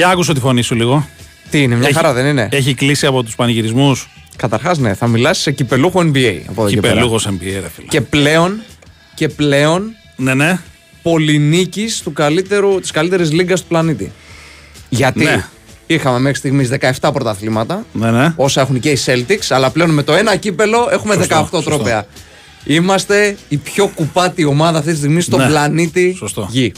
Για άκουσα τη φωνή σου λίγο. Τι είναι, μια Έχει- χαρά δεν είναι; Έχει κλείσει από τους πανηγυρισμούς. Καταρχάς, ναι, θα μιλάς σε κυπελούχο NBA. Από εδώ και πέρα. Κυπελούχος NBA, ρε φίλε. Και πλέον, και πλέον Ναι, ναι. πολυνίκης του καλύτερου, της καλύτερης λίγκας του πλανήτη. Γιατί Ναι. είχαμε μέχρι στιγμής 17 πρωταθλήματα, Ναι, ναι. όσα έχουν και οι Celtics, αλλά πλέον με το ένα κύπελο έχουμε Σωστό, 18 σωστό. τρόπαια. Είμαστε η πιο κουπάτη ομάδα αυτή τη στιγμή στον Ναι. πλανήτη Σωστό. Γη.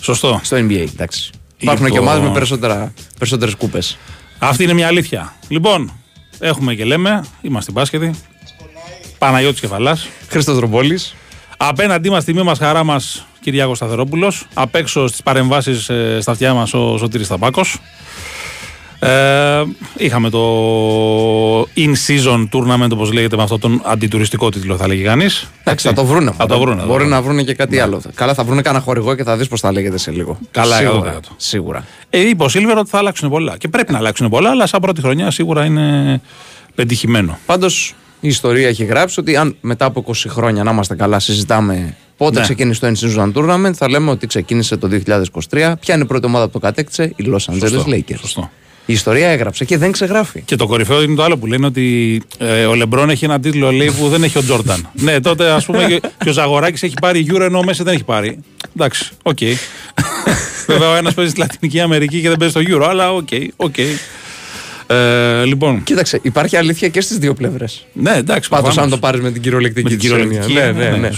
Σωστό. Στο NBA, εντάξει. Υπάρχουν Λοιπόν. και ομάδε με περισσότερα, περισσότερες κούπες. Αυτή είναι μια αλήθεια. Λοιπόν, έχουμε και λέμε, είμαστε μπάσκετοι. Παναγιώτης Κεφαλάς. Χρήστος Ρομπόλης. Απέναντί μας, τιμή μας, χαρά μας, Κυριάκος Σταθερόπουλος. Απ' έξω στις παρεμβάσεις στα αυτιά μας ο Σωτήρης Ταμπάκος. Ε, είχαμε το in-season tournament, όπως λέγεται, με αυτόν τον αντιτουριστικό τίτλο, θα λέγει κανείς. Εντάξει, θα το βρούνε. Θα το βρούνε. θα Μπορεί το να βρούνε και κάτι άλλο. Καλά, θα βρούνε κανένα χορηγό και θα δεις πώς θα λέγεται σε λίγο. Καλά, σίγουρα. 100%. σίγουρα. Ε, είπε ο Σίλβερ ότι θα αλλάξουν πολλά. Και πρέπει να αλλάξουν πολλά, αλλά σαν πρώτη χρονιά σίγουρα είναι πετυχημένο. Πάντως η ιστορία έχει γράψει ότι αν μετά από 20 χρόνια να είμαστε καλά συζητάμε πότε Ναι. ξεκίνησε το in-season tournament, θα λέμε ότι ξεκίνησε το 2023. Ποια είναι η πρώτη ομάδα που το κατέκτησε, οι Los Angeles Σωστό, Lakers. σωστό. Η ιστορία έγραψε και δεν ξεγράφει. Και το κορυφαίο είναι το άλλο που λένε ότι ε, ο Λεμπρόν έχει ένα τίτλο λέει, που δεν έχει ο Τζόρνταν. ναι, τότε ας πούμε και, και ο Ζαγοράκης έχει πάρει Euro ενώ ο Μέση δεν έχει πάρει. Εντάξει, οκ. Βέβαια ο ένας παίζει στη Λατινική Αμερική και δεν παίζει στο Euro, αλλά OK, OK. Ε, λοιπόν, Κοίταξε, υπάρχει αλήθεια και στις δύο πλευρές. ναι, εντάξει. Πάντως, προφανώς. αν το πάρεις με την κυριολεκτική με την της κυριολεκτική. έννοια. Ναι, ναι, ναι.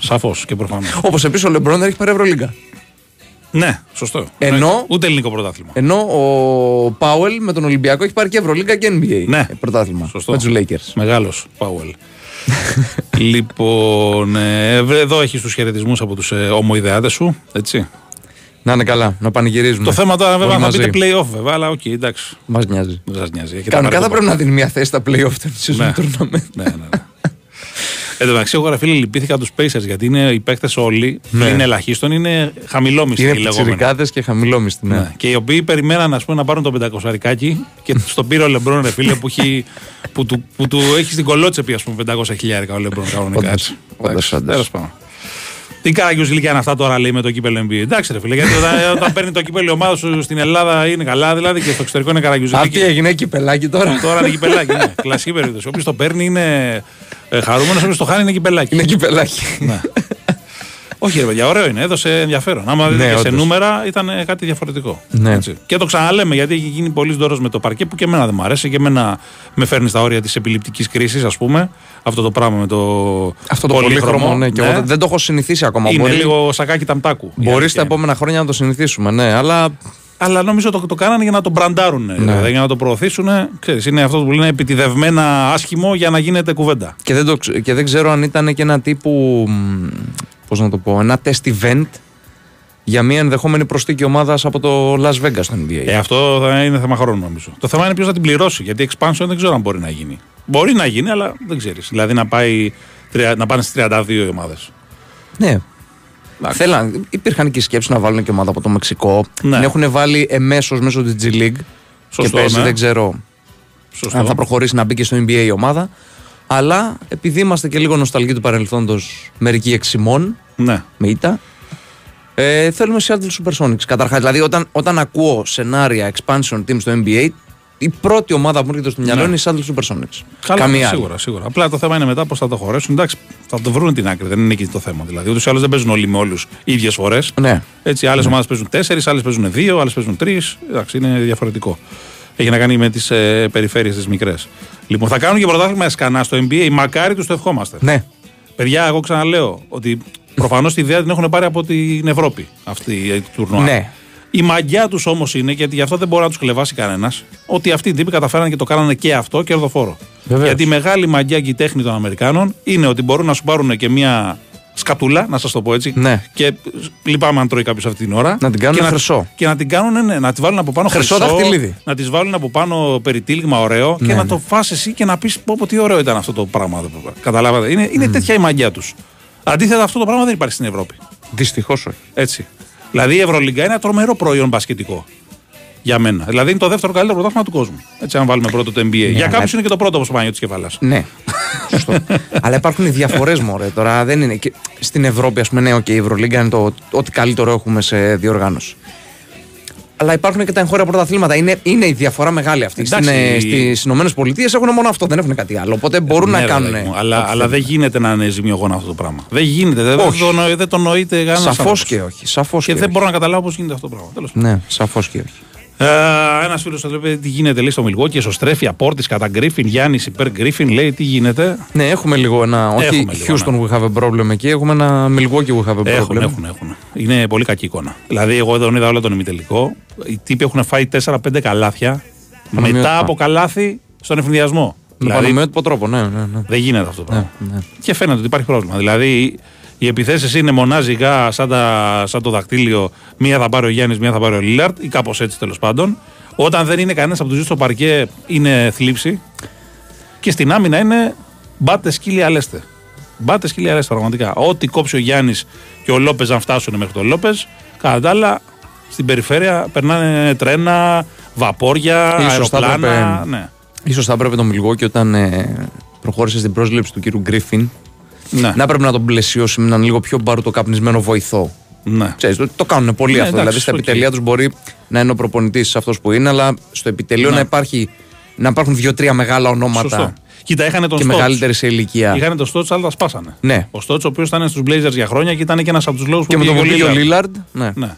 Σαφώς και προφανώς. Όπως επίσης ο Λεμπρόν δεν έχει πάρει Ευρωλίγκα. Ναι, σωστό. Ενώ- Ναι, ούτε ελληνικό πρωτάθλημα. Ενώ ο Πάουελ με τον Ολυμπιακό έχει πάρει και Ευρωλίγκα και NBA. Ναι. ε, Πρωτάθλημα. Σωστό. Με τους Lakers. Μεγάλος Πάουελ. λοιπόν, ε, εδώ έχεις τους χαιρετισμούς από τους ε, ομοϊδεάτες σου. Έτσι. Να είναι καλά, να πανηγυρίζουμε. Το θέμα τώρα βέβαια Όλοι θα μαζί. πείτε play-off βέβαια, αλλά οκ, εντάξει. Μας νοιάζει. Δεν σα νοιάζει. έχετε Κανονικά πάρει θα το πρέπει να δίνει μια θέση στα playoff του season Ναι. tournament. ναι, ναι, ναι. Εν τω μεταξύ, εγώ ρε φίλε λυπήθηκα τους Pacers γιατί είναι, οι παίκτες όλοι, είναι ελαχίστων, είναι χαμηλόμιστοι Είναι οι λεγόμενοι. πιτσιρικάδες και χαμηλόμιστοι. Ναι. Ναι. Και οι οποίοι περιμέναν ας πούμε, να πάρουν το 500 αρικάκι και στον πήρε ο Λεμπρόν, ρε φίλε, που, έχει, που, του, που του έχει στην κολότσεπη ας πούμε 500 χιλιάρικα ο Λεμπρόν κανονικά. Όντως, έτσι. όντως, Εντάξει, όντως. τέλος πάντων. Τι καραγκιουζιλίκια είναι αυτά τώρα λέει με το κύπελο NBA. Εντάξει, ρε φίλε, γιατί όταν, όταν παίρνει το κύπελο η ομάδα σου στην Ελλάδα είναι καλά, δηλαδή και στο εξωτερικό είναι Α, τι καραγκιουζιλίκια. έγινε εκεί πελάκι τώρα. Τώρα είναι κυπελάκι. Ναι. Κλασική περίπτωση. Όποιος το παίρνει είναι ε, χαρούμενος, όποιο το χάνει είναι κυπελάκι. Είναι εκεί πελάκι. Ναι. Όχι, ρε παιδιά, ωραίο είναι. Έδωσε ενδιαφέρον. Άμα δείτε Ναι, και σε όντως. νούμερα, ήταν ε, κάτι διαφορετικό. Ναι. Έτσι. Και το ξαναλέμε γιατί έχει γίνει πολύ δώρος με το παρκέ που και εμένα δεν μου αρέσει και εμένα με φέρνει στα όρια της επιληπτικής κρίσης, ας πούμε. Αυτό το πράγμα με το. Αυτό το πολύχρωμο, ναι, και εγώ δεν- δεν το έχω συνηθίσει ακόμα. Είναι Μπορεί, λίγο σακάκι ταμτάκου. η μπορείς αλήθεια στα είναι. επόμενα χρόνια να το συνηθίσουμε, ναι, αλλά Αλλά νομίζω το, το κάνανε για να το μπραντάρουν. Ναι. Δηλαδή, για να το προωθήσουν. Ξέρεις, είναι αυτός που λένε επιτιδευμένα άσχημο για να γίνεται κουβέντα. και δεν, το, ξ- και δεν ξέρω αν ήταν και ένα τύπου. Πώς να το πω, ένα test event για μια ενδεχόμενη προσθήκη ομάδας από το Las Vegas στο NBA. Ε, αυτό θα είναι θέμα χρόνου νομίζω. Το θέμα είναι ποιος θα την πληρώσει. Γιατί expansion δεν ξέρω αν μπορεί να γίνει. Μπορεί να γίνει, αλλά δεν ξέρεις. Δηλαδή να, πάει, τρια- να πάνε στις 32 οι ομάδες. Ναι. Θέλαν, υπήρχαν και σκέψεις να βάλουν και ομάδα από το Μεξικό. Ναι. Την έχουν βάλει εμέσως μέσω της G League. Σωστό, και παίζει, ναι. δεν ξέρω Σωστό. αν θα προχωρήσει να μπει και στο NBA η ομάδα. Αλλά επειδή είμαστε και λίγο νοσταλγοί του παρελθόντος, μερικοί εξημών Ναι. με ήττα, ε, θέλουμε Seattle Supersonics. Καταρχάς, δηλαδή όταν, όταν ακούω σενάρια expansion team στο NBA, η πρώτη ομάδα που μου έρχεται στο μυαλό Ναι. είναι η Seattle Supersonics. Καλά, Καμία άλλη. σίγουρα, σίγουρα. Απλά το θέμα είναι μετά πώς θα το χωρέσουν. Εντάξει, θα το βρουν την άκρη. Δεν είναι εκεί το θέμα. Δηλαδή, ούτως ή άλλως δεν παίζουν όλοι με όλους ίδιες φορές. Ναι. Έτσι, άλλες ομάδες παίζουν τέσσερις, άλλες παίζουν δύο, άλλες παίζουν τρεις. Εντάξει, είναι διαφορετικό. Έχει να κάνει με τις ε, περιφέρειες τις μικρές. Λοιπόν, θα κάνουν και πρωτάθλημα εσκανά στο NBA. Μακάρι τους το ευχόμαστε. Ναι. Παιδιά, εγώ ξαναλέω ότι προφανώς τη ιδέα την έχουν πάρει από την Ευρώπη αυτή η τουρνουά. Ναι. Η μαγιά τους όμως είναι, γιατί γι' αυτό δεν μπορεί να τους κλεβάσει κανένας, ότι αυτοί οι τύποι καταφέραν και το κάνανε και αυτό κερδοφόρο. Βεβαίως. Γιατί η μεγάλη μαγιά και η τέχνη των Αμερικάνων είναι ότι μπορούν να σου πάρουν και μια σκατούλα, να σας το πω έτσι. Ναι. Και λυπάμαι αν τρώει κάποιος αυτή την ώρα. Να την κάνουν και χρυσό. και να την κάνουν, ναι, να τη βάλουν από πάνω Χρυσό χρυσό. δαχτυλίδι. Να της βάλουν από πάνω περιτύλιγμα ωραίο και Ναι, να ναι. το φας εσύ και να πεις πω, πω τι ωραίο ήταν αυτό το πράγμα. Καταλάβατε. Είναι, είναι τέτοια η μαγιά τους. Αντίθετα, αυτό το πράγμα δεν υπάρχει στην Ευρώπη. Δυστυχώς όχι. Έτσι. Δηλαδή η Ευρωλίγκα είναι ένα τρομερό προϊόν μπασκετικό. Για μένα. Δηλαδή είναι το δεύτερο καλύτερο πρωτάθλημα του κόσμου. Έτσι, αν βάλουμε πρώτο το NBA. Για αλλά- κάποιους είναι και το πρώτο όπως ο Παναγιώτης Κεφαλά. Ναι. Σωστό. Αλλά υπάρχουν οι διαφορές μου, Τώρα δεν είναι. Και στην Ευρώπη, ας πούμε, ναι, okay, η Ευρωλίγκα είναι το ό,τι καλύτερο έχουμε σε διοργάνωση. Αλλά υπάρχουν και τα εγχώρια πρωταθλήματα. Είναι, είναι η διαφορά μεγάλη αυτή. Εντάξει. Στις Ηνωμένες Πολιτείες έχουν μόνο αυτό, δεν έχουν κάτι άλλο. Οπότε μπορούν Ναι, να ρε, κάνουν. παιδί μου, αλλά, ό,τι αλλά δεν θέλουν. γίνεται να είναι ζημιογόνο αυτό το πράγμα. Δεν γίνεται. Δεν, Όχι. το, νοεί- δεν το νοείται κανένας. Σαφώς και όχι. Σαφώς Και και, δεν όχι. μπορώ να καταλάβω πώς γίνεται αυτό το πράγμα. Τέλος. πάντων. Ναι, σαφώς και όχι. Ε, Ένας φίλος εδώ λέει τι γίνεται λέει στο Μιλγόκι, εσωστρέφει απόρτης κατά Γκρίφιν, Γιάννης υπέρ Γκρίφιν, λέει τι γίνεται. Ναι, έχουμε λίγο ένα. Όχι Έχουμε λίγο, Houston we have a problem εκεί, έχουμε ένα Milwaukee we have a problem. Έχουν, έχουν, έχουν. Είναι πολύ κακή εικόνα. Δηλαδή, εγώ δεν είδα όλο τον ημιτελικό. Οι τύποι έχουν φάει 4-5 καλάθια Πανομοιότυπα. μετά από καλάθι στον ευνηδιασμό. Με Δηλαδή, πανομοιότυπο τρόπο, ναι, ναι. ναι. δεν γίνεται αυτό το πράγμα. ναι. Και φαίνεται ότι υπάρχει πρόβλημα. Δηλαδή, οι επιθέσεις είναι μονάζικα σαν, τα, σαν το δακτύλιο. Μία θα πάρει ο Γιάννης, μία θα πάρει ο Λίλαρτ, ή κάπως έτσι τέλος πάντων. Όταν δεν είναι κανένας από τους δύο στο παρκέ, είναι θλίψη. Και στην άμυνα είναι μπάτε σκύλια αλέστε. Μπάτε σκύλια αλέστε, πραγματικά. Ό,τι κόψει ο Γιάννης και ο Λόπες, αν φτάσουν μέχρι τον Λόπες, κατά τα άλλα στην περιφέρεια περνάνε τρένα, βαπόρια, Ίσως θα αεροπλάνα. έπρεπε- Ναι. Ίσως θα έπρεπε το Milwaukee όταν ε, προχώρησε στην πρόσληψη του κύριου Γκρίφιν Ναι. να πρέπει να τον πλαισιώσει με έναν λίγο πιο μπαρουτοκαπνισμένο βοηθό. ναι. Ξέρεις, το, το κάνουν πολύ Ναι, αυτό. εντάξει, δηλαδή στα οκ. επιτελεία τους μπορεί να είναι ο προπονητής αυτός που είναι, αλλά στο επιτελείο Ναι. να, υπάρχει, να υπάρχουν δύο-τρία μεγάλα ονόματα Σωστό. Κοίτα, είχαν τον και Στότς. μεγαλύτερη σε ηλικία. Είχαν τον Στότς, αλλά τα σπάσανε. Ναι. Ο Στότς, ο οποίος ήταν στους Blazers για χρόνια και ήταν και ένας από τους λόγους που Και με τον πήγε Βολίδιο Lillard. Λίλαρντ. Ναι. Ναι.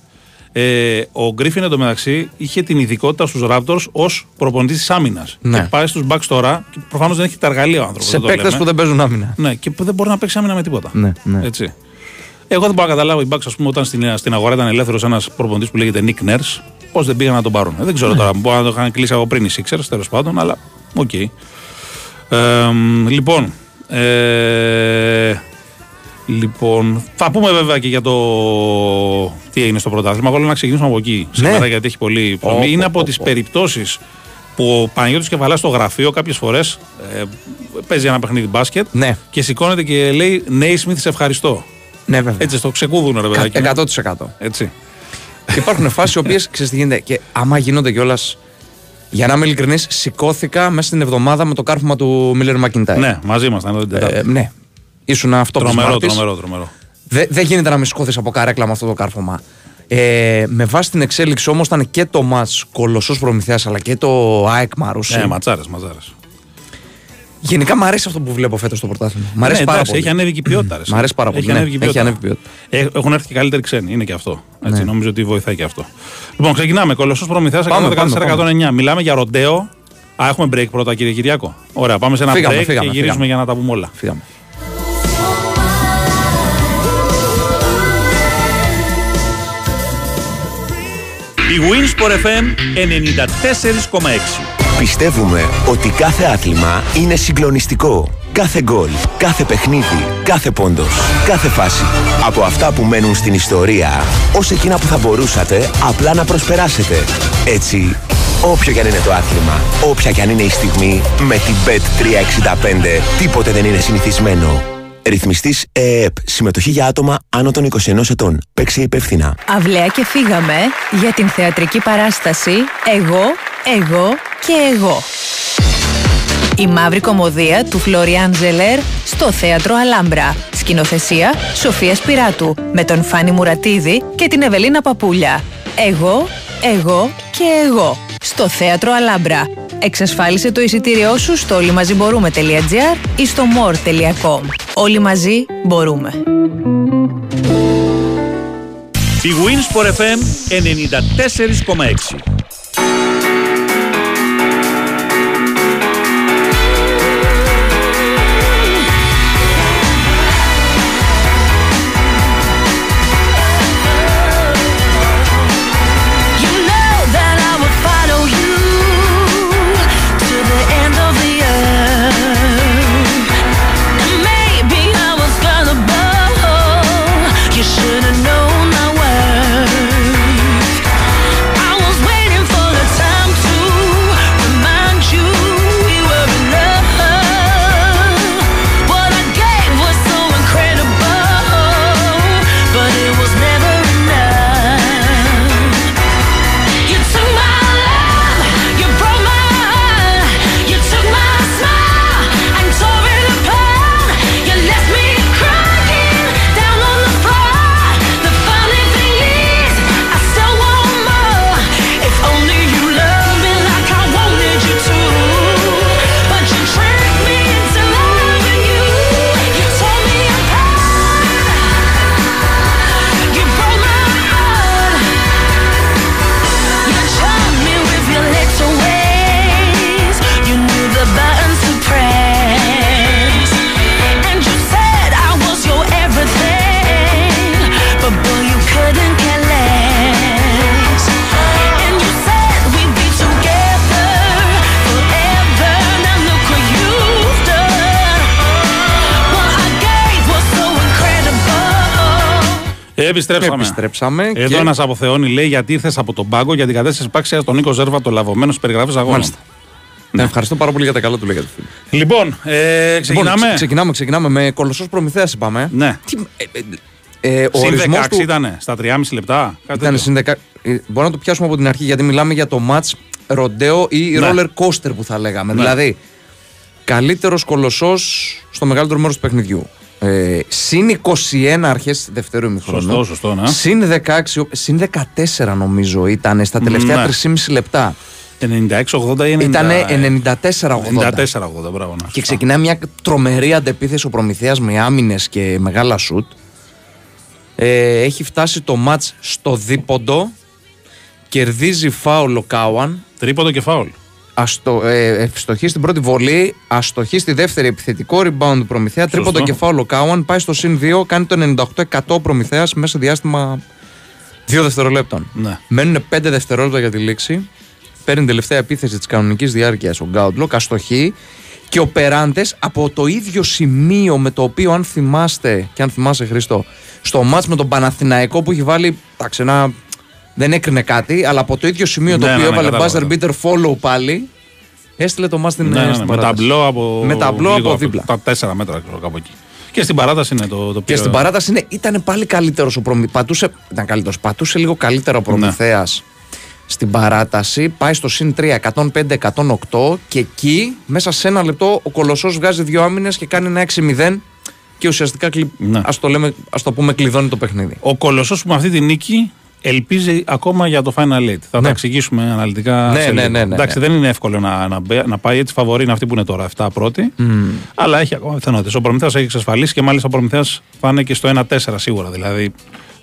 Ε, ο Γκρίφιν εντωμεταξύ είχε την ειδικότητα στους Raptors ως προπονητής της άμυνας. Ναι. Και πάει στους Bucks τώρα και προφανώς δεν έχει τα εργαλεία ο άνθρωπος. Σε παίκτες που δεν παίζουν άμυνα. Ναι, και που δεν μπορεί να παίξει άμυνα με τίποτα. Ναι, ναι. Έτσι. Εγώ δεν μπορώ να καταλάβω οι Bucks, ας πούμε, όταν στην, στην αγορά ήταν ελεύθερος ένας προπονητής που λέγεται Nick Nurse, πώς δεν πήγαν να τον πάρουν. Ε, δεν ξέρω τώρα, μπορεί να το είχαν κλείσει από πριν οι Sixers, τέλος πάντων, αλλά οκ. Ε, λοιπόν, ε, λοιπόν, θα πούμε βέβαια και για το τι έγινε στο πρωτάθλημα. Εγώ λέω να ξεκινήσουμε από εκεί σήμερα, γιατί έχει πολύ Ω, πλωμή. Είναι πω, από πω, τις πω. περιπτώσεις που ο Παναγιώτης Κεφαλάς στο γραφείο κάποιες φορές ε, παίζει ένα παιχνίδι μπάσκετ Ναι, και σηκώνεται και λέει Νέι Σμιθ, σε ευχαριστώ. ναι, βέβαια. Έτσι, στο ξεκούδουν, ρε παιδάκι. μου. 100%. Έτσι. Και υπάρχουν φάσεις οι οποίες ξέρεις τι γίνεται. Και άμα γίνονται κιόλας. Για να είμαι ειλικρινής, σηκώθηκα μέσα στην εβδομάδα με το κάρφωμα του Μίλλερ Μακιντάιρ. Ναι, μαζί ήμασταν εδώ την Τετάρτη. Ε, ναι. Ήσουν αυτό τρομερό, τρομερό, τρομερό. Δεν δεν γίνεται να με σηκώθεις από καρέκλα με αυτό το κάρφωμα. Ε, με βάση την εξέλιξη όμως ήταν και το ματ κολοσσός προμηθεία αλλά και το ΑΕΚ Μαρούσι. Ναι, ματσάρες, ματσάρες. Γενικά μου αρέσει αυτό που βλέπω φέτος στο πρωτάθλημα. Μ' αρέσει ναι, πάρα εντάξει, πολύ. Έχει ανέβει και η ποιότητα. ρε, Μ' αρέσει πάρα πολύ, Έχει ναι. ανέβει και η Έχει ποιότητα. ανέβει η ποιότητα. Ε, Έχουν έρθει και καλύτεροι ξένοι. Είναι και αυτό. Έτσι, Ναι. Νομίζω ότι βοηθάει και αυτό. Λοιπόν, ξεκινάμε. Κολοσσός προμηθεία Πάμε, 114-109. Μιλάμε για ροντέο. Α, έχουμε break πρώτα, κύριε Κυριάκο. Ωραία, πάμε σε ένα Φύγαμε, break φύγαμε, και γυρίζουμε φύγαμε. για να τα πούμε όλα. Φύγαμε. Η Winsport FM 94,6. Πιστεύουμε ότι κάθε άθλημα είναι συγκλονιστικό. Κάθε γκολ, κάθε παιχνίδι, κάθε πόντος, κάθε φάση. Από αυτά που μένουν στην ιστορία, ως εκείνα που θα μπορούσατε απλά να προσπεράσετε. Έτσι, όποιο κι αν είναι το άθλημα, όποια κι αν είναι η στιγμή, με την Bet365 τίποτε δεν είναι συνηθισμένο. Ρυθμιστής ΕΕΠ. Συμμετοχή για άτομα άνω των 21 ετών. Παίξει υπεύθυνα. Αυλαία και φύγαμε για την θεατρική παράσταση «Εγώ, εγώ και εγώ». Η μαύρη κομμωδία του Φλωριάν Ζελέρ στο Θέατρο Αλάμπρα. Σκηνοθεσία Σοφία Σπυράτου με τον Φάνη Μουρατίδη και την Ευελίνα Παπούλια. Εγώ, εγώ και εγώ. Στο Θέατρο Αλάμπρα. Εξασφάλισε το εισιτήριό σου στο όλοιμαζιμπορούμε.gr ή στο more.com. Όλοι μαζί μπορούμε. Η Winsport FM 94,6. Επιστρέψαμε. Επιστρέψαμε. Εδώ και... ένας αποθεώνει λέει γιατί ήρθες από τον πάγκο για την κατάσταση υπάρξια τον Νίκο Ζέρβα, το λαβωμένος στι περιγραφέ αγώνων. Μάλιστα. Ναι, ευχαριστώ πάρα πολύ για τα καλά του λέγατε. φίλε. Λοιπόν, ε, ξεκινάμε. Λοιπόν, ξε- ξεκινάμε, ξεκινάμε με κολοσσός προμηθέας, είπαμε. Ναι. Τι, ε, ε, ε, ο Συν ορισμός 16 του ήταν στα 3,5 λεπτά. Κάτι ήταν τέτοιο. συν 10. ε, Μπορώ να το πιάσουμε από την αρχή γιατί μιλάμε για το match ροντέο ή Ναι. roller coaster που θα λέγαμε. Ναι. Δηλαδή, καλύτερος κολοσσός στο μεγαλύτερο μέρος του παιχνιδιού. Ε, συν 21 αρχές δεύτερου ημιχρόνου. Σωστό, σωστό, ναι. Συν 16, συν 14 νομίζω ήταν στα τελευταία Ναι. 3,5 λεπτά. 96-80 ή 90. Ήταν 94-80. 94-80, μπράβο. ναι. Και ξεκινάει μια τρομερή αντεπίθεση ο Προμηθέας με άμυνες και μεγάλα σουτ. Ε, έχει φτάσει το μάτς στο δίποντο. Κερδίζει φάουλ ο Κάουαν. Τρίποντο και φάουλ. Αστο, ε, ευστοχή στην πρώτη βολή. Αστοχή στη δεύτερη. Επιθετικό rebound του Προμηθέα. Τρίποντο και φάουλ ο Κάουαν. Πάει στο συν 2. Κάνει το 98% ο Προμηθέας μέσα σε διάστημα 2 δευτερολέπτων. Ναι. Μένουν 5 δευτερόλεπτα για τη λήξη. Παίρνει τελευταία επίθεση της κανονικής διάρκειας ο Γκάουτλοκ, αστοχή. Και ο Περάντες από το ίδιο σημείο με το οποίο, αν θυμάστε και αν θυμάσαι Χριστό, στο μάτς με τον Παναθηναϊκό που έχει βάλει. Εντάξει, ένα- δεν έκρινε κάτι, αλλά από το ίδιο σημείο το Ναι, οποίο ναι, ναι, έβαλε κατάλαβα, buzzer beater follow πάλι, έστειλε το μάτς στην, Ναι, ναι, ναι, στην με παράταση. ταμπλό από. Με ταμπλό λίγο από δίπλα. Τα 4 μέτρα ξέρω, κάπου εκεί. Και στην παράταση είναι το, το Και πήρε- στην παράταση είναι, ήταν πάλι καλύτερος ο Προμηθέας. Πατούσε, ήταν καλύτερος, πατούσε λίγο καλύτερα ο Προμηθέας στην παράταση. Πάει στο συν 3, 105-108 και εκεί μέσα σε ένα λεπτό ο Κολοσσός βγάζει δύο άμυνες και κάνει ένα 6-0 και ουσιαστικά κλει... Ναι. ας, το λέμε, ας το πούμε κλειδώνει το παιχνίδι. Ο Κολοσσός που με αυτή τη νίκη ελπίζει ακόμα για το Final Eight. Θα Ναι. τα εξηγήσουμε αναλυτικά. Ναι, σε ναι, λίγο. ναι, ναι, Εντάξει, ναι. δεν είναι εύκολο να, να, μπε- να πάει έτσι. Φαβορή είναι αυτή που είναι τώρα, 7 πρώτη. Αλλά έχει ακόμα πιθανότητες. Ο Προμηθέας έχει εξασφαλίσει και μάλιστα ο Προμηθέας θα είναι και στο 1-4 σίγουρα. Δηλαδή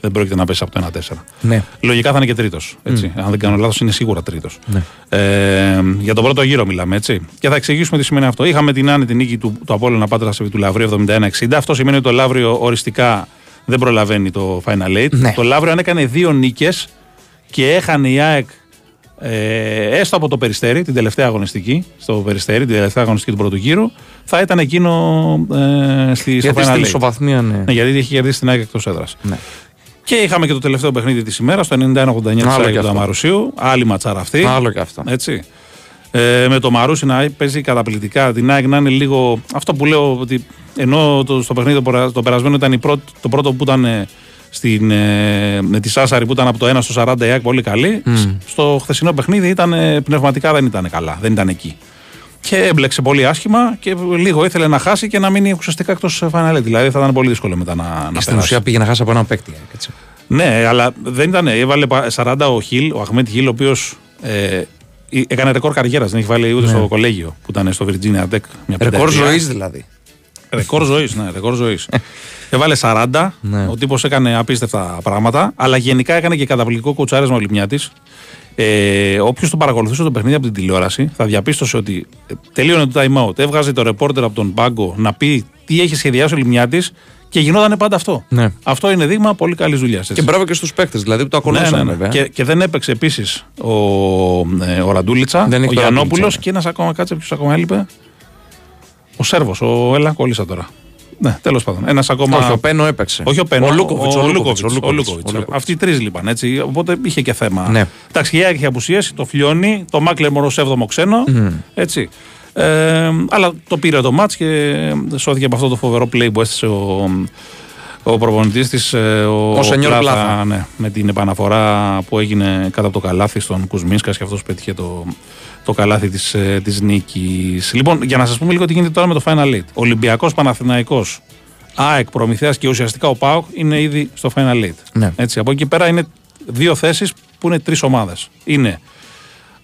δεν πρόκειται να πέσει από το 1-4. Ναι. Λογικά θα είναι και τρίτος. Αν δεν κάνω λάθος, είναι σίγουρα τρίτος. Ναι. Ε, για τον πρώτο γύρο μιλάμε, έτσι. Και θα εξηγήσουμε τι σημαίνει αυτό. Είχαμε την άνετη νίκη του, του Απόλλωνα Πάτρα επί του Λαυρίου 71-60. Αυτό σημαίνει ότι το Λαύριο οριστικά δεν προλαβαίνει το Final Eight. Ναι. Το Λαύριο, αν έκανε δύο νίκες και έχανε η ΑΕΚ ε, έστω από το Περιστέρι, την τελευταία αγωνιστική, στο Περιστέρι, την τελευταία αγωνιστική του πρώτου γύρου, θα ήταν εκείνο ε, στη, στο Γιατί Final στην Eight. ισοβαθμία, ναι. Ναι, γιατί είχε κερδίσει την ΑΕΚ εκτός έδρας. Ναι. Και είχαμε και το τελευταίο παιχνίδι της ημέρας, το 91-89 τη Άλλο ΑΕΚ κι του αυτό. Αμαρουσίου. Άλλη ματσάρα αυτή. Άλλο και αυτό. Έτσι. Ε, με το Μαρούσι να παίζει καταπληκτικά. Την ΑΕΚ να είναι λίγο. Αυτό που λέω ότι ενώ το, στο παιχνίδι το, περα- το περασμένο ήταν η πρώτη- το πρώτο που ήταν ε, στην, ε, με τη Σάσαρη που ήταν από το 1 στο 40 η ΑΕΚ πολύ καλή. σ- Στο χθεσινό παιχνίδι ήταν, ε, πνευματικά δεν ήταν καλά. Δεν ήταν εκεί. Και έμπλεξε πολύ άσχημα και λίγο ήθελε να χάσει και να μείνει ουσιαστικά εκτός Final Eight. Δηλαδή θα ήταν πολύ δύσκολο μετά να, να Και στην περάσει. ουσία πήγε να χάσει από έναν παίκτη. Έτσι. Ναι, αλλά δεν ήταν. Έβαλε πα- 40 ο Χιλ, ο Αχμέτ Χιλ, ο οποίος ε, ε, έκανε ρεκόρ καριέρας. Δεν έχει βάλει ούτε στο κολέγιο που ήταν στο Virginia Tech. Μια Ρεκόρ πενταετία. ζωής δηλαδή. Ρεκόρ ζωής, ναι, ρεκόρ ζωής. Έβαλε 40. Ναι. Ο τύπος έκανε απίστευτα πράγματα. Αλλά γενικά έκανε και καταπληκτικό κουτσάρισμα ο Λιμιάτη. Ε, Όποιος τον παρακολουθούσε το παιχνίδι από την τηλεόραση θα διαπίστωσε ότι ε, τελείωνε το time out. Έβγαζε το ρεπόρτερ από τον πάγκο να πει τι έχει σχεδιάσει ο Λιμιάτη και γινόταν πάντα αυτό. Ναι. Αυτό είναι δείγμα πολύ καλής δουλειάς. Και μπράβο και στους παίκτες, δηλαδή που το ακολούθησαν βέβαια. Και, και δεν έπαιξε επίσης ο, ε, ο Ραντούλιτσα, Δεν έχει ο το Γιαννόπουλος Ραντούλιτσα, και ένας ακόμα κάτσε, ποιος ακόμα έλειπε. Ο Σέρβος, ο Έλα, κόλλησα τώρα. Ναι, τέλος πάντων. Ένας ακόμα. Όχι, ο Πένο έπαιξε. Όχι ο Πένο, Ο Λούκοβιτς, ο, ο Λούκοβιτς, Λούκοβιτς, ο ο Λούκοβιτς. Λούκοβιτς. Αυτοί οι τρεις λοιπόν. Έτσι, οπότε είχε και θέμα. Ναι. Εντάξει, η ΑΕΚ είχε απουσίαση, το Φλιώνει, το Μάκλεμορ ω 7ο ξένο. Έτσι. Ε, αλλά το πήρε το μάτς και σώθηκε από αυτό το φοβερό play που έστησε ο, ο προπονητής της, ο, Ο Σενιόρ Πλάθα. ναι, με την επαναφορά που έγινε κάτω από το καλάθι στον Κουσμίνσκας και αυτός πέτυχε το, το καλάθι της της νίκης. Λοιπόν, για να σας πούμε λίγο τι γίνεται τώρα με το Final Eight. Ολυμπιακός Παναθηναϊκός ΑΕΚ, Προμηθέας και ουσιαστικά ο ΠΑΟΚ είναι ήδη στο Final Eight. Ναι. Έτσι, από εκεί πέρα είναι δύο θέσεις που είναι τρεις ομάδες. Είναι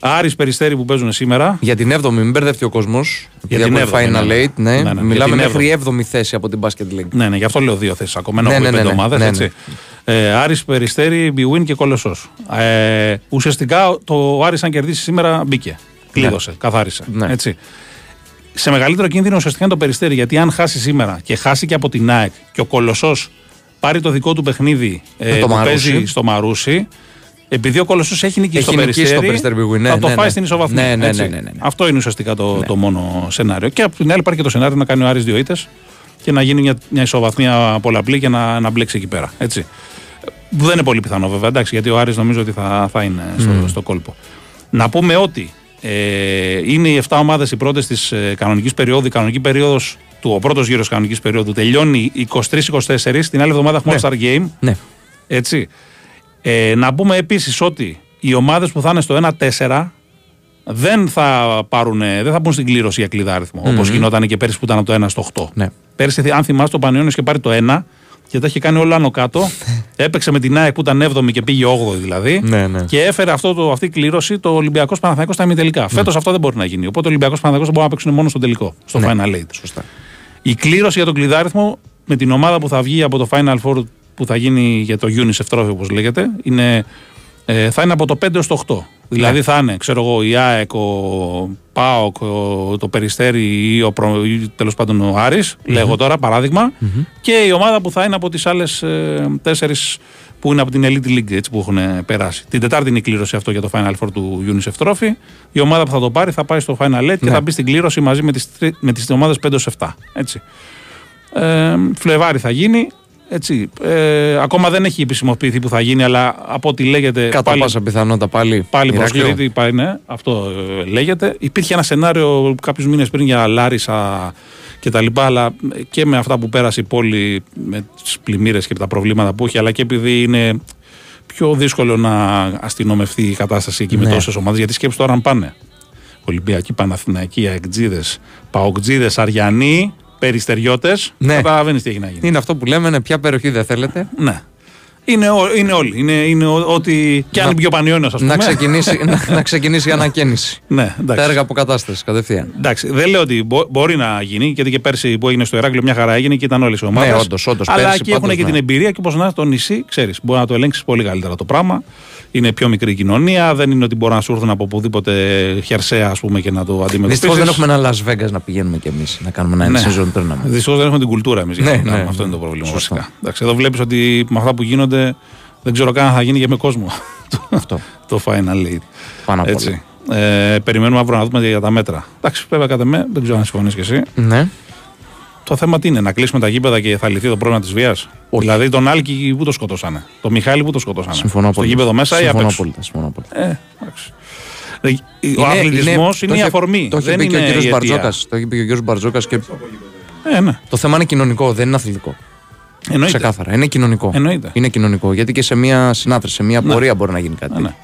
Άρης Περιστέρη που παίζουν σήμερα. Για την 7η, μην μπερδευτεί ο κόσμος. Για Για την την έβδομη, Final ναι, ναι. Eight, ναι. Ναι, ναι, Μιλάμε για την μέχρι 7η θέση από την Basket League. Ναι, ναι, γι' αυτό λέω δύο θέσεις ακόμα. Ενώ Ναι, έχουμε ναι, πέντε ναι, ναι. ομάδες, Ναι, έτσι. Ε, Άρης Περιστέρη, Μπιουίν και Κολοσσός. Ε, ουσιαστικά το ο Άρης αν κερδίσει σήμερα μπήκε. Κλείδωσε, καθάρισε. Ναι. Έτσι. Σε μεγαλύτερο κίνδυνο ουσιαστικά είναι το Περιστέρη γιατί αν χάσει σήμερα και χάσει και από την ΑΕΚ και ο Κολοσσός πάρει το δικό του παιχνίδι ε, Με το που Μαρούσι. παίζει στο Μαρούσι. Επειδή ο Κολοσσός έχει νικήσει Έχει το νικήσει Περιστέρι, το Περιστέρι Big Win. Ναι, θα το ναι, φάει ναι. στην ισοβαθμία. Ναι, ναι, έτσι. ναι, ναι, ναι. Αυτό είναι ουσιαστικά το, το μόνο σενάριο. Και από την άλλη υπάρχει και το σενάριο να κάνει ο Άρης δύο ήττες και να γίνει μια, μια ισοβαθμία πολλαπλή και να, να μπλέξει εκεί πέρα. Έτσι. Που δεν είναι πολύ πιθανό βέβαια, εντάξει, γιατί ο Άρης νομίζω ότι θα, θα είναι στο, στο κόλπο. Να πούμε ότι ε, είναι οι 7 ομάδες οι πρώτες της ε, κανονικής περίοδου. Η κανονική περίοδος του, ο πρώτος γύρος κανονικής περίοδου τελειώνει 23-24. Την άλλη εβδομάδα έχουμε Ναι. All-Star Game. Ναι. Έτσι. Ε, να πούμε επίσης ότι οι ομάδες που θα είναι στο 1-4 δεν θα, πάρουν, δεν θα μπουν στην κλήρωση για κλειδάριθμο. Όπως γινόταν και πέρυσι που ήταν από το 1 στο 8. Ναι. Πέρυσι, αν θυμάστε, το Πανιόνιος είχε πάρει το 1 και τα είχε κάνει όλα άνω κάτω. Έπαιξε με την ΑΕΚ που ήταν 7η και πήγε 8η δηλαδή. Ναι, ναι. Και έφερε αυτό το, αυτή η κλήρωση το Ολυμπιακός Παναθανικό στα ημιτελικά. Ναι. Φέτος αυτό δεν μπορεί να γίνει. Οπότε ο Ολυμπιακός Παναθανικό μπορεί να παίξουν μόνο στο τελικό, στο Ναι. Final Eight. Σωστά. Η κλήρωση για τον κλειδάριθμο με την ομάδα που θα βγει από το Final Four που θα γίνει για το UNICEF Trophy όπως λέγεται είναι, ε, θα είναι από το 5 έως το 8. Δηλαδή θα είναι, ξέρω εγώ, η ΑΕΚ, ο ΠΑΟΚ, ο- το Περιστέρι ή, ο, προ- ή τέλος πάντων ο Άρης, λέγω τώρα παράδειγμα, και η ομάδα που θα είναι από τις άλλες ε, τέσσερις που είναι από την Elite League έτσι, που έχουν περάσει. Την Τετάρτη είναι η κλήρωση αυτό για το Final Four του UNICEF Trophy. Η ομάδα που θα το πάρει θα πάει στο Final Eight και Ναι. θα μπει στην κλήρωση μαζί με τις, τρι- με τις ομάδες 5 έως 7. Έτσι. Ε, Φλεβάρι θα γίνει. Έτσι. Ε, ακόμα δεν έχει επισημοποιηθεί που θα γίνει, αλλά από ό,τι λέγεται. Κατά πάλι, πάσα πιθανότητα πάλι. πάλι Ηράκλειο. προσκλητή, πάλι ναι, αυτό ε, λέγεται. Υπήρχε ένα σενάριο κάποιους μήνες πριν για Λάρισα και τα λοιπά, αλλά και με αυτά που πέρασε η πόλη, με τις πλημμύρες και τα προβλήματα που έχει, αλλά και επειδή είναι πιο δύσκολο να αστυνομευτεί η κατάσταση εκεί με Ναι. τόσες ομάδες. Γιατί σκέψτε τώρα αν πάνε. Ολυμπιακοί, Παναθηναϊκοί, Αεκτζίδες, Παοκτζίδες, Αριανοί, Περιστεριώτες. Ναι. Καταλαβαίνεις τι έχει να γίνει. Είναι αυτό που λέμε, ναι, ποια περιοχή δεν θέλετε. Ναι. Είναι, ό- είναι όλοι. Είναι, είναι ό- ό,τι. και αν Να- είναι πιο πανιόνιος, ας πούμε. Να ξεκινήσει, να, να ξεκινήσει η ανακαίνιση. Ναι, εντάξει. Τα έργα αποκατάστασης κατευθείαν. Εντάξει, δεν λέω ότι μπο- μπορεί να γίνει, γιατί και πέρσι που έγινε στο Ηράκλειο μια χαρά έγινε και ήταν όλες οι ομάδες. Ναι, όντως, όντως, Αλλά πέρσι εκεί έχουν πάντως, και ναι. την εμπειρία και όπως να το νησί, ξέρεις, μπορεί να το ελέγξεις πολύ καλύτερα το πράγμα. Είναι πιο μικρή η κοινωνία, δεν είναι ότι μπορεί να σου έρθουν από οπουδήποτε χερσαία ας πούμε, και να το αντιμετωπίσεις. Δυστυχώς δεν έχουμε ένα Las Vegas να πηγαίνουμε κι εμείς να κάνουμε ένα Ναι. season tournament. Δυστυχώς δεν έχουμε την κουλτούρα εμείς. Ναι, ναι, αυτό ναι. είναι το πρόβλημα Σωστό. βασικά. Εντάξει, εδώ βλέπεις ότι με αυτά που γίνονται δεν ξέρω καν αν θα γίνει και με κόσμο Αυτό. το Final Eight. Πάνω απ' όλα. Έτσι. Ε, περιμένουμε αύριο να δούμε για τα μέτρα. Εντάξει, βέβαια κατά με, δεν ξέρω αν συμφωνείς κι εσύ. Ναι. Το θέμα τι είναι, να κλείσουμε τα γήπεδα και θα λυθεί το πρόβλημα της βίας; Δηλαδή τον Άλκη που το σκοτώσανε. Τον Μιχάλη που το σκοτώσανε. Συμφωνώ Στο απόλυτα. γήπεδο μέσα ή απ' Συμφωνώ έξω; απόλυτα. Συμφωνώ απόλυτα. Ε, εντάξει. Ε, Ο αθλητισμός είναι, το η είχε- αφορμή. Το είχε δεν πει και ο είναι κύριος η αιτία. Μπαρτζόκας. Το είχε πει και ο κύριος Μπαρτζόκας και Ε, ναι. το θέμα είναι κοινωνικό, δεν είναι αθλητικό. Εννοείται. Ξεκάθαρα. Είναι κοινωνικό. Εννοείται. Είναι κοινωνικό. Γιατί και σε μια συνάθρηση, σε μια Ναι. πορεία μπορεί να γίνει κάτι. Ναι, ναι.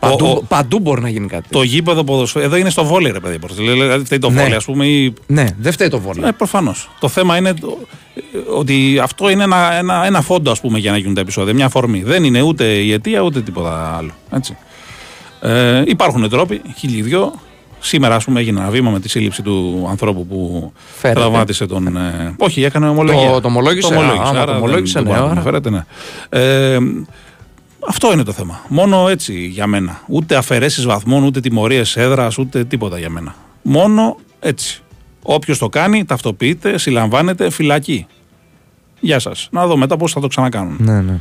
Παντού, Ο- ο- παντού μπορεί να γίνει κάτι. Το γήπεδο ποδοσφαίρου. Εδώ είναι στο βόλεϊ, ρε παιδί. Δηλαδή φταίει το Ναι. βόλεϊ, ας πούμε. Ή... Ναι, δεν φταίει το βόλιο. Ε, προφανώς. Το θέμα είναι το- ότι αυτό είναι ένα, ένα, ένα φόντο, ας πούμε, για να γίνουν τα επεισόδια. Μια αφορμή. Δεν είναι ούτε η αιτία ούτε τίποτα άλλο. Έτσι. Ε, υπάρχουν τρόποι, χίλιοι δυο. Σήμερα, ας πούμε, έγινε ένα βήμα με τη σύλληψη του ανθρώπου που Φέρεται. τραυμάτισε τον. Ε, όχι, έκανε ομολογία. Το- το ομολόγησε, α, άμα το άρα ομολόγησε, δεν- ναι, δεν μπορεί να άρα. αναφέρεται, ναι. Ε, αυτό είναι το θέμα. Μόνο έτσι για μένα. Ούτε αφαιρέσεις βαθμών, ούτε τιμωρίες έδρας, ούτε τίποτα για μένα. Μόνο έτσι. Όποιος το κάνει, ταυτοποιείται, συλλαμβάνεται, φυλακή. Γεια σας. Να δω μετά πώς θα το ξανακάνουν. Ναι, ναι.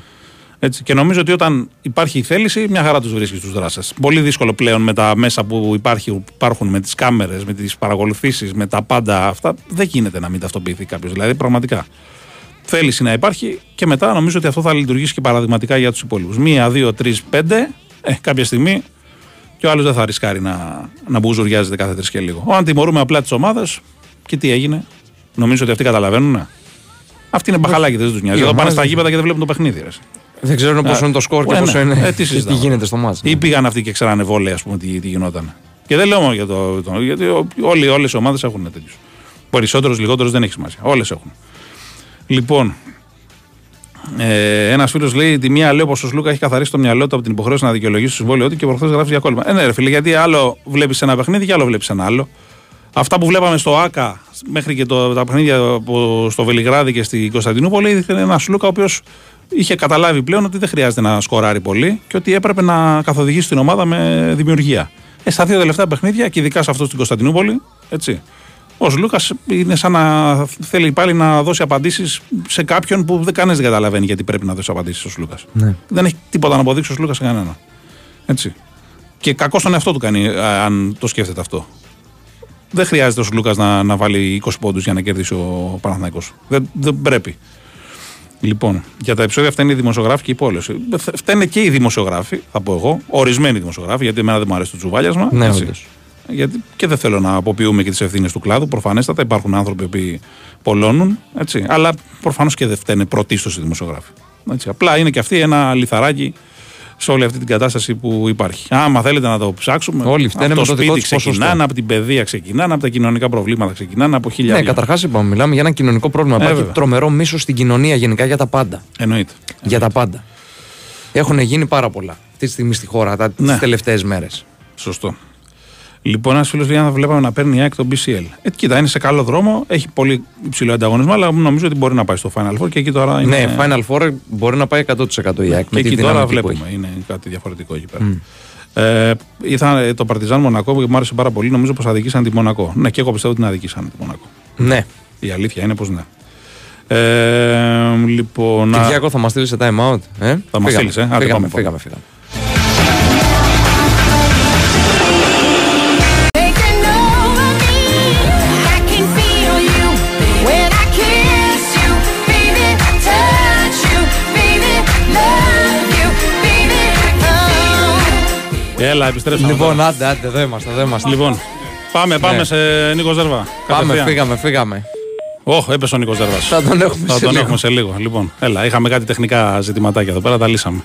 Έτσι. Και νομίζω ότι όταν υπάρχει η θέληση, μια χαρά τους βρίσκεις τους δράστε. Πολύ δύσκολο πλέον με τα μέσα που υπάρχει, υπάρχουν, με τις κάμερες, με τις παρακολουθήσεις, με τα πάντα αυτά. Δεν γίνεται να μην ταυτοποιηθεί κάποιος. Δηλαδή, πραγματικά. Θέληση να υπάρχει και μετά νομίζω ότι αυτό θα λειτουργήσει και παραδειγματικά για τους υπόλοιπους. Μία, δύο, τρεις, πέντε. Ε, κάποια στιγμή και ο άλλος δεν θα ρισκάρει να, να μπουζουριάζεται κάθε τρεις και λίγο. Αν τιμωρούμε απλά τις ομάδες και τι έγινε, νομίζω ότι αυτοί καταλαβαίνουν. Αυτοί είναι μπαχαλάκι, δεν τους νοιάζει. Οι Εδώ πάνε ομάδες στα δεν- γήπεδα και δεν βλέπουν το παιχνίδι. Ρε. Δεν ξέρω πόσο είναι το σκορ και Ε, πόσο ναι. είναι. Ε, τι και τι συζητάμε. γίνεται στο μάτς. ναι. Ή πήγαν αυτοί και ξέρανε βόλεϊ, ας πούμε, τι, τι γινόταν. Και δεν λέω μόνο για το. το γιατί όλοι, όλες οι ομάδες έχουν τέτοιους. Περισσότερους, λιγότερους δεν έχει σημασία. Όλες έχουν. Λοιπόν, ε, ένας φίλος λέει: Τη μία λέω πως ο Σλούκα έχει καθαρίσει το μυαλό του από την υποχρέωση να δικαιολογήσει το συμβόλαιό του και προχθές γράφει για κόλλημα. Ε, ναι, ρε φίλε, γιατί άλλο βλέπεις ένα παιχνίδι και άλλο βλέπεις ένα άλλο. Αυτά που βλέπαμε στο ΑΚΑ μέχρι και το, τα παιχνίδια που- στο Βελιγράδι και στην Κωνσταντινούπολη ήταν ένα Σλούκα ο οποίος είχε καταλάβει πλέον ότι δεν χρειάζεται να σκοράρει πολύ και ότι έπρεπε να καθοδηγήσει την ομάδα με δημιουργία. Ε, στα δύο τελευταία παιχνίδια και ειδικά σε αυτό στην Κωνσταντινούπολη, έτσι. Ο Λούκας είναι σαν να θέλει πάλι να δώσει απαντήσεις σε κάποιον που δεν κανεί δεν καταλαβαίνει γιατί πρέπει να δώσει απαντήσεις ο Λούκας. Ναι. Δεν έχει τίποτα να αποδείξει ο Λούκας σε κανένα. Έτσι. Και κακό στον εαυτό του κάνει, α, αν το σκέφτεται αυτό. Δεν χρειάζεται ο Λούκας να, να βάλει 20 πόντους για να κερδίσει ο Παναθηναϊκός Δεν, δεν πρέπει. Λοιπόν, για τα επεισόδια αυτά είναι οι δημοσιογράφοι και η πόλωση. Φταίνε και οι δημοσιογράφοι, θα πω εγώ, ορισμένοι δημοσιογράφοι, γιατί εμένα δεν μου αρέσει το τσουβάλιασμα. Ναι, έτσι. όντως. Γιατί και δεν θέλω να αποποιούμε και τις ευθύνες του κλάδου. Προφανέστατα υπάρχουν άνθρωποι που πολλώνουν, έτσι. Αλλά προφανώς και δεν φταίνε πρωτίστω οι δημοσιογράφοι. Έτσι. Απλά είναι και αυτοί ένα λιθαράκι σε όλη αυτή την κατάσταση που υπάρχει. Άμα θέλετε να το ψάξουμε, Όλοι φταίνε από με το το δικό σπίτι τους ξεκινάνε, ποσοστό. από την παιδεία ξεκινάνε, από τα κοινωνικά προβλήματα ξεκινάνε, από χίλια Ναι, άλλα. καταρχάς είπαμε, μιλάμε για ένα κοινωνικό πρόβλημα. Ε, Υπάρχει βέβαια. τρομερό μίσος στην κοινωνία γενικά για τα πάντα. Εννοείται. Για τα πάντα. Έχουν γίνει πάρα πολλά αυτή τη στιγμή στη χώρα τα Ναι. τις τελευταίες μέρες. Σωστό. Λοιπόν, ένας φίλος λέει αν θα βλέπαμε να παίρνει η ΑΕΚ το BCL. Ε, κοίτα, είναι σε καλό δρόμο, έχει πολύ υψηλό ανταγωνισμό, αλλά νομίζω ότι μπορεί να πάει στο Final Four και εκεί τώρα είναι. Ναι, Final Four μπορεί να πάει 100% η ΑΕΚ και με τη εκεί τώρα δυναμική που βλέπουμε. έχει. Είναι κάτι διαφορετικό εκεί πέρα. Ε, ήρθα ε, το Παρτιζάν Μονακό που μου άρεσε πάρα πολύ. Νομίζω πως αδικήσαν τη Μονακό. Ναι, και εγώ πιστεύω ότι την αδικήσαν τη Μονακό. Ναι. Η αλήθεια είναι πως ναι. Ε, λοιπόν. α- Κυριάκο θα μας στείλεις σε time out. Ε; Θα μας Φύγαμε, στείλεις, ε; Άντε, Φύγαμε, πάμε, φύγαμε, φύγαμε. Έλα, επιστρέψαμε. Λοιπόν, τώρα. άντε, άντε, εδώ είμαστε, εδώ είμαστε. λοιπόν, πάμε, πάμε Ναι. σε Νίκος Ζέρβα. Πάμε, Κατευθείαν. φύγαμε, φύγαμε. Όχ, έπεσε ο Νίκος Ζέρβα. Θα τον έχουμε Θα σε τον λίγο. έχουμε σε λίγο. Λοιπόν, έλα, είχαμε κάτι τεχνικά ζητηματάκια εδώ πέρα, τα λύσαμε.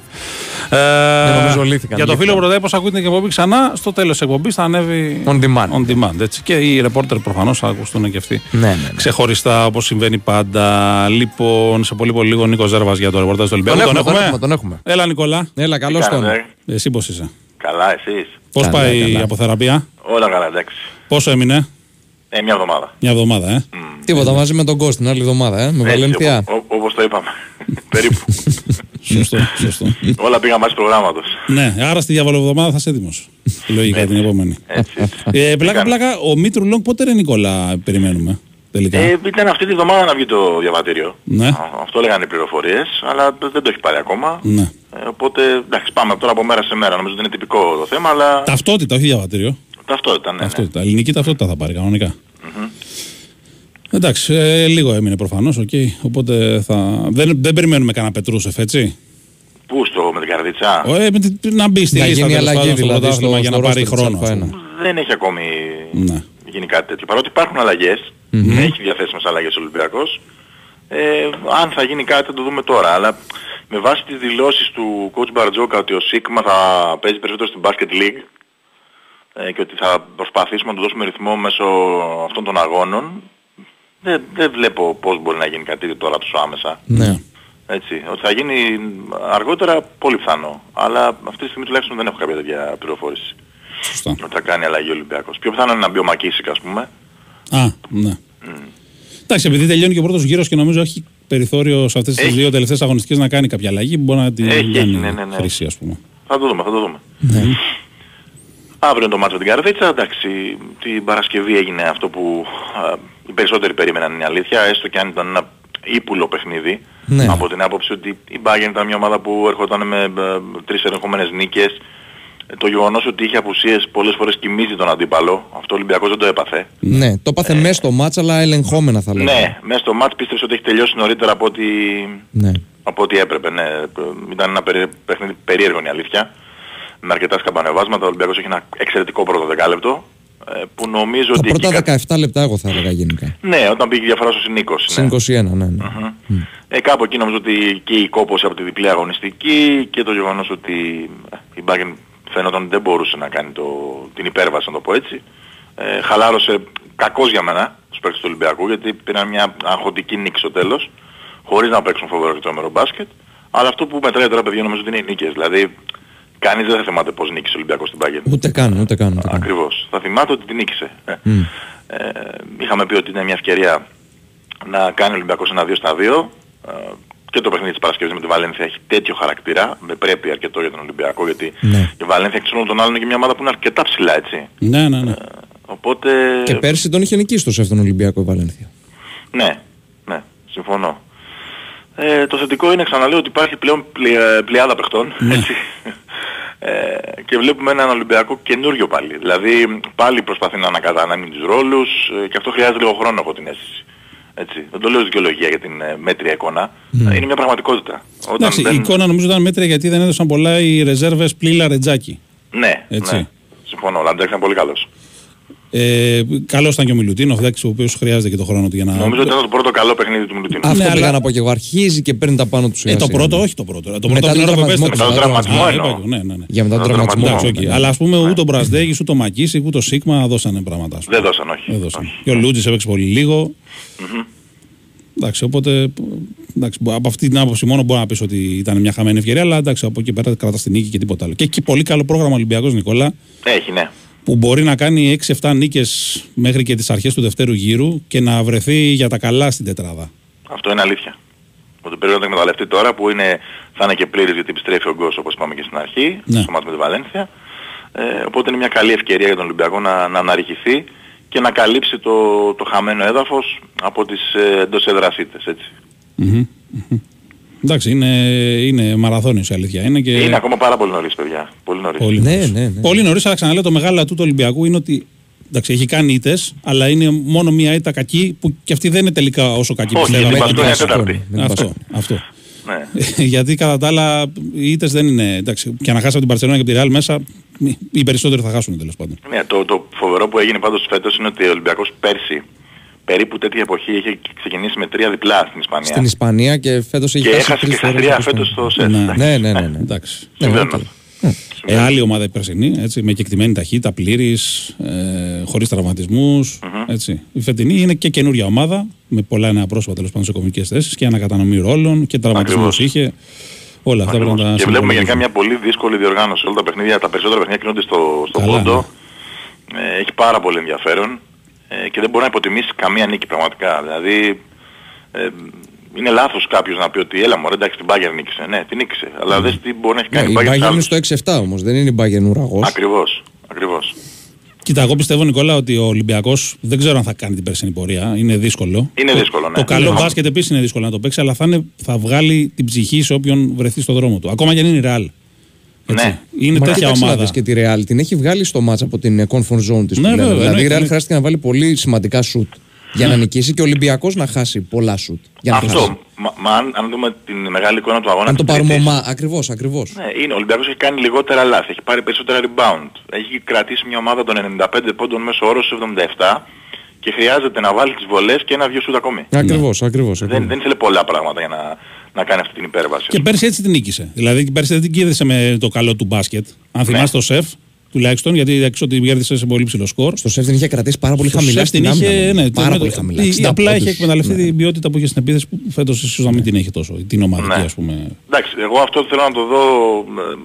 Ε, Ναι, νομίζω λύθηκαν, για το λύθηκαν. φίλο Πρωτέ, πώ ακούτε την εκπομπή ξανά, στο τέλος της εκπομπής θα ανέβει On demand. On demand έτσι. Και οι ρεπόρτερ προφανώς θα ακουστούν και αυτοί. Ναι, ναι, ναι. Ξεχωριστά όπως συμβαίνει πάντα. Λοιπόν, σε πολύ πολύ λίγο Νίκος Ζέρβα για το ρεπορτάζ του Ολυμπιακού. Τον έχουμε, τον έχουμε, τον έχουμε. Έλα, Νικόλα. Έλα, καλώς τον. κάνετε; Εσύ πώς είσαι; Καλά, εσείς; Πώς Καλά, πάει η καλά. αποθεραπεία, Όλα καλά, εντάξει. Πόσο έμεινε, Ε, μια εβδομάδα. Μια εβδομάδα, ε. Τίποτα μαζί με τον Κώστα την άλλη εβδομάδα, ε, με Βαλένθια. Έτσι, όπω- όπως το είπαμε. Περίπου. Σωστό, σωστό. Όλα πήγαν μαζί προγράμματος. ναι, άρα στη διαβολοβδομάδα θα είσαι έτοιμος. Λογικά την επόμενη. Έτσι, έτσι. Ε, πλάκα, Πήγαμε. πλάκα, ο Μήτρου Λόγκ πότε ρε Νικόλα περιμένουμε; Τελικά. Ε, ήταν αυτή τη βδομάδα να βγει το διαβατήριο. Ναι. Α, Αυτό λέγανε οι πληροφορίες, αλλά δεν το έχει πάρει ακόμα. Ναι. Ε, οπότε, εντάξει, πάμε τώρα από μέρα σε μέρα. Νομίζω ότι είναι τυπικό το θέμα, αλλά Ταυτότητα, όχι διαβατήριο. ταυτότητα, ναι. ναι. Ταυτότητα. Ελληνική ταυτότητα θα πάρει κανονικά. Εντάξει, ε, λίγο έμεινε προφανώς, οκ. Οπότε θα... δεν, δεν περιμένουμε κανένα Πετρούσεφ, έτσι. Πού στο με την Καρδίτσα; Ο, ε, με τη- να μπει στη Να λίστα γίνει τέλος αλλαγή πάντων, στο δηλαδή πρωτάθλημα στο- για να στο πάρει roster της χρόνο. ας Α1. πούμε. Δεν έχει ακόμη Ναι. γίνει κάτι τέτοιο. Παρότι υπάρχουν αλλαγές, έχει διαθέσιμες αλλαγές ο Ολυμπιακός. Ε, αν θα γίνει κάτι θα το δούμε τώρα. Αλλά με βάση τις δηλώσεις του coach Μπαρτζόκα ότι ο Σίγμα θα παίζει περισσότερο στην Basket League ε, και ότι θα προσπαθήσουμε να του δώσουμε ρυθμό μέσω αυτών των αγώνων, δεν, δεν βλέπω πώς μπορεί να γίνει κάτι τέτοιο τώρα τόσο άμεσα. Ναι. Έτσι. Ότι θα γίνει αργότερα πολύ πιθανό. Αλλά αυτή τη στιγμή τουλάχιστον δεν έχω κάποια τέτοια πληροφόρηση. Σωστά. Ότι θα κάνει αλλαγή ο Ολυμπιακός. Πιο πιθανό είναι να μπει ο Μακίσικ ας πούμε. Α, ναι. Εντάξει, επειδή τελειώνει και ο πρώτος γύρος και νομίζω έχει περιθώριο σε αυτές τις Έχει. δύο τελευταίες αγωνιστικές να κάνει κάποια αλλαγή, μπορεί να την Έχει, κάνει έχει, ναι, ναι, ναι. χρήση, ας πούμε. Θα το δούμε, θα το δούμε. Αύριο είναι το μάτσο με την Καρδίτσα. Εντάξει, την Παρασκευή έγινε αυτό που α, οι περισσότεροι περίμεναν είναι η αλήθεια, έστω και αν ήταν ένα ύπουλο παιχνίδι. Ναι. Από την άποψη ότι η Bayern ήταν μια ομάδα που ερχόταν με ε, τρεις ερχόμενες νίκες. Ε, Το γεγονός ότι είχε απουσίες πολλές φορές κοιμίζει τον αντίπαλο. Αυτό ο Ολυμπιακός δεν το έπαθε. Ναι, το πάθε μέσα στο μάτς, αλλά ελεγχόμενα θα λέγαμε. Ναι, μέσα στο μάτς πίστεψε ότι έχει τελειώσει νωρίτερα από ό,τι, Ναι. από ό,τι έπρεπε. Ναι. Ήταν ένα περί, παιχνίδι περίεργο είναι η αλήθεια. Με αρκετά σκαμπανεβάσματα. Ο Ολυμπιακός έχει ένα εξαιρετικό πρώτο δεκάλεπτο. ε, Που νομίζω Τα ότι... εκεί πρώτα κα- 17 λεπτά εγώ θα έλεγα γενικά. Ναι, όταν πήγε η διαφορά στο συν 20. Συν ναι. 21, ναι, ναι. Μμμ. Ε, κάπου εκεί νομίζω ότι και η κόπωση από τη διπλή αγωνιστική και το γεγονός ότι ε, η Bayern φαίνονταν ότι δεν μπορούσε να κάνει το, την υπέρβαση, να το πω έτσι. Ε, χαλάρωσε κακός για μένα τους παίκτες του Ολυμπιακού γιατί πήραν μια αγχωτική νίκη στο τέλος χωρίς να παίξουν φοβερό και τρομερό μπάσκετ. Αλλά αυτό που μετράει τώρα παιδιά νομίζω ότι είναι οι νίκες. Δηλαδή κανείς δεν θα θυμάται πώς νίκησε ο Ολυμπιακός στην Bayern. Ούτε καν, ούτε καν. Ούτε καν. Ακριβώς. Θα θυμάται ότι την νίκησε. Ε, Μμ. ε, είχαμε πει ότι είναι μια ευκαιρία να κάνει ο Ολυμπιακός ένα 2 στα 2. Ε, και το παιχνίδι της Παρασκευής με τη Βαλένθια έχει τέτοιο χαρακτήρα. Με πρέπει αρκετό για τον Ολυμπιακό γιατί Ναι. η Βαλένθια εξ όλων των άλλων είναι και μια ομάδα που είναι αρκετά ψηλά έτσι. Ναι, ναι, ναι. Οπότε... Και πέρσι τον είχε νικήσει το σεφ τον Ολυμπιακό η Βαλένθια. Ναι, ναι, συμφωνώ. Ε, το θετικό είναι, ξαναλέω, ότι υπάρχει πλέον πλη, ε, πλειάδα παιχτών. Έτσι. Ε, και βλέπουμε έναν Ολυμπιακό καινούριο πάλι. Δηλαδή πάλι προσπαθεί να ανακατανέμει τους ρόλους ε, και αυτό χρειάζεται λίγο χρόνο έχω την αίσθηση. Έτσι. Δεν το λέω ως δικαιολογία για την ε, μέτρια εικόνα. Ε, Είναι μια πραγματικότητα. Όταν Εντάξει, δεν- η εικόνα νομίζω ήταν μέτρια γιατί δεν έδωσαν πολλά οι ρεζέρβες πλήλα ρετζάκι. Ναι, Έτσι. ναι. Συμφωνώ. Ο Λαρεντζάκης ήταν πολύ καλός. Ε, Καλός ήταν και ο Μιλουτίνοφ, εντάξει, ο οποίος χρειάζεται και το χρόνο του για να. Νομίζω ότι ήταν το πρώτο καλό παιχνίδι του Μιλουτίνοφ. Αυτό Ναι, πήγα αλλά- να πω και εγώ. Αρχίζει και παίρνει τα πάνω του Ε, σιγά το σιγά. πρώτο, όχι το πρώτο. Το πρώτο Μετά από την τον ώρα που τραυματισμό επέστρεψε. Μετά τον τραυματισμό Α, εννοώ. είπα, Ναι, ναι, ναι. Για μετά τον Τον τραυματισμό. Εντάξει, τραυματισμό. οκ. ναι. Αλλά ας πούμε ούτε ο Μπραζντέικις ούτε ο Μακίσικ ούτε ο Σίκμα δώσανε πράγματα. ας πούμε. Δεν δώσαν, όχι. Δεν δώσανε. όχι. Και ο Λούντζης έπαιξε πολύ λίγο. Εντάξει, οπότε εντάξει, από αυτή την άποψη μόνο μπορεί να πεις ότι ήταν μια χαμένη ευκαιρία, αλλά εντάξει, από εκεί πέρα κρατάς την νίκη και τίποτα άλλο. Και έχει πολύ καλό πρόγραμμα Ολυμπιακός Νικόλα, Έχει, ναι. Που μπορεί να κάνει 6-7 νίκες μέχρι και τις αρχές του δευτέρου γύρου και να βρεθεί για τα καλά στην τετράδα. Αυτό είναι αλήθεια. Ότι πρέπει να το εκμεταλλευτεί τώρα που είναι, θα είναι και πλήρης γιατί επιστρέφει ο Γκος όπως είπαμε και στην αρχή, Ναι. στο μάτι με τη Βαλένθια. Ε, οπότε είναι μια καλή ευκαιρία για τον Ολυμπιακό να, να αναρριχηθεί και να καλύψει το, το χαμένο έδαφος από τις ε, εντός έδρασίτες, έτσι. Μμμ, μμμ. Εντάξει, είναι, είναι μαραθώνιος η αλήθεια. Είναι, και Είναι ακόμα πάρα πολύ νωρίς, παιδιά. Πολύ νωρίς. πολύ Ναι, νωρίς. ναι, ναι. Πολύ νωρίς, αλλά ξαναλέω το μεγάλο ατού του Ολυμπιακού είναι ότι εντάξει, έχει κάνει ήττες, αλλά είναι μόνο μία ήττα κακή που και αυτή δεν είναι τελικά όσο κακή Όχι, πιστεύαμε. είναι Με την Μπασκόνια Μπασκόνια, τέταρτη. με την Αυτό, Μπασκόνια. αυτό. Ναι. Γιατί κατά τα άλλα οι ήττες δεν είναι. Εντάξει, και να χάσει από την Παρσελόνα και από τη Ρεάλ μέσα, οι περισσότεροι θα χάσουν τέλος πάντων. Ναι, το, το φοβερό που έγινε πάντως φέτος είναι ότι ο Ολυμπιακός πέρσι περίπου τέτοια εποχή είχε ξεκινήσει με τρία διπλά στην Ισπανία. Στην Ισπανία και φέτος έχει και χάσει έχασε τρεις και στα φορές τρία από φέτος στον- στο σετ. Ναι. Εντάξει. Ναι, ναι, ναι. ναι. Εντάξει. Συμβαίνουν Ναι, αυτά. Ε, άλλη ομάδα η περσινή, έτσι, με κεκτημένη ταχύτητα, πλήρης, ε, χωρίς τραυματισμούς, έτσι. Η φετινή είναι και καινούρια ομάδα, με πολλά νέα πρόσωπα τέλος πάντων σε κομικές θέσεις και ανακατανομή ρόλων και τραυματισμούς Ακριβώς. είχε. Όλα αυτά πρέπει Ακριβώς. να τα Και βλέπουμε γενικά συμπληρώσουμε. μια πολύ δύσκολη διοργάνωση. Όλα τα παιχνίδια, τα περισσότερα παιχνίδια κινούνται στο, στο Καλά, πόντο. Ε, έχει πάρα πολύ ενδιαφέρον ε, και δεν μπορεί να υποτιμήσει καμία νίκη πραγματικά. Δηλαδή ε, είναι λάθος κάποιος να πει ότι έλα μωρέ εντάξει την Bayern νίκησε. Ναι, την νίκησε. Αλλά δες τι μπορεί να έχει Ναι, κάνει η η Bayern σε Bayern είναι άλλους. στο 6-7 όμως, δεν είναι η Bayern ουραγός. Ακριβώς. Ακριβώς. Κοίτα, εγώ πιστεύω, Νικόλα, ότι ο Ολυμπιακός δεν ξέρω αν θα κάνει την περσινή πορεία. Είναι δύσκολο. Είναι Το- δύσκολο, ναι. Το καλό Ναι. μπάσκετ επίσης είναι δύσκολο να το παίξει, αλλά θα, είναι, θα βγάλει την ψυχή σε όποιον βρεθεί στο δρόμο του. Ακόμα και αν είναι η Real. Έτσι. Ναι. Είναι Μα τέτοια κοίταξε να ομάδα. δεις και τη Real την έχει βγάλει στο μάτς από την ε, comfort zone της. Ναι, που λέμε. βέβαια, δηλαδή η ναι, Real ναι. χρειάστηκε να βάλει πολύ σημαντικά σουτ για να νικήσει και ο Ολυμπιακός να χάσει πολλά σουτ. Για να χάσει. Αυτό. Μα, μα αν, αν δούμε την μεγάλη εικόνα του αγώνα Αν το της πάρουμε Τρίτης, ομά, ακριβώς, ακριβώς. Ναι, είναι. Ο Ολυμπιακός έχει κάνει λιγότερα λάθη, έχει πάρει περισσότερα rebound. Έχει κρατήσει μια ομάδα των 95 πόντων μέσω όρο στους 77 και χρειάζεται να βάλει τις βολές και ένα-δυο σούτ ακόμη. Ακριβώς, ακριβώς. Δεν, ακριβώς. δεν ήθελε πολλά πράγματα για να, να κάνει αυτή την υπέρβαση. Και πέρσι έτσι την νίκησε. Δηλαδή πέρσι δεν την κέρδισε με το καλό του μπάσκετ. Αν θυμάστε το σεφ, τουλάχιστον, γιατί έξω ότι κέρδισε σε πολύ ψηλό σκορ. Στο σεφ την είχε κρατήσει πάρα πολύ Στο χαμηλά σεφ στην την άμυνα. είχε, νομίζω. ναι, Πάρα το- πολύ το- χαμηλά. ή 60 Απλά είχε πόντους. εκμεταλλευτεί Ναι. την ποιότητα που είχε στην επίθεση που φέτος ίσως να μην την έχει τόσο. Την ομαδική, Ναι. ας πούμε. Εντάξει, εγώ αυτό θέλω να το δω,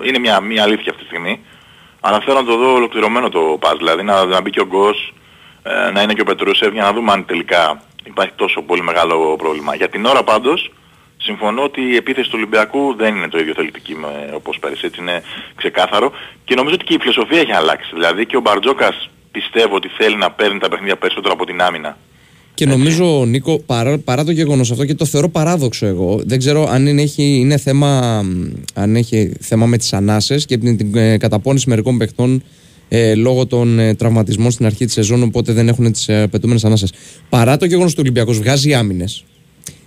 ε, είναι μια, μια αλήθεια αυτή τη στιγμή, αλλά θέλω να το δω ολοκληρωμένο το πας, δηλαδή να, να μπει και ο Γκος, ε, να είναι και ο Πετρούσεφ για να δούμε αν τελικά υπάρχει τόσο πολύ μεγάλο πρόβλημα. Για την ώρα πάντως, συμφωνώ ότι η επίθεση του Ολυμπιακού δεν είναι το ίδιο θελητική με, όπως πέρυσι, έτσι είναι ξεκάθαρο και νομίζω ότι και η φιλοσοφία έχει αλλάξει. Δηλαδή και ο Μπαρτζόκας πιστεύω ότι θέλει να παίρνει τα παιχνίδια περισσότερο από την άμυνα. Και νομίζω, Νίκο, παρά, παρά το γεγονός αυτό και το θεωρώ παράδοξο εγώ, δεν ξέρω αν είναι, έχει, είναι θέμα, μ, αν έχει θέμα με τις ανάσες και την, την ε, καταπώνηση μερικών παιχτών ε, λόγω των ε, τραυματισμών στην αρχή της σεζόν, οπότε δεν έχουν τις ε, απαιτούμενες ανάσες. Παρά το γεγονός ότι ο Ολυμπιακός βγάζει άμυνες,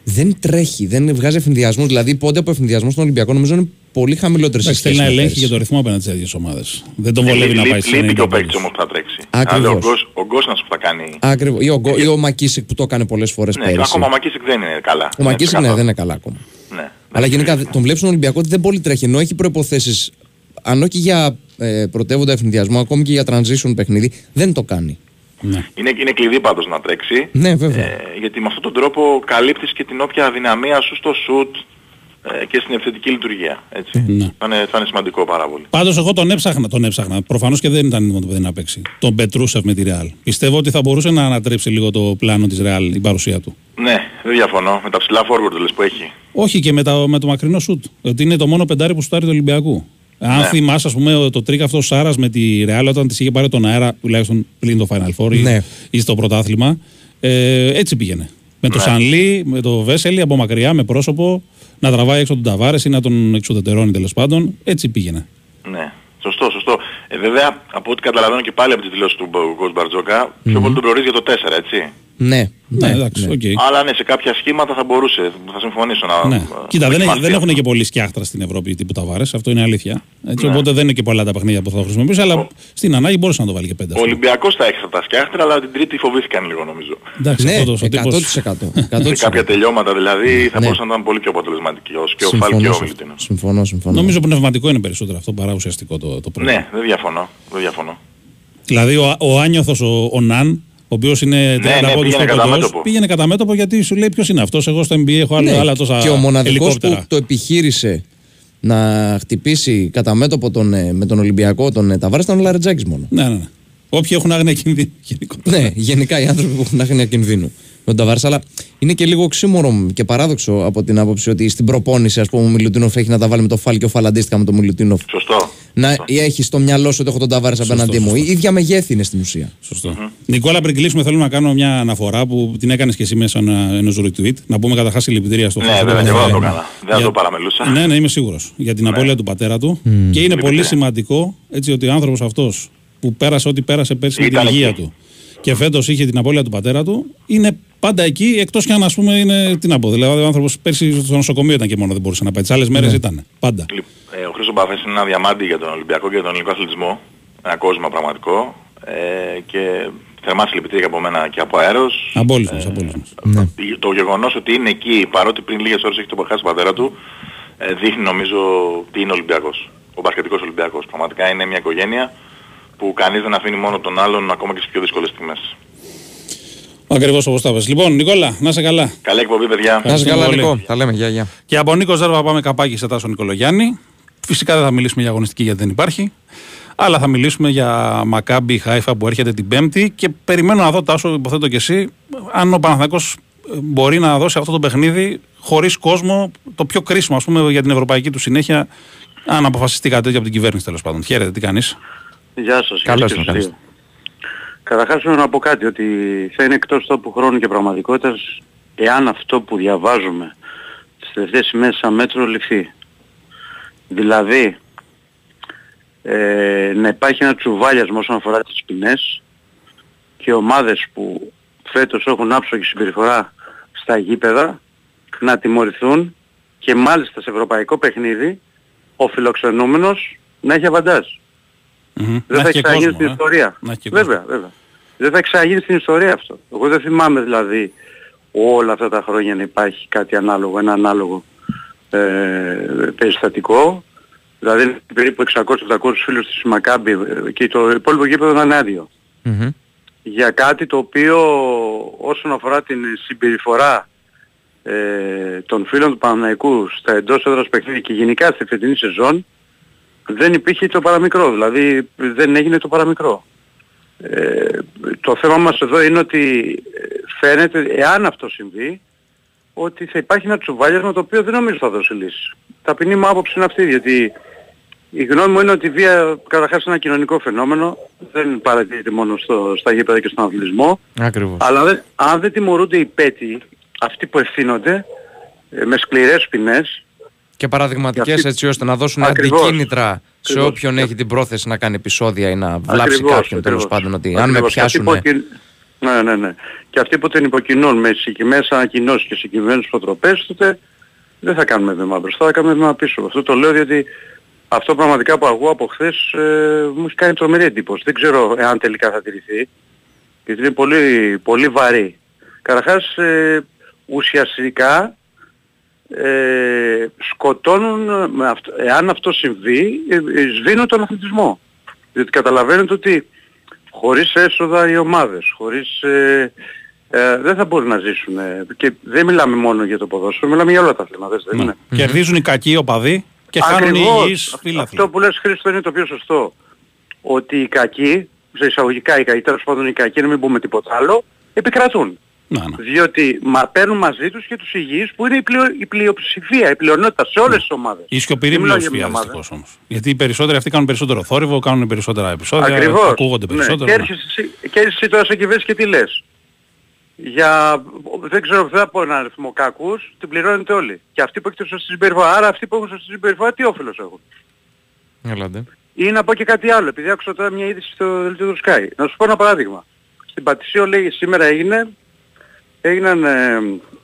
δεν τρέχει, δεν βγάζει ευθυνδιασμού. Δηλαδή, πότε από ευθυνδιασμό στον Ολυμπιακό νομίζω είναι πολύ χαμηλότερες Εντάξει, θέλει να ελέγχει και το ρυθμό απέναντι στις ίδιες ομάδες. Δεν τον βολεύει να Λείπει- πάει σε Λείπει και ο 90 παίκτης πόντους. όμως που θα τρέξει. Ακριβώς. Αλλά ο Γκος, ο Γκος να σου θα κάνει... Ακριβώς. Ή, ο Γκο- ή ο Μακίσικ που το έκανε πολλές φορές Ναι, πέρυσι. ακόμα ο Μακίσικ δεν είναι καλά. Ο Μακίσικ ναι, ξεκάθαρο. δεν είναι καλά ακόμα. Ναι. Αλλά γενικά δε- τον βλέπεις στον Ολυμπιακό ότι δεν πολύ τρέχει. Ενώ έχει προποθέσει, αν όχι για ε, πρωτεύοντα ευνηδιασμό, ακόμη και για transition παιχνίδι, δεν το κάνει. Ναι. Είναι, είναι κλειδί πάντως να τρέξει. Ναι, βέβαια. Ε, γιατί με αυτόν τον τρόπο καλύπτεις και την όποια αδυναμία σου στο σουτ ε, και στην ευθετική λειτουργία. Έτσι. Ναι. Θα, είναι, θα είναι σημαντικό πάρα πολύ. Πάντως, εγώ τον έψαχνα. Τον έψαχνα. Προφανώς και δεν ήταν έτοιμο το παιδί να παίξει. Τον Πετρούσεφ με τη Ρεάλ. Πιστεύω ότι θα μπορούσε να ανατρέψει λίγο το πλάνο της Ρεάλ η παρουσία του. Ναι, δεν διαφωνώ. Με τα ψηλά forward λες που έχει. Όχι και με, τα, με το μακρινό σουτ. Ότι είναι το μόνο πεντάρι που σουτάρει του Ολυμπιακού. Αν Ναι. θυμάσαι, ας πούμε, το τρικ αυτό Σάρας με τη Ρεάλ όταν της είχε πάρει τον αέρα, τουλάχιστον πριν το Final Four ή, Ναι. ή στο πρωτάθλημα, ε, έτσι πήγαινε. Με το Ναι. Σανλή, με το Βέσελη από μακριά, με πρόσωπο, να τραβάει έξω τον Ταβάρες ή να τον εξουδετερώνει τέλος πάντων. Έτσι πήγαινε. Ναι. Σωστό, σωστό. Ε, βέβαια, από ό,τι καταλαβαίνω και πάλι από τις δηλώσεις του coach Μπαρτζώκα, πιο πολύ τον προορίζει για το 4, έτσι. Ναι, Ναι, ναι, εντάξει, ναι. οκ. Αλλά ναι, σε κάποια σχήματα θα μπορούσε, θα συμφωνήσω να... Ναι. να Κοίτα, δεν, δοκιμαστεί δεν έχουν αυτό. και πολύ σκιάχτρα στην Ευρώπη τύπου Ταβάρες. Αυτό είναι αλήθεια. Έτσι, Οπότε δεν είναι και πολλά τα παιχνίδια που θα το χρησιμοποιήσει. Αλλά στην ανάγκη μπορούσε να το βάλει και πέντε. Ο ας πούμε. Ολυμπιακός τα έχει αυτά τα σκιάχτρα, αλλά την Τρίτη φοβήθηκαν λίγο νομίζω. Εντάξει, Ναι, αυτός ο τύπος- 100%. Σε κάποια 100%. τελειώματα δηλαδή θα Ναι. μπορούσαν να ήταν πολύ πιο αποτελεσματικοί ως και ο Φάλ Συμφωνώ, και ο σε- Μιλουτίνος. συμφωνώ, συμφωνώ. Νομίζω πνευματικό είναι περισσότερο αυτό παρά ουσιαστικό το, το πρόβλημα. Ναι, δεν διαφωνώ. Δεν διαφωνώ. Δηλαδή ο, ο Άνιωθος, ο, ο Ναν, ο οποίος είναι 30 ναι, πόντους πήγαινε στο κατά κοντός, μέτωπο. πήγαινε κατά μέτωπο γιατί σου λέει ποιος είναι αυτός. Εγώ στο NBA έχω άλλα, Ναι, άλλα τόσα και ο μοναδικός ελικόπτερα. που το επιχείρησε να χτυπήσει κατά μέτωπο τον, ε, με τον Ολυμπιακό τον ε, Ταβάρες ήταν ο Λαρετζάκης μόνο. Ναι, ναι, ναι. Όποιοι έχουν άγνοια κινδύνου. γενικότερα. ναι, γενικά οι άνθρωποι που έχουν άγνοια κινδύνου. Με τον Ταβάρες, αλλά είναι και λίγο οξύμορο και παράδοξο από την άποψη ότι στην προπόνηση, ας πούμε, ο Μιλουτίνοφ έχει να τα βάλει με το Φάλ και ο Φάλ αντίστοιχα με τον Μιλουτίνοφ. Σωστό. Να έχει στο μυαλό σου ότι έχω τον Ταβάρε απέναντί μου. Η ίδια μεγέθη είναι στην ουσία. Σωστό. Νικόλα, πριν κλείσουμε, θέλω να κάνω μια αναφορά που την έκανες και εσύ μέσα ενός retweet. Να πούμε καταρχάς συλληπιτήρια στο Ναι, Χρήστο βέβαια, και εγώ θα το Παπαδόπουλο. έκανα. Δεν θα Για- το παραμελούσα. Ναι, ναι, είμαι σίγουρος. Για την απώλεια του πατέρα του. Και είναι πολύ Συλληπιτήρια. σημαντικό έτσι, ότι ο άνθρωπος αυτός που πέρασε ό,τι πέρασε πέρσι με την Ήταν υγεία εκεί. του και φέτος είχε την απώλεια του πατέρα του, είναι πάντα εκεί εκτός κι αν ας πούμε είναι. Τι να πω, δηλαδή ο άνθρωπος πέρσι στο νοσοκομείο ήταν και μόνο δεν μπορούσε να πάει. Τις άλλες μέρες ήταν. Πάντα. Λοιπόν, ε, Ο Χρήστος Μπαφές είναι ένα διαμάντι για τον Ολυμπιακό και για τον ελληνικό αθλητισμό. Ένα κόσμο πραγματικό. Ε, και θερμά συλληπιτήρια από μένα και από αέρος. Αμπόλυτο, αμπόλυτο. Το γεγονός ότι είναι εκεί, παρότι πριν λίγες ώρες έχει το χάσει τον πατέρα του, ε, δείχνει νομίζω τι είναι ο Ολυμπιακός. Ο μπασκετικός Ολυμπιακός. Πραγματικά είναι μια οικογένεια που κανείς δεν αφήνει μόνο τον άλλον ακόμα και στις πιο δύσκολες στιγμές. Ακριβώς όπως τα πες. Λοιπόν, Νικόλα, να σε καλά. Καλή εκπομπή παιδιά. Να είσαι Ευχαριστούμε καλά, πολύ. Νικό. Τα λέμε, γεια, γεια. Και από Νίκος Ζέρβα πάμε καπάκι σε Τάσο Νικολογιάννη. Φυσικά δεν θα μιλήσουμε για αγωνιστική γιατί δεν υπάρχει. Αλλά θα μιλήσουμε για Μακάμπι Χάιφα που έρχεται την Πέμπτη και περιμένω να δω Τάσο, υποθέτω και εσύ, αν ο Παναθηναϊκός ε, μπορεί να δώσει αυτό το παιχνίδι χωρίς κόσμο, το πιο κρίσιμο ας πούμε για την ευρωπαϊκή του συνέχεια, αν αποφασιστεί κάτι τέτοιο από την κυβέρνηση τέλος πάντων. Χαίρετε, τι κάνεις; Γεια σας. Καλώς γεια και ήρθατε. Στους δύο. Καταρχάς θέλω να πω κάτι, ότι θα είναι εκτός τόπου χρόνου και πραγματικότητας εάν αυτό που διαβάζουμε τις τελευταίες ημέρες σαν μέτρο ληφθεί. Δηλαδή, ε, να υπάρχει ένα τσουβάλιασμα όσον αφορά τις ποινές και ομάδες που φέτος έχουν άψογη συμπεριφορά στα γήπεδα να τιμωρηθούν και μάλιστα σε ευρωπαϊκό παιχνίδι ο φιλοξενούμενος να έχει αβαντάζ. Δεν θα εξαγίνει στην ιστορία. Να έχει και Βέβαια, βέβαια. Δεν θα εξαγίνει στην ιστορία αυτό. Εγώ δεν θυμάμαι δηλαδή όλα αυτά τα χρόνια να υπάρχει κάτι ανάλογο, ένα ανάλογο ε, περιστατικό. Δηλαδή περίπου 600-700 φίλους της Μακάμπη ε, και το υπόλοιπο γήπεδο ήταν άδειο. Μμμ. Για κάτι το οποίο όσον αφορά την συμπεριφορά ε, των φίλων του Παναναϊκού στα εντός έδρας παιχνίδια και γενικά στη φετινή σεζόν δεν υπήρχε το παραμικρό, δηλαδή δεν έγινε το παραμικρό. Ε, το θέμα μας εδώ είναι ότι ε, φαίνεται, εάν αυτό συμβεί, ότι θα υπάρχει ένα τσουβάλιασμα το οποίο δεν νομίζω θα δώσει λύση. Ταπεινή μου άποψη είναι αυτή, γιατί η γνώμη μου είναι ότι η βία καταρχάς είναι ένα κοινωνικό φαινόμενο, δεν παρατηρείται μόνο στο, στα γήπεδα και στον αθλητισμό, Ακριβώς. αλλά δεν- αν δεν τιμωρούνται οι πέτοι, αυτοί που ευθύνονται, ε, με σκληρές ποινές, Και παραδειγματικές αυτή- έτσι ώστε να δώσουν Ακριβώς. αντικίνητρα σε Ακριβώς. όποιον έχει την πρόθεση να κάνει επεισόδια ή να βλάψει Ακριβώς, κάποιον τέλος ακριβώς. πάντων. Ότι αν με Ακριβώς. Και αυτοί πιάσουν. που ακιν- Ναι, ναι, ναι. Και αυτοί που την υποκινούν με συγκεκριμένες ανακοινώσεις και συγκεκριμένες προτροπές, τότε δεν θα κάνουμε βήμα μπροστά, θα κάνουμε βήμα πίσω. Αυτό το λέω διότι αυτό πραγματικά που ακούω από χθες ε, μου έχει κάνει τρομερή εντύπωση. Δεν ξέρω εάν τελικά θα τηρηθεί, γιατί είναι πολύ, πολύ βαρύ. Καταρχάς, ε, ουσιαστικά ε, σκοτώνουν, με αυτό, εάν αυτό συμβεί, ε, ε, σβήνουν τον αθλητισμό. Διότι καταλαβαίνετε ότι χωρίς έσοδα οι ομάδες, χωρίς... Ε, ε, δεν θα μπορούν να ζήσουν. ε, και δεν μιλάμε μόνο για το ποδόσφαιρο, μιλάμε για όλα τα αθλήματα, έτσι δεν είναι; Κερδίζουν οι κακοί οπαδοί και χάνουν οι Ακριβώς. υγιείς φίλαθλοι. Αυτό που λες Χρήστο είναι το πιο σωστό. Ότι οι κακοί, σε εισαγωγικά οι κακοί, τέλος πάντων οι κακοί, να μην πούμε τίποτα άλλο, επικρατούν. Να, να. Διότι μα, παίρνουν μαζί τους και τους υγιείς που είναι η, πλειο, η πλειοψηφία, η πλειονότητα σε όλες τις ομάδες. Η σιωπηρή Δεν μιλάω για πλειοψηφία μια ομάδα. δυστυχώς όμως. Γιατί οι περισσότεροι αυτοί κάνουν περισσότερο θόρυβο, κάνουν περισσότερα επεισόδια, Ακριβώς. ακούγονται Ναι. περισσότερο. Και ναι. έρχεσαι εσύ- και έρχεσαι τώρα σε κυβέρνηση και τι λες. Για, δεν ξέρω, δεν θα πω ένα αριθμό κακούς, την πληρώνετε όλοι. Και αυτοί που έχετε σωστή συμπεριφορά. Άρα αυτοί που έχουν σωστή συμπεριφορά τι όφελος έχουν; Έλατε. Ή να πω και κάτι άλλο, επειδή άκουσα τώρα μια είδηση στο δελτίο του Sky. Να σου πω ένα παράδειγμα. Στην Πατησίο λέει σήμερα έγινε έγιναν ε,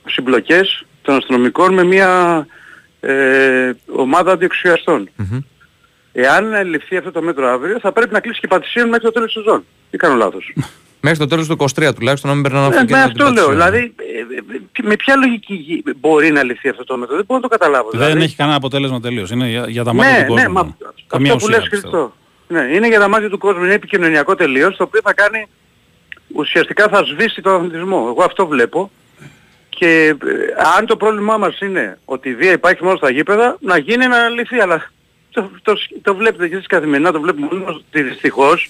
συμπλοκές των αστυνομικών με μια ε, ομάδα αντιεξουσιαστών. Εάν ληφθεί αυτό το μέτρο αύριο θα πρέπει να κλείσει και η Πατησίων μέχρι το τέλος της σεζόν. Τι κάνω λάθος; Μέχρι το τέλος του 23 τουλάχιστον να μην περνάνε Ε, αυτοκίνητα. με την αυτό λέω. Πατησίων. Δηλαδή ε, ε, με ποια λογική γι- μπορεί να ληφθεί αυτό το μέτρο; Δεν μπορώ να το καταλάβω. Δεν δηλαδή. έχει κανένα αποτέλεσμα τελείως. Είναι για, για τα μάτια Ναι, του κόσμου. ναι, μα Καμία αυτό που ουσία, λες πιστεύω. Χριστό. Ναι, είναι για τα μάτια του κόσμου. Είναι επικοινωνιακό τελείως, το οποίο θα κάνει ουσιαστικά θα σβήσει τον αθλητισμό. Εγώ αυτό βλέπω. Και ε, αν το πρόβλημά μας είναι ότι η βία υπάρχει μόνο στα γήπεδα, να γίνει να λυθεί. Αλλά το, το, το βλέπετε και εσείς καθημερινά, το βλέπουμε όλοι μας ότι δυστυχώς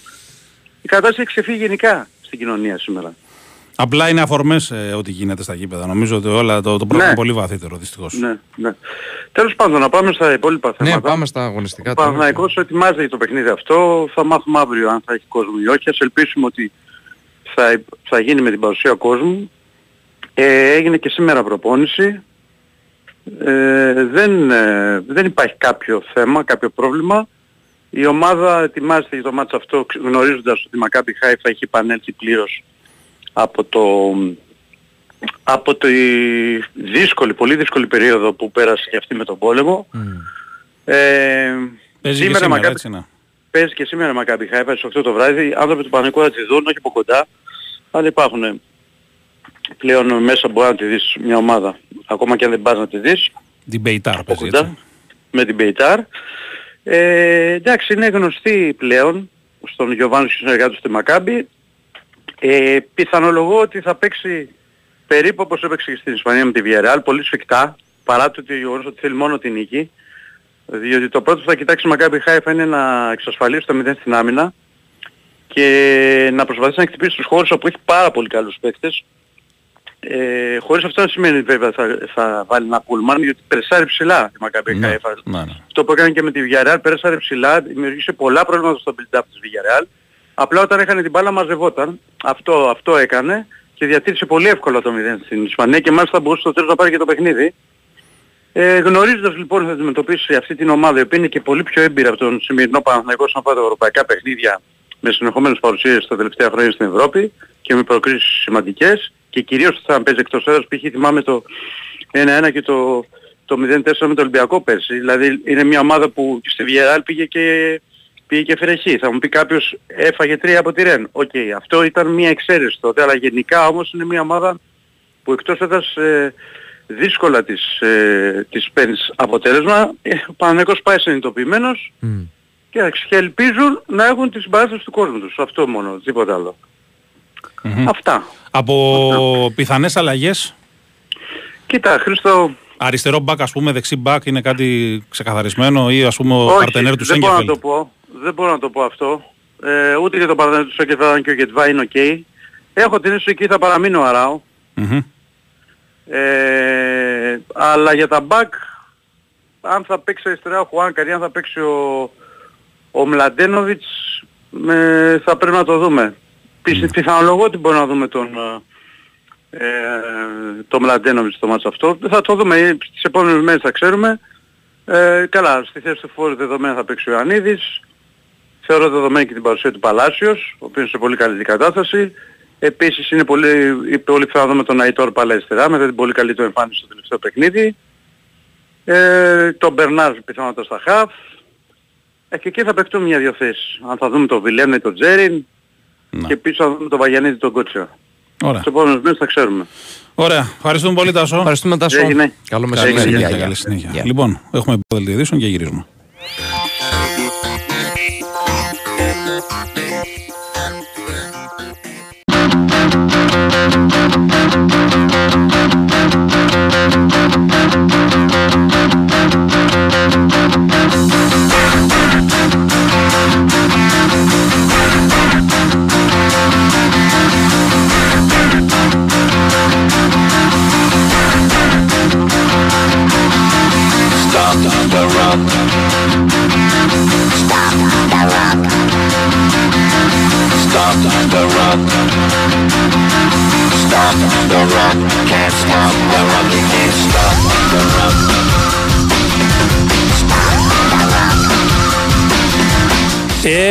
η κατάσταση έχει ξεφύγει γενικά στην κοινωνία σήμερα. Απλά είναι αφορμές ε, ό,τι γίνεται στα γήπεδα. Νομίζω ότι όλα το, το πρόβλημα Ναι. είναι πολύ βαθύτερο δυστυχώς. Ναι, ναι. Τέλος πάντων, να πάμε στα υπόλοιπα Ναι, θέματα. πάμε στα αγωνιστικά Ο τώρα. Παναθηναϊκός ετοιμάζεται για το παιχνίδι αυτό. Θα μάθουμε αύριο αν θα έχει κόσμο ή όχι. Ας ελπίσουμε ότι θα, θα γίνει με την παρουσία κόσμου. Ε, έγινε και σήμερα προπόνηση. Ε, δεν, ε, δεν υπάρχει κάποιο θέμα, κάποιο πρόβλημα. Η ομάδα ετοιμάζεται για το μάτς αυτό ξε- γνωρίζοντας ότι η Μακάμπι Χάιφα έχει επανέλθει πλήρως από το από τη δύσκολη, πολύ δύσκολη περίοδο που πέρασε και αυτή με τον πόλεμο. Ε, Παίζει και σήμερα, Μακάμπι- έτσι ναι. Παίζει και σήμερα Μακάμπι Χάιφα στις 8 το βράδυ. Οι άνθρωποι του Πανικού θα τη δουν, όχι από κοντά. Αλλά υπάρχουν πλέον μέσα μπορεί να τη δεις μια ομάδα. Ακόμα και αν δεν πας να τη δεις Την Μπεϊτάρ από παίζει κοντά. έτσι. Με την Πεϊτάρ. Ε, εντάξει, είναι γνωστή πλέον στον Γιωβάνος και στους συνεργάτες του Μακάμπι. Ε, πιθανολογώ ότι θα παίξει περίπου όπως έπαιξε και στην Ισπανία με τη Villarreal, πολύ σφιχτά, παρά το ότι γεγονός ότι θέλει μόνο την νίκη. Διότι το πρώτο που θα κοιτάξει η Μακάμπι Χάιφα είναι να εξασφαλίσει το 0 στην άμυνα και να προσπαθήσει να χτυπήσει τους χώρους όπου έχει πάρα πολύ καλούς παίκτες. Ε, χωρίς αυτό να σημαίνει βέβαια θα, θα βάλει ένα πούλμαν γιατί περσάρει ψηλά η Μακάμπι Ναι, Χάιφα. ναι, ναι. Αυτό που έκανε και με τη Villarreal πέρασαρε ψηλά, δημιουργήσε πολλά προβλήματα στο build-up της Villarreal. Απλά όταν έκανε την μπάλα μαζευόταν. Αυτό, αυτό έκανε και διατήρησε πολύ εύκολα το 0 στην Ισπανία και μάλιστα μπορούσε στο τέλος να πάρει και το παιχνίδι. Ε, γνωρίζοντας λοιπόν ότι θα αντιμετωπίσει αυτή την ομάδα η οποία είναι και πολύ πιο έμπειρα από τον σημερινό Παναθηναϊκό όσον αφορά τα ευρωπαϊκά παιχνίδια με συνεχόμενες παρουσίες τα τελευταία χρόνια στην Ευρώπη και με προκρίσεις σημαντικές και κυρίως θα παίζει εκτός έδρας π.χ. θυμάμαι το 1-1 και το, το 0-4 με τον Ολυμπιακό πέρσι. Δηλαδή είναι μια ομάδα που στη Villarreal πήγε και, πήγε και έφερε Χ. Θα μου πει κάποιος έφαγε τρία από τη Ρεν. Οκ, αυτό ήταν μια εξαίρεση τότε, αλλά γενικά όμως είναι μια ομάδα που εκτός έδρας ε, δύσκολα της, ε, της παίρνεις αποτέλεσμα. Ε, ο Παναθηναϊκός πάει συνειδητοποιημένος και, και ελπίζουν να έχουν τη συμπαράσταση του κόσμου τους. Αυτό μόνο, τίποτα άλλο. Μμμ. Αυτά. Από πιθανές αλλαγές, Κοίτα, Χρήστο, αριστερό μπακ ας πούμε, δεξί μπακ είναι κάτι ξεκαθαρισμένο ή ας πούμε ο όχι, παρτενέρ του δεν μπορώ να Σένκεφελντ. το πω. Δεν μπορώ να το πω αυτό. Ε, ούτε για το παραδείγμα του Σένκεφελντ, αν και ο Γεντβάι είναι οκ. Έχω την αίσθηση εκεί θα παραμείνει ο Αράο. Μμμ. Ε, αλλά για τα μπακ, αν θα παίξει αριστερά ο Χουάνκαρ ή αν θα παίξει ο, ο Μλαντένοβιτς, με, θα πρέπει να το δούμε. Mm. Πιθανολογώ ότι μπορούμε να δούμε τον, ε, τον Μλαντένοβιτς στο μάτς αυτό. Θα το δούμε, τις επόμενες μέρες θα ξέρουμε. Ε, καλά, στη θέση του φόρου δεδομένα θα παίξει ο Ιωαννίδης. Θεωρώ δεδομένη και την παρουσία του Παλάσιος, ο οποίος είναι σε πολύ καλή κατάσταση. Επίσης είναι πολύ, πολύ πιθανό να δούμε τον Αϊτόρ πάλι αριστερά μετά την πολύ καλή του εμφάνιση στο τελευταίο παιχνίδι. Ε, τον Μπερνάρ πιθανότατα στα χαφ. Ε, και εκεί θα παιχτούν μια-δυο θέσεις. Αν θα δούμε τον Βιλέμ ή τον Τζέριν Να. και πίσω θα δούμε τον Βαγιανίδη τον Κότσια. Ωραία. Στις επόμενες μέρες θα ξέρουμε. Ωραία. Ευχαριστούμε πολύ Τάσο. Ευχαριστούμε Τάσο. Έγινε. Καλό Καλή μεσημέρι. συνέχεια. Γεια, Καλή γεια. συνέχεια. Γεια. Λοιπόν, έχουμε υπόδελτη ειδήσεων και γυρίζουμε.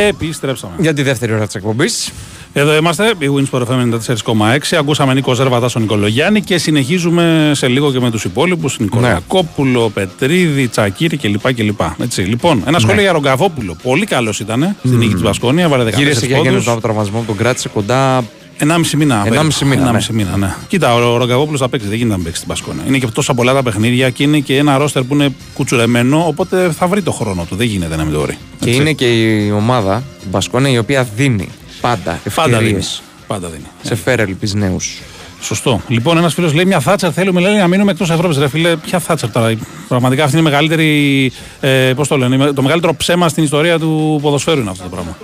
Επιστρέψαμε. Για τη δεύτερη ώρα της εκπομπής. Εδώ είμαστε, η Winsport FM 94,6. Ακούσαμε Νίκο Ζέρβατα στον Νικολογιάννη και συνεχίζουμε σε λίγο και με τους υπόλοιπους. Νικολακόπουλο, Πετρίδη, Τσακύρη κλπ. κλπ. Έτσι. Λοιπόν, ένα σχόλιο για Ρογκαβόπουλο. Πολύ καλός ήταν στην νίκη της Βασκόνια. Βάλε 14 Γύρισε για πόντους. γέννη από τραυματισμός, τον κράτησε κοντά. 1,5 μήνα. 1,5 περίπου. μήνα, 1,5 μήνα, ναι. Κοίτα, ο Ρογκαβόπουλος θα παίξει, δεν γίνεται να παίξει στην Πασκόνα. Είναι και τόσα πολλά τα παιχνίδια και είναι και ένα ρόστερ που είναι κουτσουρεμένο, οπότε θα βρει το χρόνο του. Δεν γίνεται να μην το βρει. Και Έτσι. είναι και η ομάδα, η Μπασκόνια, η οποία δίνει πάντα Πάντα δίνεις. ευκαιρίε Πάντα δίνεις. σε φέρελπι νέους. Σωστό. Λοιπόν, ένας φίλος λέει μια Θάτσερ θέλουμε λέει, να μείνουμε εκτός Ευρώπης. Ρε φίλε, ποια Θάτσερ τώρα. Πραγματικά αυτή είναι η μεγαλύτερη. Ε, πώς το λένε, το μεγαλύτερο ψέμα στην ιστορία του ποδοσφαίρου είναι αυτό το πράγμα.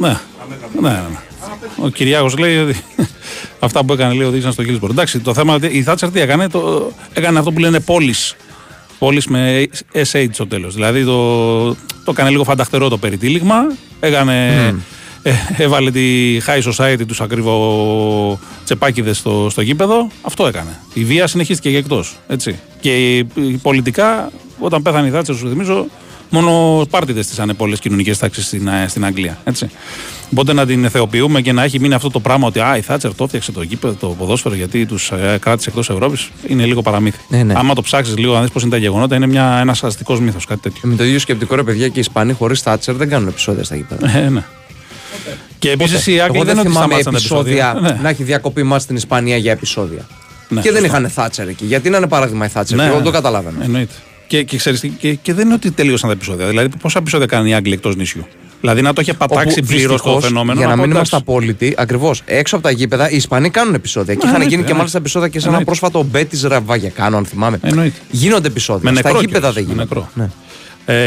Ναι. Ναι, ναι. ναι. Ο Κυριάκος λέει ότι αυτά που έκανε λέει οδήγησαν στο Γίλσμπορ. Εντάξει, το θέμα είναι ότι η Θάτσερ τι έκανε, το, έκανε αυτό που λένε πόλη. Πόλη με SH στο τέλος. Δηλαδή το, το έκανε λίγο φανταχτερό το περιτύλιγμα. Έκανε, ε, έβαλε τη high society τους ακριβό τσεπάκιδες στο, στο γήπεδο. Αυτό έκανε. Η βία συνεχίστηκε και εκτός. Και η- η πολιτικά, όταν πέθανε η Θάτσερ, σου θυμίζω, μόνο πάρτιδε στήσανε πολλές κοινωνικές τάξεις στην, ε, στην Αγγλία. Έτσι. Οπότε να την θεοποιούμε και να έχει μείνει αυτό το πράγμα ότι α, η Θάτσερ το έφτιαξε το γήπεδο, το ποδόσφαιρο γιατί τους ε, κράτησε εκτός Ευρώπης, είναι λίγο παραμύθι. Ναι, ναι. Άμα το ψάξεις λίγο να δεις πώς είναι τα γεγονότα, είναι ένας αστικός μύθος, κάτι τέτοιο. Με το ίδιο σκεπτικό ρε παιδιά και οι Ισπανοί χωρίς Θάτσερ δεν κάνουν επεισόδια στα γήπεδα. Ε, ναι. Και επίσης οι Άγγλοι Εγώ δεν δεν είναι ότι θυμάμαι σταμάτησαν τα επεισόδια επεισόδια. Ναι. να έχει διακοπή μας στην Ισπανία για επεισόδια. Ναι, και δεν σωστό. είχαν Θάτσερ εκεί. Γιατί να είναι παράδειγμα η Θάτσερ. Ναι, εγώ ναι. δεν το καταλαβαίνω. Εννοείται. Και, και, ξέρεις, τι, και, και δεν είναι ότι τελείωσαν τα επεισόδια. Δηλαδή, πόσα επεισόδια κάνουν οι Άγγλοι εκτός νησιού; Δηλαδή, να το είχε πατάξει Όπου, πλήρως το δυστυχώς, φαινόμενο. Για να πω, μην εντάξει. είμαστε απόλυτοι, ακριβώς. Έξω από τα γήπεδα, οι Ισπανοί κάνουν επεισόδια. Και Ναι, είχαν εννοείται, γίνει και εννοείται. μάλιστα επεισόδια και σε ένα Εννοείται. πρόσφατο Μπέτη Ραβαγεκάνο, αν θυμάμαι. Εννοείται. Γίνονται επεισόδια. Με Στα νεκρό γήπεδα κιόλας, δεν με γίνονται. νεκρό. Ναι.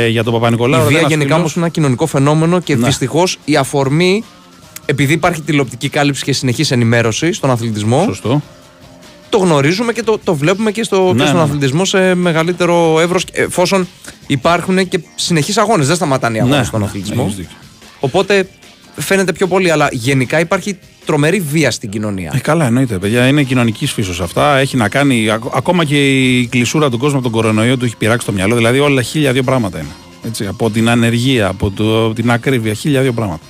Ε, για τον Παπα-Νικολάου. Η βία ένας γενικά φίλος- όμως είναι ένα κοινωνικό φαινόμενο και Ναι. δυστυχώς η αφορμή, επειδή υπάρχει τηλεοπτική κάλυψη και συνεχής ενημέρωση στον αθλητισμό, Σωστό. το γνωρίζουμε και το, το βλέπουμε και, στο, Ναι, και στον ναι. αθλητισμό σε μεγαλύτερο εύρος, εφόσον υπάρχουν και συνεχείς αγώνες. Δεν σταματάνε οι αγώνες Ναι, στον ναι, αθλητισμό. έχεις δίκιο. Οπότε φαίνεται πιο πολύ, αλλά γενικά υπάρχει τρομερή βία στην κοινωνία. Ε, καλά, εννοείται, παιδιά. Είναι κοινωνικής φύσεως αυτά. Έχει να κάνει. ακ- Ακόμα και η κλεισούρα του κόσμου από τον κορονοϊό του έχει πειράξει το μυαλό. Δηλαδή, όλα χίλια δύο πράγματα είναι. Έτσι, από την ανεργία, από το, την ακρίβεια, χίλια δύο πράγματα.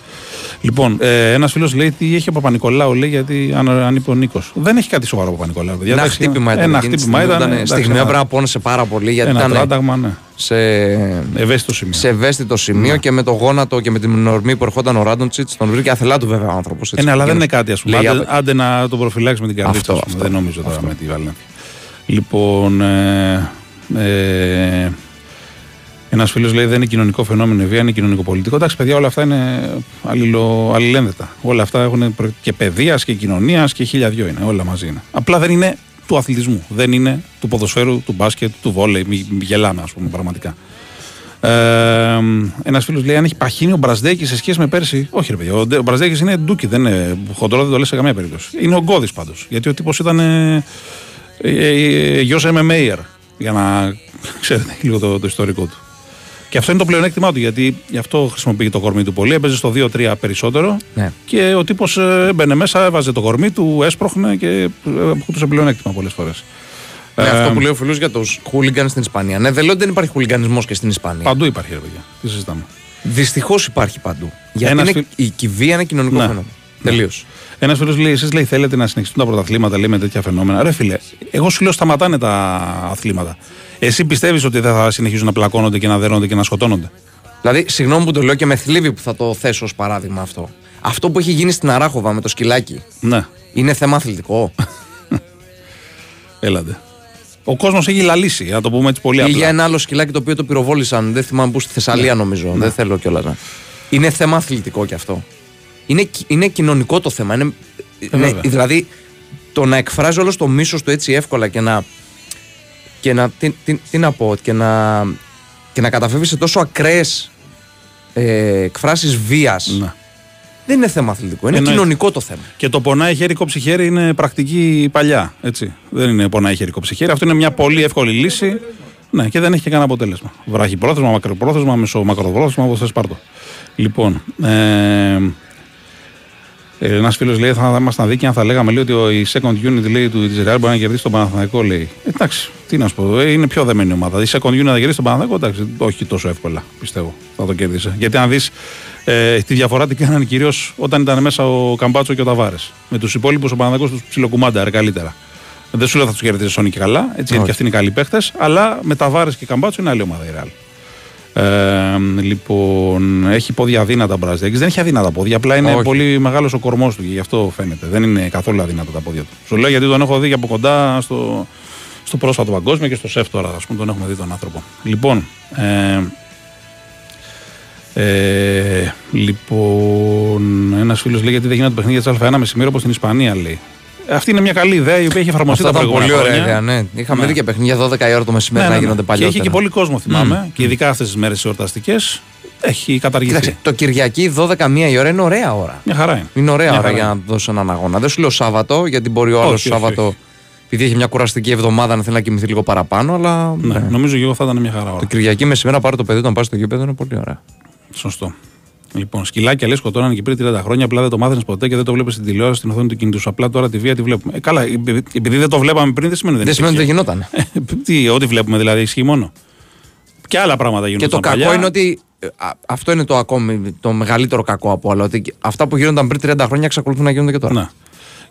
Λοιπόν, ε, ένας φίλος λέει τι έχει ο Παπα-Νικολάου, λέει, γιατί αν, αν είπε ο Νίκος. Δεν έχει κάτι σοβαρό ο Παπα-Νικολάου. παιδιά. Ένα Εντάξει, χτύπημα ήταν. Ένα εκείνη τη χτύπημα στιγμή, ήταν. ήταν εντάξει, στιγμιαία ένα- πρέπει να πόνεσε πάρα πολύ γιατί Ένα ήταν τράταγμα, ναι. σε, Ευαίσθητο σημείο. σε ευαίσθητο σημείο Ναι. και με το γόνατο και με την ορμή που ερχόταν ο Ράντοντσιτ. Τον βρήκε αθελά του βέβαια ο άνθρωπος. Ε, ναι, αλλά δεν είναι κάτι, ας πούμε. Λέει, Άντε, άπε- άντε να το προφυλάξει με την καρδίτσα. Αυτό, ας πούμε. αυτό. Δεν νομίζω τώρα με τη Βαλένθια. Λοιπόν. Ε, ε, ένας φίλος λέει δεν είναι κοινωνικό φαινόμενο η βία, είναι κοινωνικοπολιτικό. Εντάξει, παιδιά, όλα αυτά είναι αλληλο, αλληλένδετα. Όλα αυτά έχουν προ- και παιδείας και κοινωνίας και χίλια δυο είναι. Όλα μαζί είναι. Απλά δεν είναι του αθλητισμού. Δεν είναι του ποδοσφαίρου, του μπάσκετ, του βόλεϊ. Μη, μη γελάμε, ας πούμε, πραγματικά. Ε, Ένας φίλος λέει: Αν έχει παχύνει ο Μπραζδέκης σε σχέση με πέρσι. Όχι, ρε παιδιά. Ο, Ντε- ο Μπραζδέκης είναι ντούκι, δεν είναι χοντρό, δεν το λες σε καμία περίπτωση. Είναι ο Γκώδης πάντως. Γιατί ο τύπος ήταν ε, ε, ε, γιος MMA. Για να ξέρετε λίγο το, το ιστορικό του. Και αυτό είναι το πλεονέκτημά του, γιατί γι' αυτό χρησιμοποιεί το κορμί του πολύ. Έπαιζε στο 2-3 περισσότερο. Ναι. Και ο τύπος έμπαινε μέσα, έβαζε το κορμί του, έσπροχνε και αποκτούσε πλεονέκτημα πολλές φορές. Ναι, αυτό που λέει ο φίλος για του χούλιγκαν στην Ισπανία. Ναι, δεν λέω ότι δεν υπάρχει χουλιγκανισμό και στην Ισπανία. Παντού υπάρχει, ρε παιδιά. Τι συζητάμε. Δυστυχώς υπάρχει παντού. Γιατί Ένας είναι, φιλ- η, η βία είναι κοινωνικό Ναι. φαινόμενο. Τελείως. Ένας φίλος λέει: Εσείς λέει, θέλετε να συνεχιστούν τα πρωταθλήματα λέει, με τέτοια φαινόμενα. Ρε φίλε, εγώ σου λέω σταματάνε τα αθλήματα. Εσύ πιστεύεις ότι δεν θα συνεχίζουν να πλακώνονται και να δερώνονται και να σκοτώνονται; Δηλαδή, συγγνώμη που το λέω και με θλίβει που θα το θέσω ως παράδειγμα αυτό. Αυτό που έχει γίνει στην Αράχοβα με το σκυλάκι Ναι, είναι θέμα αθλητικό. έλατε. Ο κόσμος έχει λαλήσει, να το πούμε έτσι πολύ Ή απλά. για ένα άλλο σκυλάκι το οποίο το πυροβόλησαν, δεν θυμάμαι πού στη Θεσσαλία νομίζω. Ναι. Δεν θέλω κιόλας να. Είναι θέμα αθλητικό κι αυτό. Είναι, κι- είναι κοινωνικό το θέμα. Είναι, είναι- βέβαια. δηλαδή, το να εκφράζει όλος το μίσος του έτσι εύκολα και να. Και να τι, τι, τι να πω, και να, και να καταφεύγεις σε τόσο ακραίες ε, εκφράσεις βίας. Ναι. Δεν είναι θέμα αθλητικό. Είναι Εννοείται. κοινωνικό το θέμα. Και το πονάει χέρι, κόψει χέρι είναι πρακτική παλιά. Έτσι. Δεν είναι πονάει χέρι, κόψει χέρι. Αυτό είναι μια πολύ εύκολη λύση. Ναι, και δεν έχει και κανένα αποτέλεσμα. Βραχυπρόθεσμα, μακροπρόθεσμα, μεσομακροπρόθεσμα, όπως θες πάρτο. Λοιπόν, ε, ένας φίλος λέει: Θα ήμασταν δίκαιοι αν θα λέγαμε λέει, ότι ο- η second unit λέει, του της Real μπορεί να κερδίσει τον Παναθηναϊκό. Λέει. Εντάξει, τι να σου πω, ε, είναι πιο δεμένη ομάδα. Η second unit να κερδίσει τον Παναθηναϊκό, εντάξει, όχι τόσο εύκολα πιστεύω. Θα το κέρδισε. Γιατί αν δεις Ε, τη διαφορά την κάνανε κυρίως όταν ήταν μέσα ο Καμπάτσο και ο Ταβάρες. Με τους υπόλοιπους ο Παναγό τους ψιλοκουμάνταρε καλύτερα. Δεν σου λέω θα τους κερδίσει Σόνι και καλά, έτσι, γιατί Όχι. και αυτοί είναι καλοί παίχτε, αλλά με Ταβάρες και Καμπάτσο είναι άλλη ομάδα η Ρεάλ. Ε, λοιπόν, έχει πόδια αδύνατα ο Μπραζδέκη. Δεν έχει αδύνατα πόδια, απλά είναι Όχι. πολύ μεγάλος ο κορμός του και γι' αυτό φαίνεται. Δεν είναι καθόλου αδύνατα τα πόδια του. Σου λέω γιατί τον έχω δει και από κοντά στο, στο πρόσφατο παγκόσμιο και στο σεφ τώρα, ας πούμε, τον έχουμε δει τον άνθρωπο. Λοιπόν, ε, ε, λοιπόν, ένας φίλος λέει γιατί δεν γίνονται παιχνίδια της Α1 μεσημέρι όπως στην Ισπανία, λέει. Αυτή είναι μια καλή ιδέα η οποία έχει εφαρμοστεί Αυτά τα ήταν προηγούμενα πολύ ωραία χρόνια. ιδέα, ναι. Είχαμε Ναι. δει και παιχνίδια 12 η ώρα το μεσημέρι να γίνονται Και παλιότερα. έχει και πολύ κόσμο, θυμάμαι. Και ειδικά αυτές τις μέρες εορταστικές έχει καταργηθεί. Κοίταξε, το Κυριακή 12 μία η ώρα είναι ωραία ώρα. Μια χαρά είναι. Είναι ωραία Μια ώρα χαρά για να δώσει έναν αγώνα. Δεν σου λέω Σάββατο, γιατί μπορεί ο άλλος Όχι, όχι, Σάββατο, όχι. επειδή έχει μια κουραστική εβδομάδα, να θέλει να κοιμηθεί λίγο παραπάνω. Αλλά Ναι, ναι. Νομίζω και εγώ θα ήταν μια χαρά το ώρα. Κυριακή μεσημέρι να πάρει το παιδί όταν πάει στο γήπεδο είναι πολύ ωραία. Σωστό. Λοιπόν, σκυλάκια λες σκοτώνανε και πριν 30 χρόνια, απλά δεν το μάθαινες ποτέ και δεν το βλέπεις στην τηλεόραση στην οθόνη του κινητού σου. Απλά τώρα τη βία τη βλέπουμε. Ε, καλά, επειδή επειδή δεν το βλέπαμε πριν δεν σημαίνει ότι Δεν σημαίνει ότι δεν υπήρχε. γινόταν. Ε, Τι, ό,τι βλέπουμε δηλαδή ισχύει μόνο. Και άλλα πράγματα γίνονται. Και το κακό είναι ότι. ε, α, αυτό είναι το ακόμη το μεγαλύτερο κακό από όλα. Ότι αυτά που γίνονταν πριν 30 χρόνια εξακολουθούν να γίνονται και τώρα. Ναι.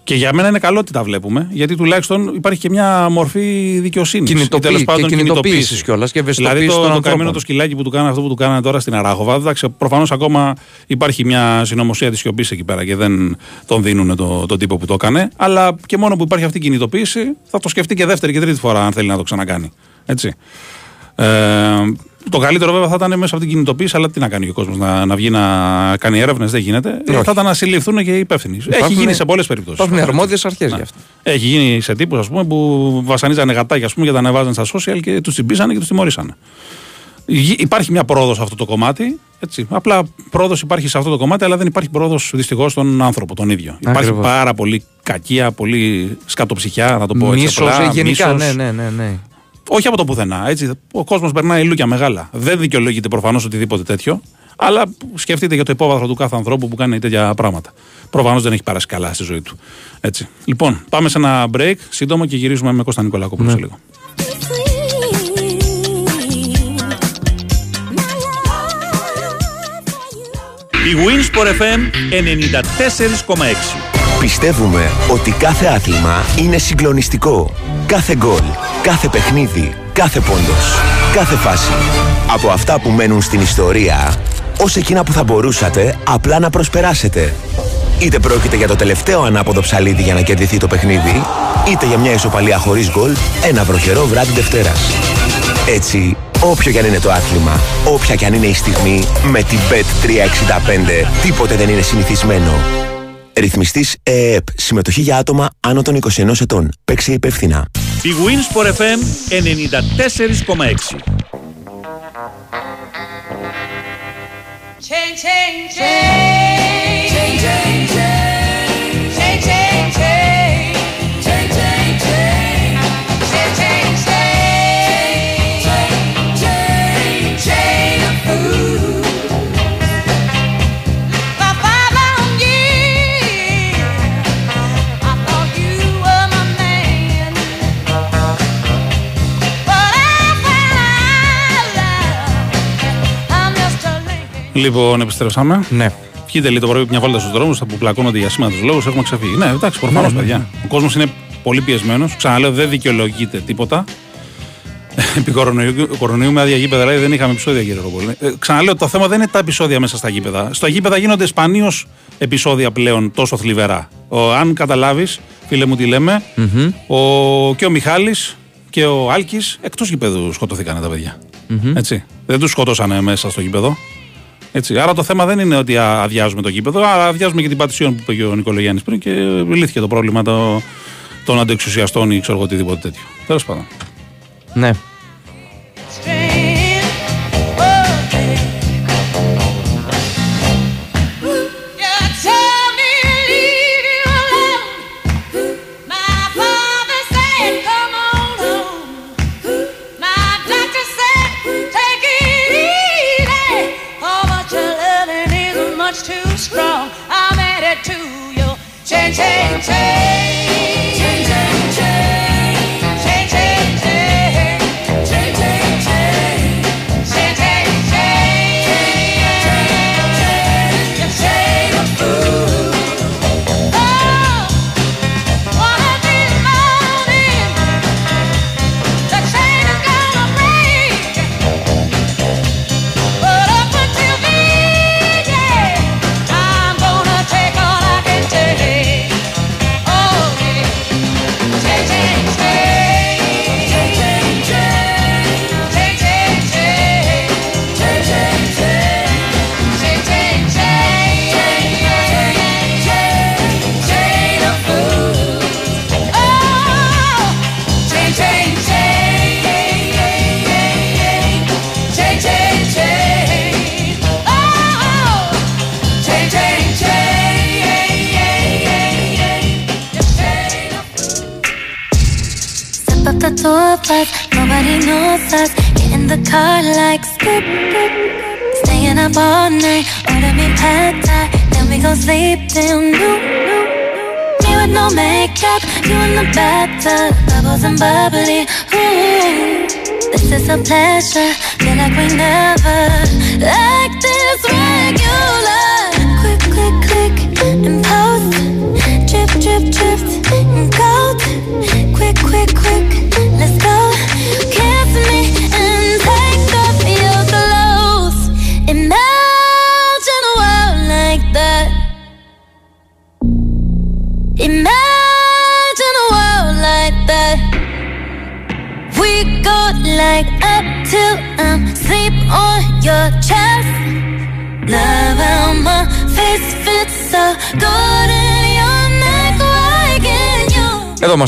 Και για μένα είναι καλό ότι τα βλέπουμε, γιατί τουλάχιστον υπάρχει και μια μορφή δικαιοσύνης. Κινητοποίη- και κινητοποίησης κιόλας και ευαισθητοποίησης Δηλαδή το, των το ανθρώπων. καημένο το σκυλάκι που του κάνανε αυτό που του κάνανε τώρα στην Αράχοβα. Εντάξει, προφανώς ακόμα υπάρχει μια συνωμοσία της σιωπής εκεί πέρα και δεν τον δίνουν το, τον τύπο που το έκανε. Αλλά και μόνο που υπάρχει αυτή η κινητοποίηση θα το σκεφτεί και δεύτερη και τρίτη φορά αν θέλει να το ξανακάνει. Έτσι. Ε, το καλύτερο βέβαια θα ήταν μέσα από την κινητοποίηση, αλλά τι να κάνει και ο κόσμος, να, να βγει να κάνει έρευνες, δεν γίνεται. Ε, Όχι. θα ήταν να συλληφθούν και οι υπεύθυνοι. Έχει Υπάρχουν- γίνει σε πολλές περιπτώσεις. Υπάρχουν αρμόδιες αρχές γι' αυτό. Έχει γίνει σε τύπους πούμε, που βασανίζανε γατάκια ας πούμε, και τα ανεβάζαν στα social και τους τσιμπήσανε και τους τιμωρήσανε. Γι- Υπάρχει μια πρόοδος σε αυτό το κομμάτι. Έτσι. Απλά πρόοδος υπάρχει σε αυτό το κομμάτι, αλλά δεν υπάρχει πρόοδος δυστυχώς στον άνθρωπο τον ίδιο. Υπάρχει Ακριβώς. πάρα πολύ κακία, πολύ σκατοψυχιά, να το πω έτσι. Μίσος, απλά, γενικά. μίσος. Ναι, ναι, ναι, ναι. Όχι από το πουθενά. Έτσι. Ο κόσμος περνάει λούκια μεγάλα. Δεν δικαιολογείται προφανώς οτιδήποτε τέτοιο. Αλλά σκεφτείτε για το υπόβαθρο του κάθε ανθρώπου που κάνει τέτοια πράγματα. Προφανώς δεν έχει περάσει καλά στη ζωή του. Έτσι. Λοιπόν, πάμε σε ένα break σύντομο και γυρίζουμε με Κώστα Νικολακόπουλο Ναι. σε λίγο. Η Winsport FM 94,6. Πιστεύουμε ότι κάθε άθλημα είναι συγκλονιστικό. Κάθε γκολ, κάθε παιχνίδι, κάθε πόντος, κάθε φάση. Από αυτά που μένουν στην ιστορία, ως εκείνα που θα μπορούσατε απλά να προσπεράσετε. Είτε πρόκειται για το τελευταίο ανάποδο ψαλίδι για να κερδιθεί το παιχνίδι, είτε για μια ισοπαλία χωρίς γκολ, ένα βροχερό βράδυ Δευτέρας. Έτσι, όποιο κι αν είναι το άθλημα, όποια κι αν είναι η στιγμή, με την Bet365 τίποτε δεν είναι συνηθισμένο. Ρυθμιστής ΕΕΠ. Συμμετοχή για άτομα άνω των 21 ετών. Παίξει υπεύθυνα. Wins 94,6. Λοιπόν, επιστρέψαμε. Ναι. Βγείτε λίγο το πρωί μια βόλτα στους δρόμους που πλακώνονται για σήμα τους λόγους. Έχουμε ξεφύγει. Ναι, εντάξει, προφανώς, Ναι, ναι, παιδιά. Ο κόσμος είναι πολύ πιεσμένος. Ξαναλέω, δεν δικαιολογείται τίποτα. Επί κορονοϊού, κορονοϊού με άδεια γήπεδα, δηλαδή δεν είχαμε επεισόδια, κύριε Ροπολή. Ε, ξαναλέω, το θέμα δεν είναι τα επεισόδια μέσα στα γήπεδα. Στα γήπεδα γίνονται σπανίως επεισόδια πλέον τόσο θλιβερά. Ο, αν καταλάβεις, φίλε μου τι λέμε, ο, και ο Μιχάλης και ο Άλκης εκτός γήπεδου σκοτωθήκανε τα παιδια Έτσι. Δεν τους σκοτώσανε μέσα στο γήπεδο. Έτσι. Άρα το θέμα δεν είναι ότι α- αδειάζουμε το γήπεδο, αλλά αδειάζουμε και την πατησίων που είπε και ο Νικολογιάννης πριν και λύθηκε το πρόβλημα το, των αντεξουσιαστών ή ξέρω εγώ οτιδήποτε τέτοιο. Τέλος πάντων. Ναι.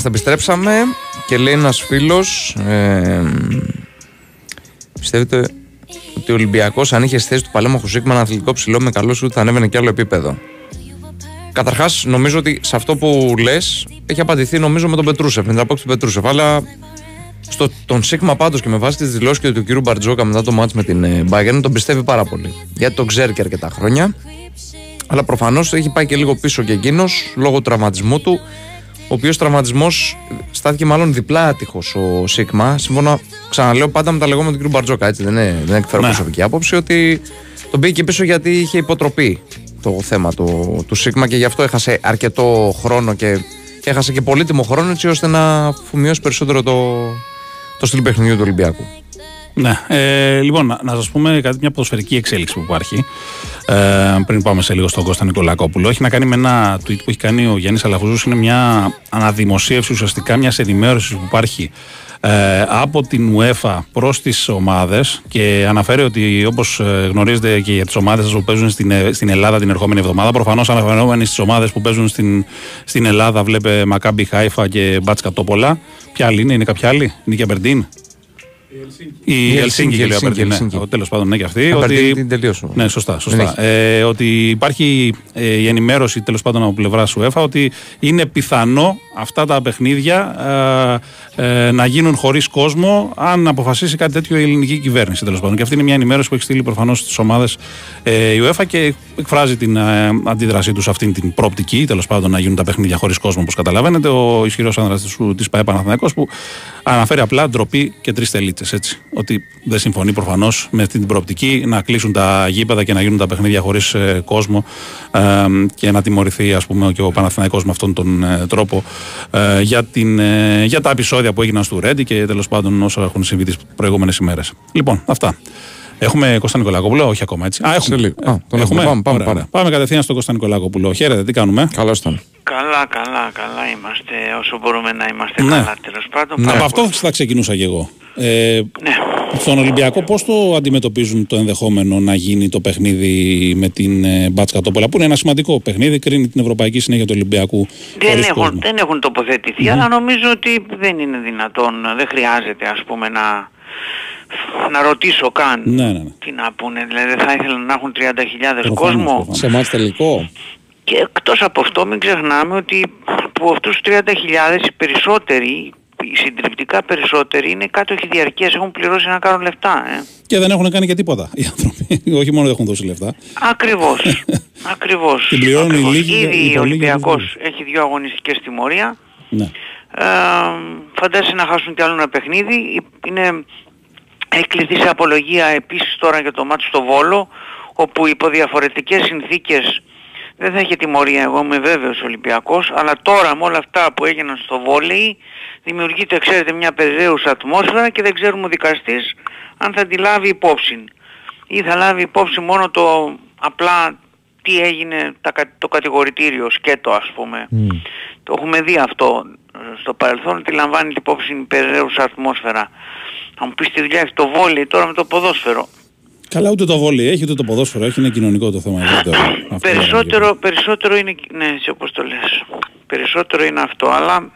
You? Εδώ μας τα επιστρέψαμε και λέει ένας φίλος ε, Πιστεύετε ότι ο Ολυμπιακός αν είχε στη θέση του Παλέμαχου Σίγμα ένα αθλητικό ψηλό με καλό σου θα ανέβαινε και άλλο επίπεδο Καταρχάς νομίζω ότι σε αυτό που λες έχει απαντηθεί νομίζω με τον Πετρούσεφ, με την απόψη του Πετρούσεφ αλλά στο, τον Σίγμα πάντως και με βάση τις δηλώσεις και του κ. Μπαρτζόκα μετά το μάτς με την ε, Bayern τον πιστεύει πάρα πολύ γιατί τον ξέρει και αρκετά χρόνια αλλά προφανώς έχει πάει και λίγο πίσω και εκείνος λόγω του τραυματισμού του ο οποίος τραυματισμός στάθηκε μάλλον διπλά άτυχος ο Σίγμα. Σύμφωνα, ξαναλέω πάντα με τα λεγόμενα του κ. Μπαρτζόκα, έτσι δεν, είναι, δεν εκφέρω Ναι. προσωπική άποψη, ότι τον πήγε και πίσω γιατί είχε υποτροπή το θέμα του, του Σίγμα και γι' αυτό έχασε αρκετό χρόνο και, και έχασε και πολύτιμο χρόνο έτσι ώστε να αφομοιώσει περισσότερο το, το στυλ παιχνιδιού του Ολυμπιακού. Ναι. Ε, λοιπόν, να, να σας πούμε κάτι, μια ποδοσφαιρική εξέλιξη που υπάρχει. Ε, πριν πάμε σε λίγο στον Κώστα Νικολακόπουλο. Έχει να κάνει με ένα tweet που έχει κάνει ο Γιάννης Αλαφουζού. Είναι μια αναδημοσίευση ουσιαστικά μιας ενημέρωσης που υπάρχει ε, από την UEFA προς τις ομάδες και αναφέρει ότι όπως γνωρίζετε και για τις ομάδες που παίζουν στην, ε, στην Ελλάδα την ερχόμενη εβδομάδα, προφανώς αναφερόμενοι στις ομάδες που παίζουν στην, στην Ελλάδα, βλέπε Μακάμπι Χάιφα και Μπάτσκα Τόπολα. Ποια άλλη είναι, είναι κάποια άλλη, Νίκια Μπερντίν. Η Η Ελσίνκη και λέει ο Ελσίνκη, Αμπερντίν. Ελσίνκη. Ναι, τέλος πάντων, ναι, και αυτή. Ο Ότι... Αμπερντίν την τελείωσε όμως. Ναι, σωστά. Δεν σωστά. Ε, ότι υπάρχει ε, η ενημέρωση τέλος πάντων από πλευρά UEFA ότι είναι πιθανό αυτά τα παιχνίδια ε, ε, να γίνουν χωρίς κόσμο αν αποφασίσει κάτι τέτοιο η ελληνική κυβέρνηση τέλος πάντων. Και αυτή είναι μια ενημέρωση που έχει στείλει προφανώς στις ομάδες ε, η UEFA και εκφράζει την ε, αντίδρασή τους σε αυτήν την πρόπτικη, τέλος πάντων να γίνουν τα παιχνίδια χωρίς κόσμο, όπως καταλαβαίνετε. Ο ισχυρός άνδρας της ΠαΕ Παναθηναϊκός που αναφέρει απλά ντροπή και τρεις τελίτσε. Ότι δεν συμφωνεί προφανώς με αυτή την προοπτική να κλείσουν τα γήπεδα και να γίνουν τα παιχνίδια χωρίς κόσμο ε, και να τιμωρηθεί ας πούμε, και ο Παναθηναϊκός με αυτόν τον ε, τρόπο ε, για, την, ε, για τα επεισόδια που έγιναν στο Ρέντι και τέλος πάντων όσα έχουν συμβεί τις προηγούμενες ημέρες. Λοιπόν, αυτά. Έχουμε Κώστα Νικολακόπουλο, όχι ακόμα έτσι. Α, έχουμε. Σε λίγο. Α, τον έχουμε. Πάμε, πάμε, Ωραία, πάμε. ωραία. πάμε κατευθείαν στον Κώστα Νικολακόπουλο. Χαίρετε, τι κάνουμε; Καλώς ήταν. Καλά, καλά, καλά είμαστε όσο μπορούμε να είμαστε Ναι. καλά τέλος πάντων. Από Πάρα αυτό πολύ. θα ξεκινούσα και εγώ. Ε, Ναι. Στον Ολυμπιακό, πώς το αντιμετωπίζουν το ενδεχόμενο να γίνει το παιχνίδι με την ε, Μπάτσκα Τόπολα, που είναι ένα σημαντικό παιχνίδι, κρίνει την ευρωπαϊκή συνέχεια του Ολυμπιακού. Δεν χωρίς έχουν, κόσμο. δεν έχουν τοποθετηθεί, αλλά νομίζω ότι δεν είναι δυνατόν, δεν χρειάζεται ας πούμε να, να ρωτήσω καν Ναι, ναι, ναι. τι να πούνε. Δηλαδή θα ήθελαν να έχουν 30.000 Προφανώς, κόσμο προφανώς. Σε μάτς τελικό. και εκτός από αυτό μην ξεχνάμε ότι από αυτούς τους 30.000 οι περισσότεροι, οι συντριπτικά περισσότεροι είναι κάτοχοι διαρκείας, έχουν πληρώσει να κάνουν λεφτά. Ε. Και δεν έχουν κάνει και τίποτα οι άνθρωποι. Όχι μόνο δεν έχουν δώσει λεφτά. Ακριβώς. Ακριβώς. Την πληρώνουν οι Ακριβώς. λίγοι, οι Ήδη πολλοί για ο τους Ολυμπιακός έχει δύο αγωνιστικές τιμωρία. Ναι. Ε, φαντάζεσαι να χάσουν κι άλλο ένα παιχνίδι. Είναι έκλειθη σε απολογία επίσης τώρα για το μάτι στο Βόλο, όπου υπό διαφορετικές συνθήκες δεν θα έχει τιμωρία, εγώ είμαι βέβαιος ο Ολυμπιακός, αλλά τώρα με όλα αυτά που έγιναν στο βόλεϊ δημιουργείται, ξέρετε, μια περιραίουσα ατμόσφαιρα και δεν ξέρουμε ο δικαστής αν θα τη λάβει υπόψη. Ή θα λάβει υπόψη μόνο το απλά τι έγινε τα κα- το κατηγορητήριο, σκέτο ας πούμε. Το έχουμε δει αυτό ε, στο παρελθόν ότι λαμβάνει υπόψη την περιραίουσα ατμόσφαιρα. Θα μου πεις τι δουλειά έχει το βόλεϊ τώρα με το ποδόσφαιρο. Καλά, ούτε το βόλιο έχει, ούτε το ποδόσφαιρο έχει. Είναι κοινωνικό το θέμα. ευρύτερο. Αυτό Περισσότερο, περισσότερο είναι, ναι, έτσι όπως το λες. Περισσότερο είναι αυτό, αλλά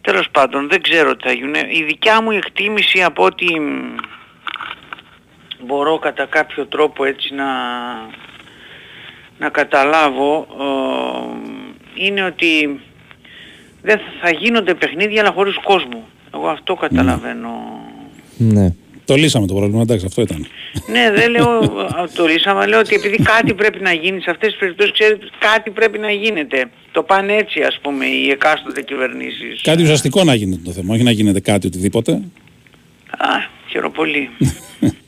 τέλος πάντων δεν ξέρω τι θα γίνει. Η δικιά μου εκτίμηση από ότι μ, μπορώ κατά κάποιο τρόπο έτσι να, να καταλάβω ε, είναι ότι δεν θα γίνονται παιχνίδια αλλά χωρίς κόσμο. Εγώ αυτό καταλαβαίνω. Ναι. Το λύσαμε το πρόβλημα, εντάξει, αυτό ήταν. Ναι, δεν λέω α, το λύσαμε, λέω ότι επειδή κάτι πρέπει να γίνει σε αυτές τις περιπτώσεις, ξέρετε, κάτι πρέπει να γίνεται. Το πάνε έτσι ας πούμε οι εκάστοτε κυβερνήσεις. Κάτι ουσιαστικό να γίνεται το θέμα, όχι να γίνεται κάτι οτιδήποτε. Α, χαιροπολί.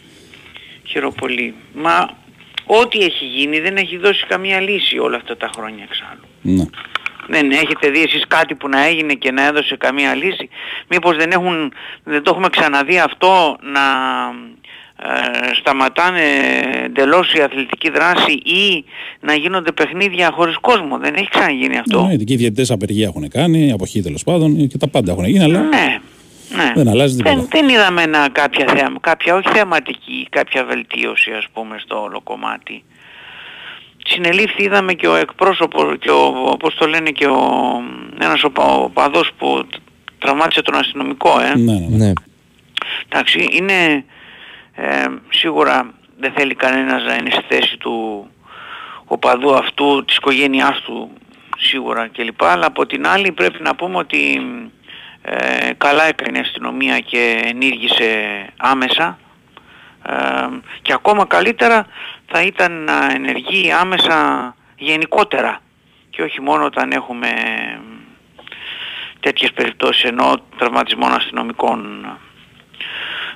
χαιροπολί. Μα ό,τι έχει γίνει δεν έχει δώσει καμία λύση όλα αυτά τα χρόνια εξάλλου. Ναι. Δεν έχετε δει εσείς κάτι που να έγινε και να έδωσε καμία λύση. Μήπως δεν, έχουν, δεν το έχουμε ξαναδεί αυτό να ε, σταματάνε εντελώς η αθλητική δράση ή να γίνονται παιχνίδια χωρίς κόσμο. Δεν έχει ξαναγίνει αυτό. Ναι, και οι διαιτητές απεργία έχουν κάνει, αποχή τέλος πάντων και τα πάντα έχουν γίνει, αλλά Ναι. ναι. δεν αλλάζει τίποτα. Δεν, δεν είδαμε ένα, κάποια, θεα, κάποια όχι θεαματική, κάποια βελτίωση ας πούμε στο όλο κομμάτι. Συνελήφθη είδαμε και ο εκπρόσωπος και ο, πώς το λένε και ο, ένας οπα- οπαδός που τραυμάτισε τον αστυνομικό ε. Ναι, ναι, ναι. Ναι. Εντάξει, είναι ε, σίγουρα δεν θέλει κανένας να είναι στη θέση του οπαδού αυτού, της οικογένειάς του σίγουρα κλπ. Αλλά από την άλλη πρέπει να πούμε ότι ε, καλά έκανε η αστυνομία και ενήργησε άμεσα ε, και ακόμα καλύτερα θα ήταν να ενεργεί άμεσα γενικότερα και όχι μόνο όταν έχουμε τέτοιες περιπτώσεις ενώ τραυματισμών αστυνομικών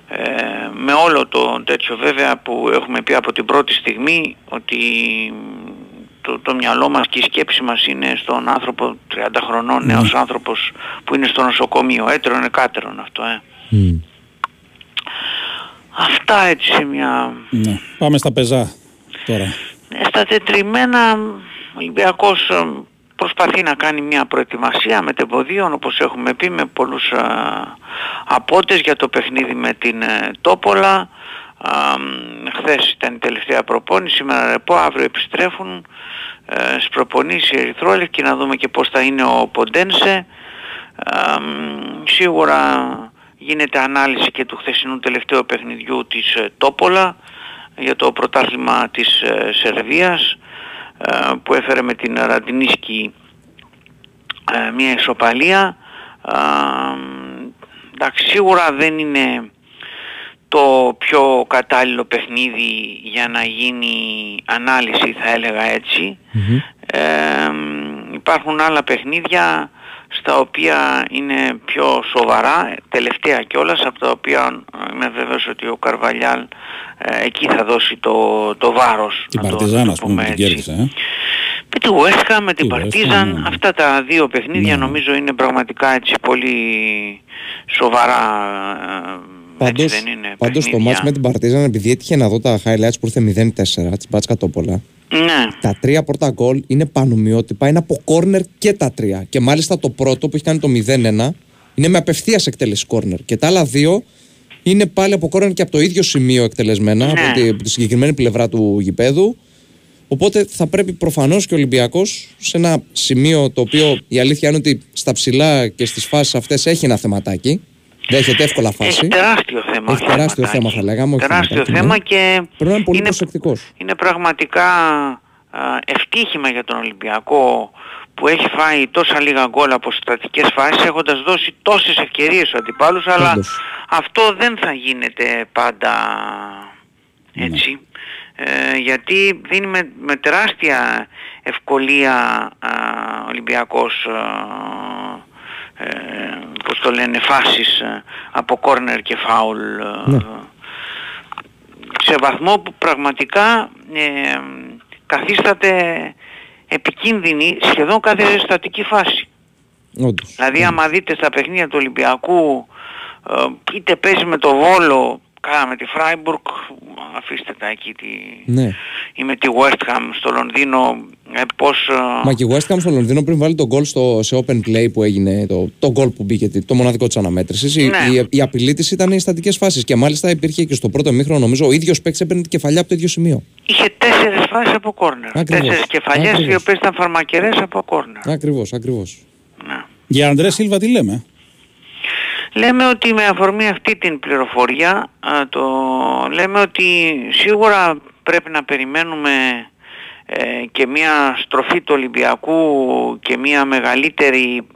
ε, με όλο το τέτοιο βέβαια που έχουμε πει από την πρώτη στιγμή ότι το, το μυαλό μας και η σκέψη μας είναι στον άνθρωπο 30 χρονών νέος άνθρωπος που είναι στο νοσοκομείο έτερον εκάτερον αυτό ε. Μμ. Αυτά έτσι σε μια ναι. Πάμε στα πεζά τώρα. ε, Στα τετριμένα ο Ολυμπιακός ε, προσπαθεί να κάνει μια προετοιμασία με τεμποδίων όπως έχουμε πει με πολλούς α, απότες για το παιχνίδι με την ε, Τόπολα. Α, μ, χθες ήταν η τελευταία προπόνηση, σήμερα ρεπό, αύριο επιστρέφουν ε, στις προπονήσεις οι Ερυθρόλευκοι να δούμε και πώς θα είναι ο Ποντένσε. Α, μ, σίγουρα γίνεται ανάλυση και του χθεσινού τελευταίου παιχνιδιού της ε, Τόπολα για το πρωτάθλημα της ε, Σερβίας ε, που έφερε με την Ραντινίσκη ε, μια ισοπαλία. Ε, εντάξει, σίγουρα δεν είναι το πιο κατάλληλο παιχνίδι για να γίνει ανάλυση θα έλεγα έτσι. Ε, υπάρχουν άλλα παιχνίδια στα οποία είναι πιο σοβαρά, τελευταία κιόλας, από τα οποία ε, είμαι βέβαιος ότι ο Καρβαλιάλ ε, εκεί θα δώσει το, το βάρος. Την να το- Παρτιζάν, να ας το πούμε, πούμε την έτσι. κέρδισε. Ε. Με τη West Ham, με την Τη West Ham, Παρτίζαν, ναι, ναι. αυτά τα δύο παιχνίδια Ναι. νομίζω είναι πραγματικά έτσι πολύ σοβαρά. ε, Πάντως, έτσι δεν είναι πάντως το παιχνίδια. μάτς με την Παρτίζαν, επειδή έτυχε να δω τα highlights που ήρθε 0-4 της Μπάτσκα Τόπολα, Ναι, τα τρία πρώτα γκολ είναι πανομοιότυπα, είναι από κόρνερ και τα τρία. Και μάλιστα το πρώτο που έχει κάνει το 0-1 είναι με απευθείας εκτέλεση κόρνερ. Και τα άλλα δύο είναι πάλι από κόρνερ και από το ίδιο σημείο εκτελεσμένα, Ναι. από, τη, από τη συγκεκριμένη πλευρά του γηπέδου. Οπότε θα πρέπει προφανώς και ο Ολυμπιακός σε ένα σημείο το οποίο η αλήθεια είναι ότι στα ψηλά και στις φάσεις αυτές έχει ένα θεματάκι. Δέχεται εύκολα φάση. έχει τεράστιο θέμα. Έχει τεράστιο θεματάκι. θέμα, θα λέγαμε, όχι Τεράστιο θεματάκι, θέμα ναι. και Πρέπει να είναι πολύ είναι, προσεκτικός. είναι πραγματικά α, ευτύχημα για τον Ολυμπιακό που έχει φάει τόσα λίγα γκολ από στατικές φάσεις έχοντας δώσει τόσες ευκαιρίες στους αντιπάλους αλλά Όντως. αυτό δεν θα γίνεται πάντα έτσι ε, γιατί δίνει με, με τεράστια ευκολία α, ο Ολυμπιακός α, ε, πώς το λένε φάσεις ε, από κόρνερ και φάουλ ε, Ναι. σε βαθμό που πραγματικά ε, καθίσταται επικίνδυνη σχεδόν κάθε στατική φάση. Όντως. Δηλαδή άμα δείτε στα παιχνίδια του Ολυμπιακού ε, είτε παίζει με το Βόλο κάνα με τη Φράιμπουργκ αφήστε τα εκεί τη... Ναι. ή με τη West Ham στο Λονδίνο ε, πως ε, Μα και η West Ham στο Λονδίνο πριν βάλει τον γκολ στο, σε open play που έγινε, το, το γκολ που μπήκε, το μοναδικό της αναμέτρησης. Η, Ναι. η, η απειλή της ήταν οι στατικές φάσεις. Και μάλιστα υπήρχε και στο πρώτο μήχρονο, νομίζω, ο ίδιος παίκτης έπαιρνε την κεφαλιά από το ίδιο σημείο. είχε τέσσερις φάσεις από κόρνερ. Ακριβώς. Τέσσερις κεφαλιές οι Ακριβώς. οποίες ήταν φαρμακερές από κόρνερ. Ακριβώς, ακριβώς. Ναι. Για Αντρέ Σίλβα τι λέμε; Λέμε ότι με αφορμή αυτή την πληροφορία, α, το, λέμε ότι σίγουρα πρέπει να περιμένουμε ε, και μια στροφή του Ολυμπιακού και μια μεγαλύτερη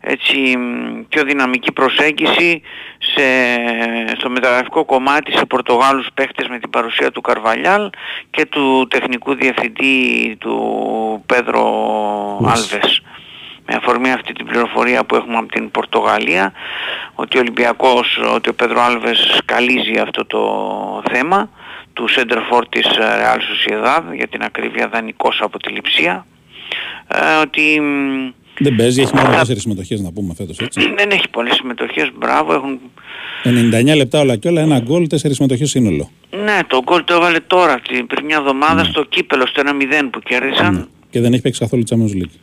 έτσι μ, πιο δυναμική προσέγγιση σε, στο μεταγραφικό κομμάτι σε Πορτογάλους παίχτες με την παρουσία του Καρβαλιάλ και του τεχνικού διευθυντή του Πέδρο Άλβες με αφορμή αυτή την πληροφορία που έχουμε από την Πορτογαλία ότι ο Ολυμπιακός, ότι ο Πέδρο Άλβες σκαλίζει αυτό το θέμα του Σέντερφορ της ε, Real Sociedad για την ακρίβεια δανεικός από τη Λιψία ε, ότι μ, Δεν παίζει, έχει μόνο τέσσερις συμμετοχές να πούμε φέτος έτσι. δεν έχει πολλές συμμετοχές, μπράβο, έχουν 99 λεπτά όλα και όλα, ένα γκολ, τέσσερις συμμετοχές σύνολο. Ναι, το γκολ το έβαλε τώρα, την- πριν μια εβδομάδα στο κύπελο, στο 1-0 που κέρδισαν. Ναι. Και δεν έχει παίξει καθόλου Champions League.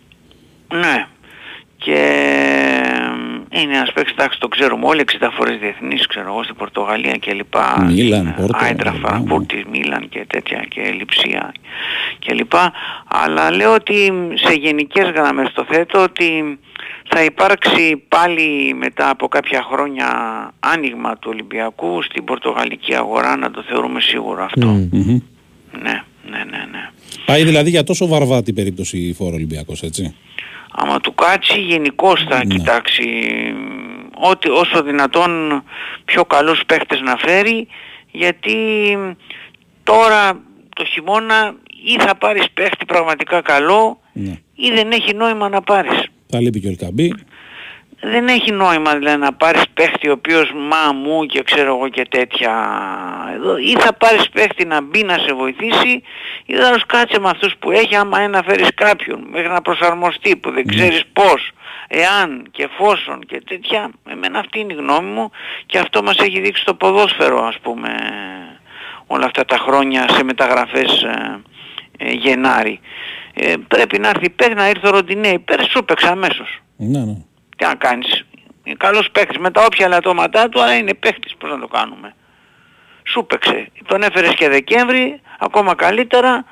Ναι. Και είναι ένας παίκτης, εντάξει, το ξέρουμε όλοι, 60 φορές διεθνής, ξέρω εγώ, στην Πορτογαλία και λοιπά. Μίλαν, Πόρτο, Άιντρα, ναι, Φραγκφούρτης, Μίλαν και τέτοια και Λιψία και λοιπά. Αλλά λέω ότι σε γενικές γραμμές το θέτω ότι θα υπάρξει πάλι μετά από κάποια χρόνια άνοιγμα του Ολυμπιακού στην Πορτογαλική αγορά, να το θεωρούμε σίγουρο αυτό. Μμμ. Ναι, ναι, ναι, ναι. Πάει δηλαδή για τόσο βαρβάτη περίπτωση φόρο Ολυμπιακός, έτσι. Άμα του κάτσει γενικώς θα Ναι. κοιτάξει ό,τι όσο δυνατόν πιο καλούς παίχτες να φέρει γιατί τώρα το χειμώνα ή θα πάρεις παίχτη πραγματικά καλό Ναι. ή δεν έχει νόημα να πάρεις. Θα λείπει και ο Ελκαμπή. Δεν έχει νόημα δηλαδή να πάρεις παίχτη ο οποίος μα μου και ξέρω εγώ και τέτοια. Εδώ ή θα πάρεις παίχτη να μπει να σε βοηθήσει ή θα τους κάτσε με αυτούς που έχει άμα ένα φέρεις κάποιον μέχρι να προσαρμοστεί που δεν ξέρεις πώς εάν και εφόσον και τέτοια. Εμένα αυτή είναι η γνώμη μου και αυτό μας έχει δείξει το ποδόσφαιρο ας πούμε όλα αυτά τα χρόνια σε μεταγραφές ε, ε, Γενάρη. Ε, πρέπει να έρθει παίχτη να ήρθε ο Ροντινέη. Πέρυσι σου έπαιξε αμέσως. Ναι, ναι. Τι να κάνεις. Είναι καλός παίκτης με τα όποια λατώματά του, αλλά είναι παίκτης. Πώς να το κάνουμε. Σου παίξε. Τον έφερες και Δεκέμβρη, ακόμα καλύτερα.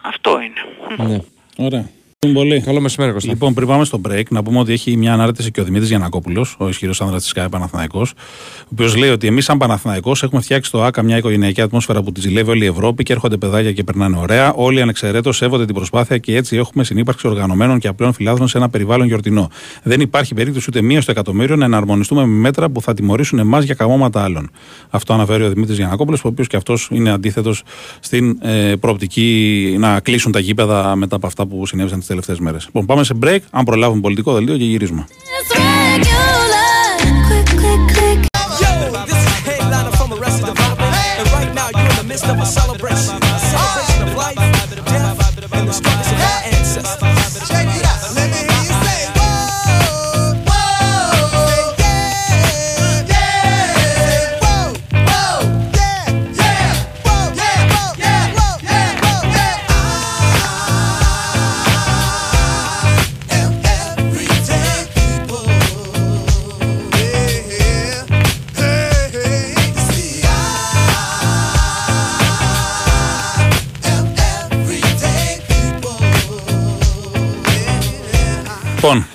Αυτό είναι. Ναι. Ωραία. Ευχαριστούμε πολύ. Καλό μεσημέρι, Κώστα. Λοιπόν, πριν πάμε στο break, να πούμε ότι έχει μια ανάρτηση και ο Δημήτρης Γιανακόπουλο, ο ισχυρός άνδρας της ΚΑΕ Παναθηναϊκός, ο οποίος λέει ότι εμείς, σαν Παναθηναϊκός, έχουμε φτιάξει στο ΑΚΑ μια οικογενειακή ατμόσφαιρα που τη ζηλεύει όλη η Ευρώπη και έρχονται παιδάκια και περνάνε ωραία. Όλοι ανεξαιρέτως σέβονται την προσπάθεια και έτσι έχουμε συνύπαρξη οργανωμένων και απλών φιλάθλων σε ένα περιβάλλον γιορτινό. Δεν υπάρχει περίπτωση ούτε μία στο εκατομμύριο να εναρμονιστούμε με μέτρα που θα τιμωρήσουν εμάς για καμώματα άλλων. Αυτό αναφέρει ο Δημήτρης Γιανακόπουλο, ο οποίος και αυτός είναι αντίθετος στην ε, προοπτική να κλείσουν τα γήπεδα μετά από αυτά που συνέβησαν τις τελευταίες μέρες. Λοιπόν, πάμε σε break, αν προλάβουμε πολιτικό δελτίο και γυρίζουμε. Yo,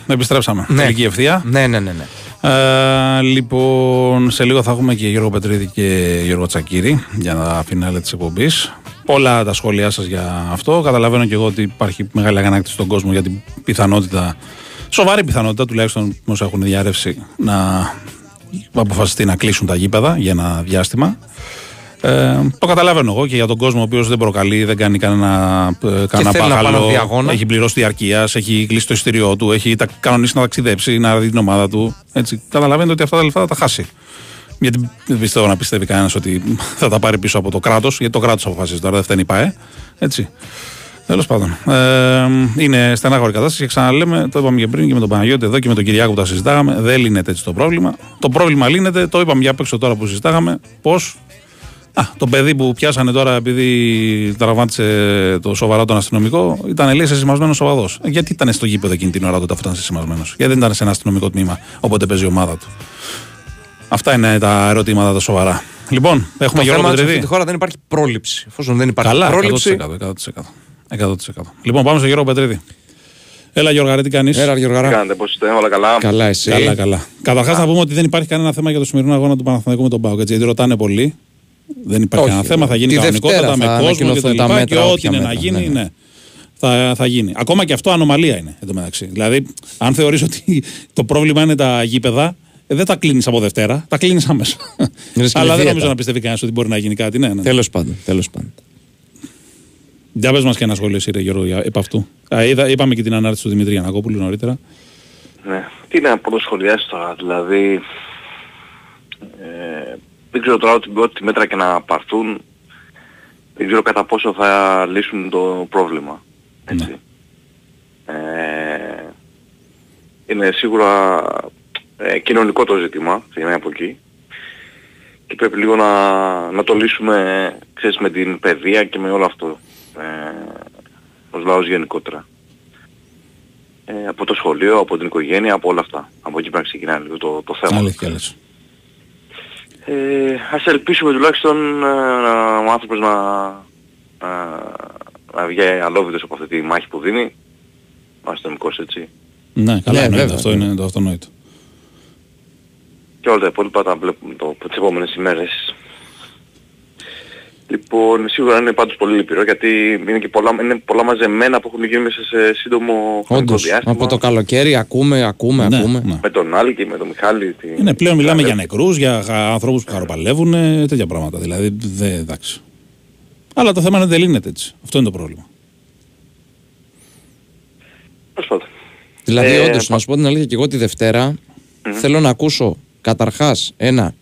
επιστρέψαμε. Ναι. Τελική ευθεία. Ναι, ναι, ναι. ναι. Ε, λοιπόν, σε λίγο θα έχουμε και Γιώργο Πετρίδη και Γιώργο Τσακύρη για τα φινάλε της εκπομπής. Όλα τα σχόλιά σας για αυτό. Καταλαβαίνω και εγώ ότι υπάρχει μεγάλη αγανάκτηση στον κόσμο για την πιθανότητα, σοβαρή πιθανότητα τουλάχιστον όσο έχουν διαρρεύσει, να αποφασιστεί να κλείσουν τα γήπεδα για ένα διάστημα. Ε, το καταλαβαίνω εγώ και για τον κόσμο ο οποίος δεν προκαλεί, δεν κάνει κανένα, ε, κανένα θέλει να μπάχαλο, πάνε διαγώνα. Έχει πληρώσει διαρκείας, έχει κλείσει το εισιτήριό του, έχει τα, κανονίσει να ταξιδέψει, να δει την ομάδα του. Έτσι, καταλαβαίνετε ότι αυτά τα λεφτά θα τα χάσει. Γιατί δεν πιστεύω να πιστεύει κανένας ότι θα τα πάρει πίσω από το κράτος, γιατί το κράτος αποφασίζει τώρα, δεν φταίνει η ΠΑΕ. Έτσι. Τέλος πάντων. Ε, είναι στενάχωρη κατάσταση και ξαναλέμε, το είπαμε και πριν και με τον Παναγιώτη εδώ και με τον Κυριάκο που τα συζητάγαμε. Δεν λύνεται έτσι το πρόβλημα. Το πρόβλημα λύνεται, το είπαμε για απ' έξω τώρα που συζητάγαμε, πώς Α, το παιδί που πιάσανε τώρα επειδή τραυμάτισε το σοβαρό τον αστυνομικό ήταν λέει σεσημασμένο σοβαδός. Γιατί ήταν στο γήπεδο εκείνη την ώρα τότε αυτό ήταν σεσημασμένο. Γιατί δεν ήταν σε ένα αστυνομικό τμήμα όποτε παίζει η ομάδα του; Αυτά είναι τα ερωτήματα τα σοβαρά. Λοιπόν, έχουμε Το Γιώργο θέμα είναι ότι σε αυτή Πετρίδη. τη χώρα δεν υπάρχει πρόληψη. Εφόσον δεν υπάρχει Καλά, πρόληψη. 100%. 100%. 100%. Λοιπόν, πάμε στο Γιώργο Πετρίδη. Έλα, Γιώργο, τι κάνεις; Έλα, Γιωργαρά. Κάνετε, πώς είστε, όλα καλά; Καλά, εσύ. Καλά, καλά. Καταρχάς, να πούμε ότι δεν υπάρχει κανένα θέμα για το σημερινό αγώνα του Παναθηναϊκού με τον Πάοκ. Έτσι, γιατί ρωτάνε πολύ. Δεν υπάρχει Όχι, κανένα θέμα. Θα γίνει τη κανονικότητα Δευτέρα με θα κόσμο και ανακοινωθούν τα τα λοιπά. μέτρα, Και ό,τι όποια είναι να μέτρα, γίνει, ναι, ναι. ναι. θα, θα γίνει. Ακόμα και αυτό ανομαλία είναι εν τω μεταξύ. Δηλαδή, αν θεωρείς ότι το πρόβλημα είναι τα γήπεδα, ε, δεν τα κλείνεις από Δευτέρα, τα κλείνεις άμεσα. Είναι Αλλά δεν σκηνοδίαιτα. νομίζω να πιστεύει κανένας ότι μπορεί να γίνει κάτι. Ναι, ναι. Τέλος πάντων. Τέλος πάντων. Για πες μας και ένα σχόλιο, εσύ, ρε Γιώργο, για- επ' αυτού. Α, είδα, είπαμε και την ανάρτηση του Δημήτρη Γιανακόπουλου νωρίτερα. Ναι. Τι να πρωτοσχολιάσει τώρα, δηλαδή... Ε, δεν ξέρω τώρα ότι ό,τι μέτρα και να πάρθουν, δεν ξέρω κατά πόσο θα λύσουν το πρόβλημα. Έτσι. Ε, είναι σίγουρα ε, κοινωνικό το ζήτημα, ξεκινάει από εκεί. Και πρέπει λίγο να, να το λύσουμε, ξέρεις, με την παιδεία και με όλο αυτό. Ε, ως λαός γενικότερα. Ε, από το σχολείο, από την οικογένεια, από όλα αυτά. Από εκεί πρέπει να ξεκινάει λίγο το, το θέμα. Αλήθεια λες. Ε, ας ελπίσουμε τουλάχιστον ε, ο άνθρωπος να, να, να βγει αλόβητος από αυτή τη μάχη που δίνει. Ο αστυνομικός έτσι. Ναι, καλά, Ναι, εννοείται. βέβαια, αυτό βέβαια. είναι το αυτονόητο. Και όλα τα υπόλοιπα τα βλέπουμε το, τις επόμενες ημέρες. Λοιπόν, σίγουρα είναι πάντως πολύ λυπηρό γιατί είναι και πολλά, είναι πολλά μαζεμένα που έχουν γίνει μέσα σε σύντομο χρονικό Όντως, διάστημα. από το καλοκαίρι ακούμε, ακούμε, Ναι, ακούμε. ναι. Με τον Άλκη και με τον Μιχάλη. Τη... Είναι πλέον μιλάμε Ναι. για νεκρούς, για ανθρώπους που χαροπαλεύουν, ε, τέτοια πράγματα. Δηλαδή, δεν εντάξει. Αλλά το θέμα είναι ότι δεν λύνεται έτσι. Αυτό είναι το πρόβλημα. Τέλος πάντων. Δηλαδή, Ε, όντως, να σου πω την αλήθεια, και εγώ τη δευτερα θέλω να ακούσω καταρχάς ένα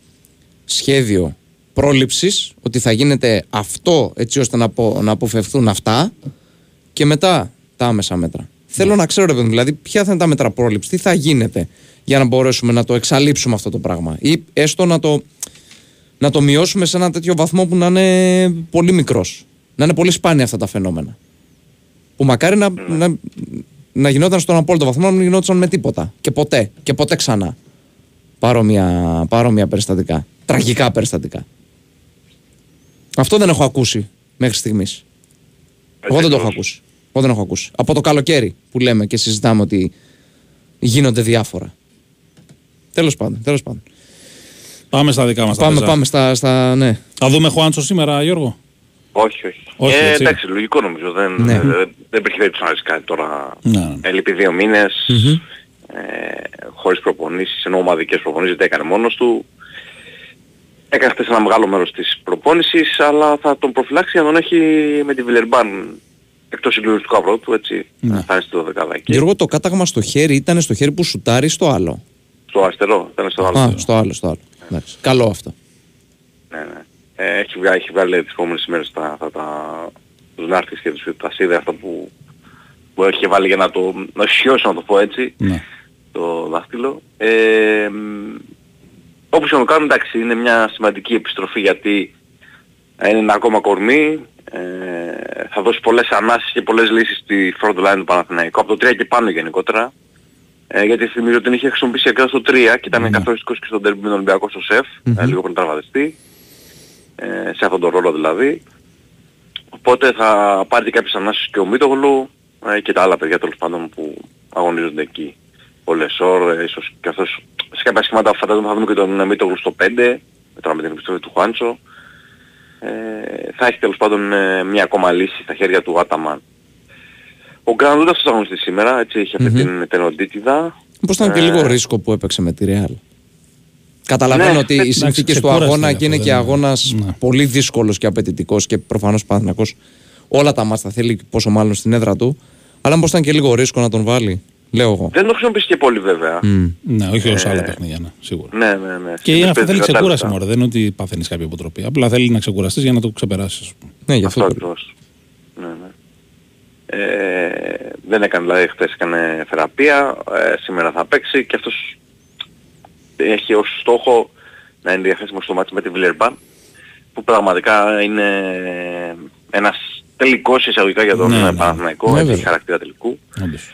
σχέδιο πρόληψης, ότι θα γίνεται αυτό έτσι ώστε να, απο, να αποφευθούν αυτά και μετά τα άμεσα μέτρα. Θέλω να ξέρω, ρε παιδί μου, δηλαδή, ποια θα είναι τα μέτρα πρόληψης, τι θα γίνεται για να μπορέσουμε να το εξαλείψουμε αυτό το πράγμα. Ή έστω να το, να το μειώσουμε σε ένα τέτοιο βαθμό που να είναι πολύ μικρός. Να είναι πολύ σπάνια αυτά τα φαινόμενα. Που μακάρι να, να, να γινόταν στον απόλυτο βαθμό, να μην γινόταν με τίποτα. Και ποτέ. Και ποτέ ξανά. Παρόμοια, παρόμοια περιστατικά. Τραγικά περιστατικά. Αυτό δεν έχω ακούσει μέχρι στιγμής. Εγώ δεν το έχω ακούσει. Εγώ δεν έχω ακούσει. Από το καλοκαίρι που λέμε και συζητάμε ότι γίνονται διάφορα. Τέλος πάντων, τέλος πάντων. Πάμε στα δικά μας. Πάμε, πάμε στα, στα. Ναι. Θα δούμε Χουάντσο σήμερα, Γιώργο; Όχι, όχι. Όχι, ε, έτσι. εντάξει, λογικό νομίζω. Δεν, Ναι. ε, δεν υπήρχε περίπτωση να ρίξει κάτι τώρα. Ναι, ναι. Έλειπε δύο μήνες, ε, χωρίς προπονήσεις, ενώ ομαδικές προπονήσεις δεν έκανε μόνος του. Έκανε χθες ένα μεγάλο μέρος της προπόνησης, αλλά θα τον προφυλάξει για να τον έχει με τη Βιλερμπάν εκτός συγκλονιστικού αυρό του, έτσι, Ναι. να φτάσει στο 12 εκεί. Γιώργο, το κάταγμα στο χέρι ήταν στο χέρι που σουτάρει στο άλλο. Στο αριστερό, ήταν στο άλλο. Α, στο άλλο, στο άλλο. Εντάξει. Καλό αυτό. Ναι, ναι. Ε, έχει, βγάλει, έχει βγάλει τις επόμενες ημέρες τα, τα, τα, τους νάρτες και τους τα σίδε αυτά που, που έχει βάλει για να το να σιώσει να το πω έτσι Ναι. το δάχτυλο. Ε, μ, όπως και να το κάνουμε εντάξει είναι μια σημαντική επιστροφή γιατί είναι ένα ακόμα κορμί ε, θα δώσει πολλές ανάσεις και πολλές λύσεις στη front line του Παναθηναϊκού από το 3 και πάνω γενικότερα ε, γιατί θυμίζω ότι την είχε χρησιμοποιήσει ακριβώς στο 3 και ήταν Ναι. καθοριστικός και στον τερμπι με τον Ολυμπιακό στο ΣΕΦ ε, λίγο πριν τραυματιστεί ε, σε αυτόν τον ρόλο δηλαδή. Οπότε θα πάρει και κάποιες ανάσεις και ο Μίτογλου ε, και τα άλλα παιδιά τέλος πάντων που αγωνίζονται εκεί. Ο Λεσόρ, ε, ίσως και αυτός σε κάποια σχήματα φαντάζομαι θα δούμε και τον Μίτογλου στο 5, τώρα με την επιστροφή του Χουάντσο. Ε, θα έχει τέλος πάντων ε, μια ακόμα λύση στα χέρια του Άταμαν. Ο Γκραντ δεν θα αγωνιστεί σήμερα, έτσι έχει αυτή την τενοντίτιδα. Πώς ήταν και Ε, λίγο ρίσκο που έπαιξε με τη Real. Καταλαβαίνω Ναι, ότι οι εντάξει, συνθήκες του ξεκούραστη αγώνα αυτό, και είναι δεν και είναι. αγώνας Ναι. πολύ δύσκολος και απαιτητικός και προφανώς Παναθυνακό όλα τα μάτια θα θέλει, πόσο μάλλον στην έδρα του. Αλλά μήπως ήταν και λίγο ρίσκο να τον βάλει, λέω εγώ. Δεν το χρησιμοποιήσει και πολύ βέβαια. Μμ. Ναι, όχι ως άλλα παιχνίδια, ναι, σίγουρα. Ναι, ναι, ναι. Και είναι αυτό Παίζει θέλεις κατά ξεκούραση λεπτά. μωρέ. Δεν είναι ότι παθαίνεις κάποια υποτροπή. Απλά θέλει να ξεκουραστείς για να το ξεπεράσεις. Ναι, γι' Αυτό αυτό. το λέω. ακριβώς. Ναι, ναι. Ε, δεν έκανε δηλαδή χθες έκανε θεραπεία, ε, σήμερα θα παίξει και αυτός έχει ως στόχο να είναι διαθέσιμος στο μάτι με τη Βιλερμπάν που πραγματικά είναι ένας τελικός εισαγωγικά για τον Ναι, ναι, ναι. Παναθηναϊκό, Ναι, έχει βέβαια. χαρακτήρα τελικού. Όντως.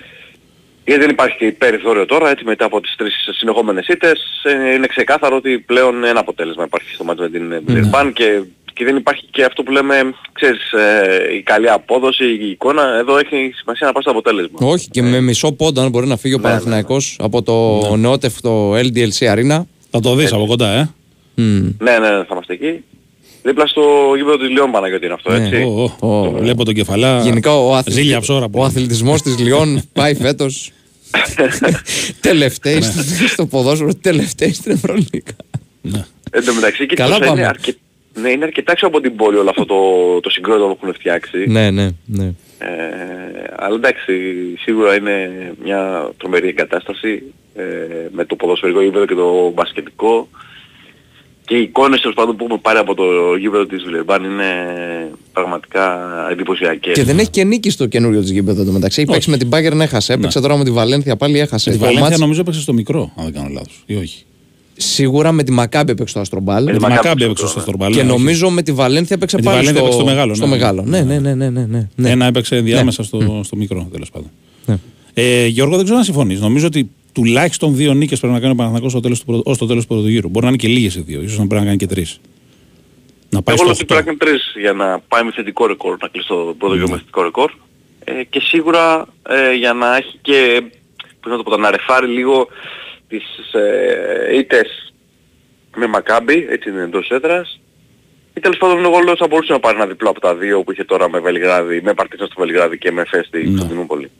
Γιατί δεν υπάρχει και περιθώριο τώρα, έτσι μετά από τις τρεις συνεχόμενες ήττες, ε, είναι ξεκάθαρο ότι πλέον ένα αποτέλεσμα υπάρχει στο μάτι με την Βιλερμπάν και, και δεν υπάρχει και αυτό που λέμε, ξέρεις, ε, η καλή απόδοση, η εικόνα, εδώ έχει σημασία να πάει στο αποτέλεσμα. Όχι, και με μισό πόντο, αν μπορεί να φύγει ο Ναι, ναι, Παναθηναϊκός από το νεότευτο LDLC Arena. Θα το δεις από κοντά, ε. Μμ. Ναι, ναι, ναι, θα είμαστε εκεί. Δίπλα στο γήπεδο της Λιόν Παναγιώτη είναι αυτό, Ναι. έτσι. Ω, ω, Ω. Βλέπω τον κεφαλά. Γενικά ο, αθλη... Ζήλια ψώρα. ο αθλητισμός της Λιόν πάει φέτος τελευταίοι στο, στο ποδόσφαιρο, τελευταίοι στην Ευρωλίγα. Ναι. Εν τω μεταξύ και Καλά είναι, πάμε. αρκε... ναι, είναι αρκετά έξω από την πόλη όλο αυτό το, το συγκρότημα που έχουν φτιάξει. ναι, ναι, ναι. Ε, αλλά εντάξει, σίγουρα είναι μια τρομερή εγκατάσταση ε, με το ποδοσφαιρικό γήπεδο και το μπασκετικό. Και οι εικόνες τέλος πάντων που έχουμε πάρει από το γήπεδο της Βιλερμπάν είναι πραγματικά εντυπωσιακές. Και δεν έχει και νίκη στο καινούριο της γήπεδο το μεταξύ. Έχει παίξει με την Bayern έχασε. Έπαιξε τώρα με τη Βαλένθια πάλι έχασε. Με τη Το Βαλένθια μάτς- νομίζω έπαιξε στο μικρό, αν δεν κάνω λάθος. Ή όχι; Σίγουρα με τη Μακάμπη έπαιξε στο Αστρομπάλ. Με τη Μακάμπι Μακάμπη στο έπαιξε στο μικρό, Στορμπαλ. Και ναι, όχι. νομίζω με τη Βαλένθια έπαιξε Με τη πάλι Βαλένθια στο, έπαιξε στο μεγάλο, στο ναι. μεγάλο. Ναι, ναι, ναι, ναι, ναι, ναι. Ένα έπαιξε διάμεσα στο, στο μικρό, τέλος πάντων. Ναι. Ε, Γιώργο, δεν ξέρω αν συμφωνείς. Νομίζω ότι τουλάχιστον δύο νίκες πρέπει να κάνει ο Παναθηναϊκός στο τέλος του πρώτου- ως το τέλος του πρώτου γύρου. Μπορεί να είναι και λίγες οι δύο, ίσως να πρέπει να κάνει και τρεις. Να πάει Εγώ λέω στο ότι 8. πρέπει να κάνει τρεις για να πάει με θετικό ρεκόρ, να κλείσει το πρώτο γύρο με θετικό ρεκόρ. Ε, και σίγουρα ε, για να έχει και, πώς να το πω, να ρεφάρει λίγο τις ε, ήττες με Μακάμπι, έτσι είναι εντός έδρας. Ή τέλος πάντων εγώ λέω ότι θα μπορούσε να πάρει ένα διπλό από τα δύο που είχε τώρα με Βελιγράδι, με Παρτίζαν στο Βελιγράδι και με Εφέ στη Ναι. Κωνσταντινούπολη.